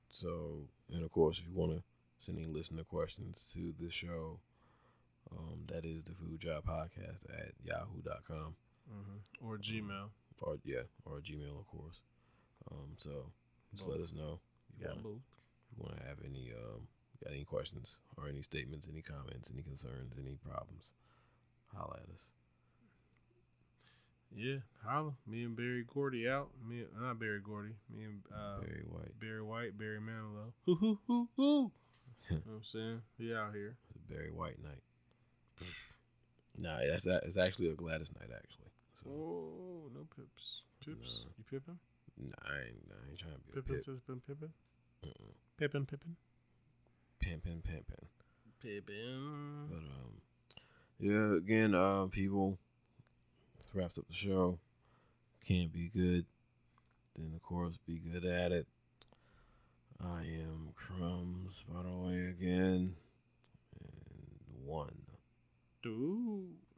So, and of course, if you want to send any listener questions to the show, um, that is the Food Job Podcast at yahoo.com hmm Or Gmail. or yeah, or Gmail, of course. Um, so just let us know You got both. if you want to have any um, got any questions or any statements, any comments, any concerns, any problems. Holla at us. Yeah, holla. Me and Berry Gordy out. Me, not Berry Gordy. Me and uh, Barry White, Barry White, Barry Manilow. Hoo hoo hoo hoo. you know what I'm saying? We out here. the Barry White night. nah, that's that. It's actually a Gladys Knight, actually. So, Oh, no pips. Pips. No. You pippin? nah, I ain't, I ain't trying to be a Pippin pip. has been pippin? Mm-mm. Pippin, pippin. Pimpin', pimpin'. Pippin. But um, yeah. Again, um, people. Wraps up the show. Can't be good. Then of course, be good at it. I am crumbs, by the way, again, and one. Dude.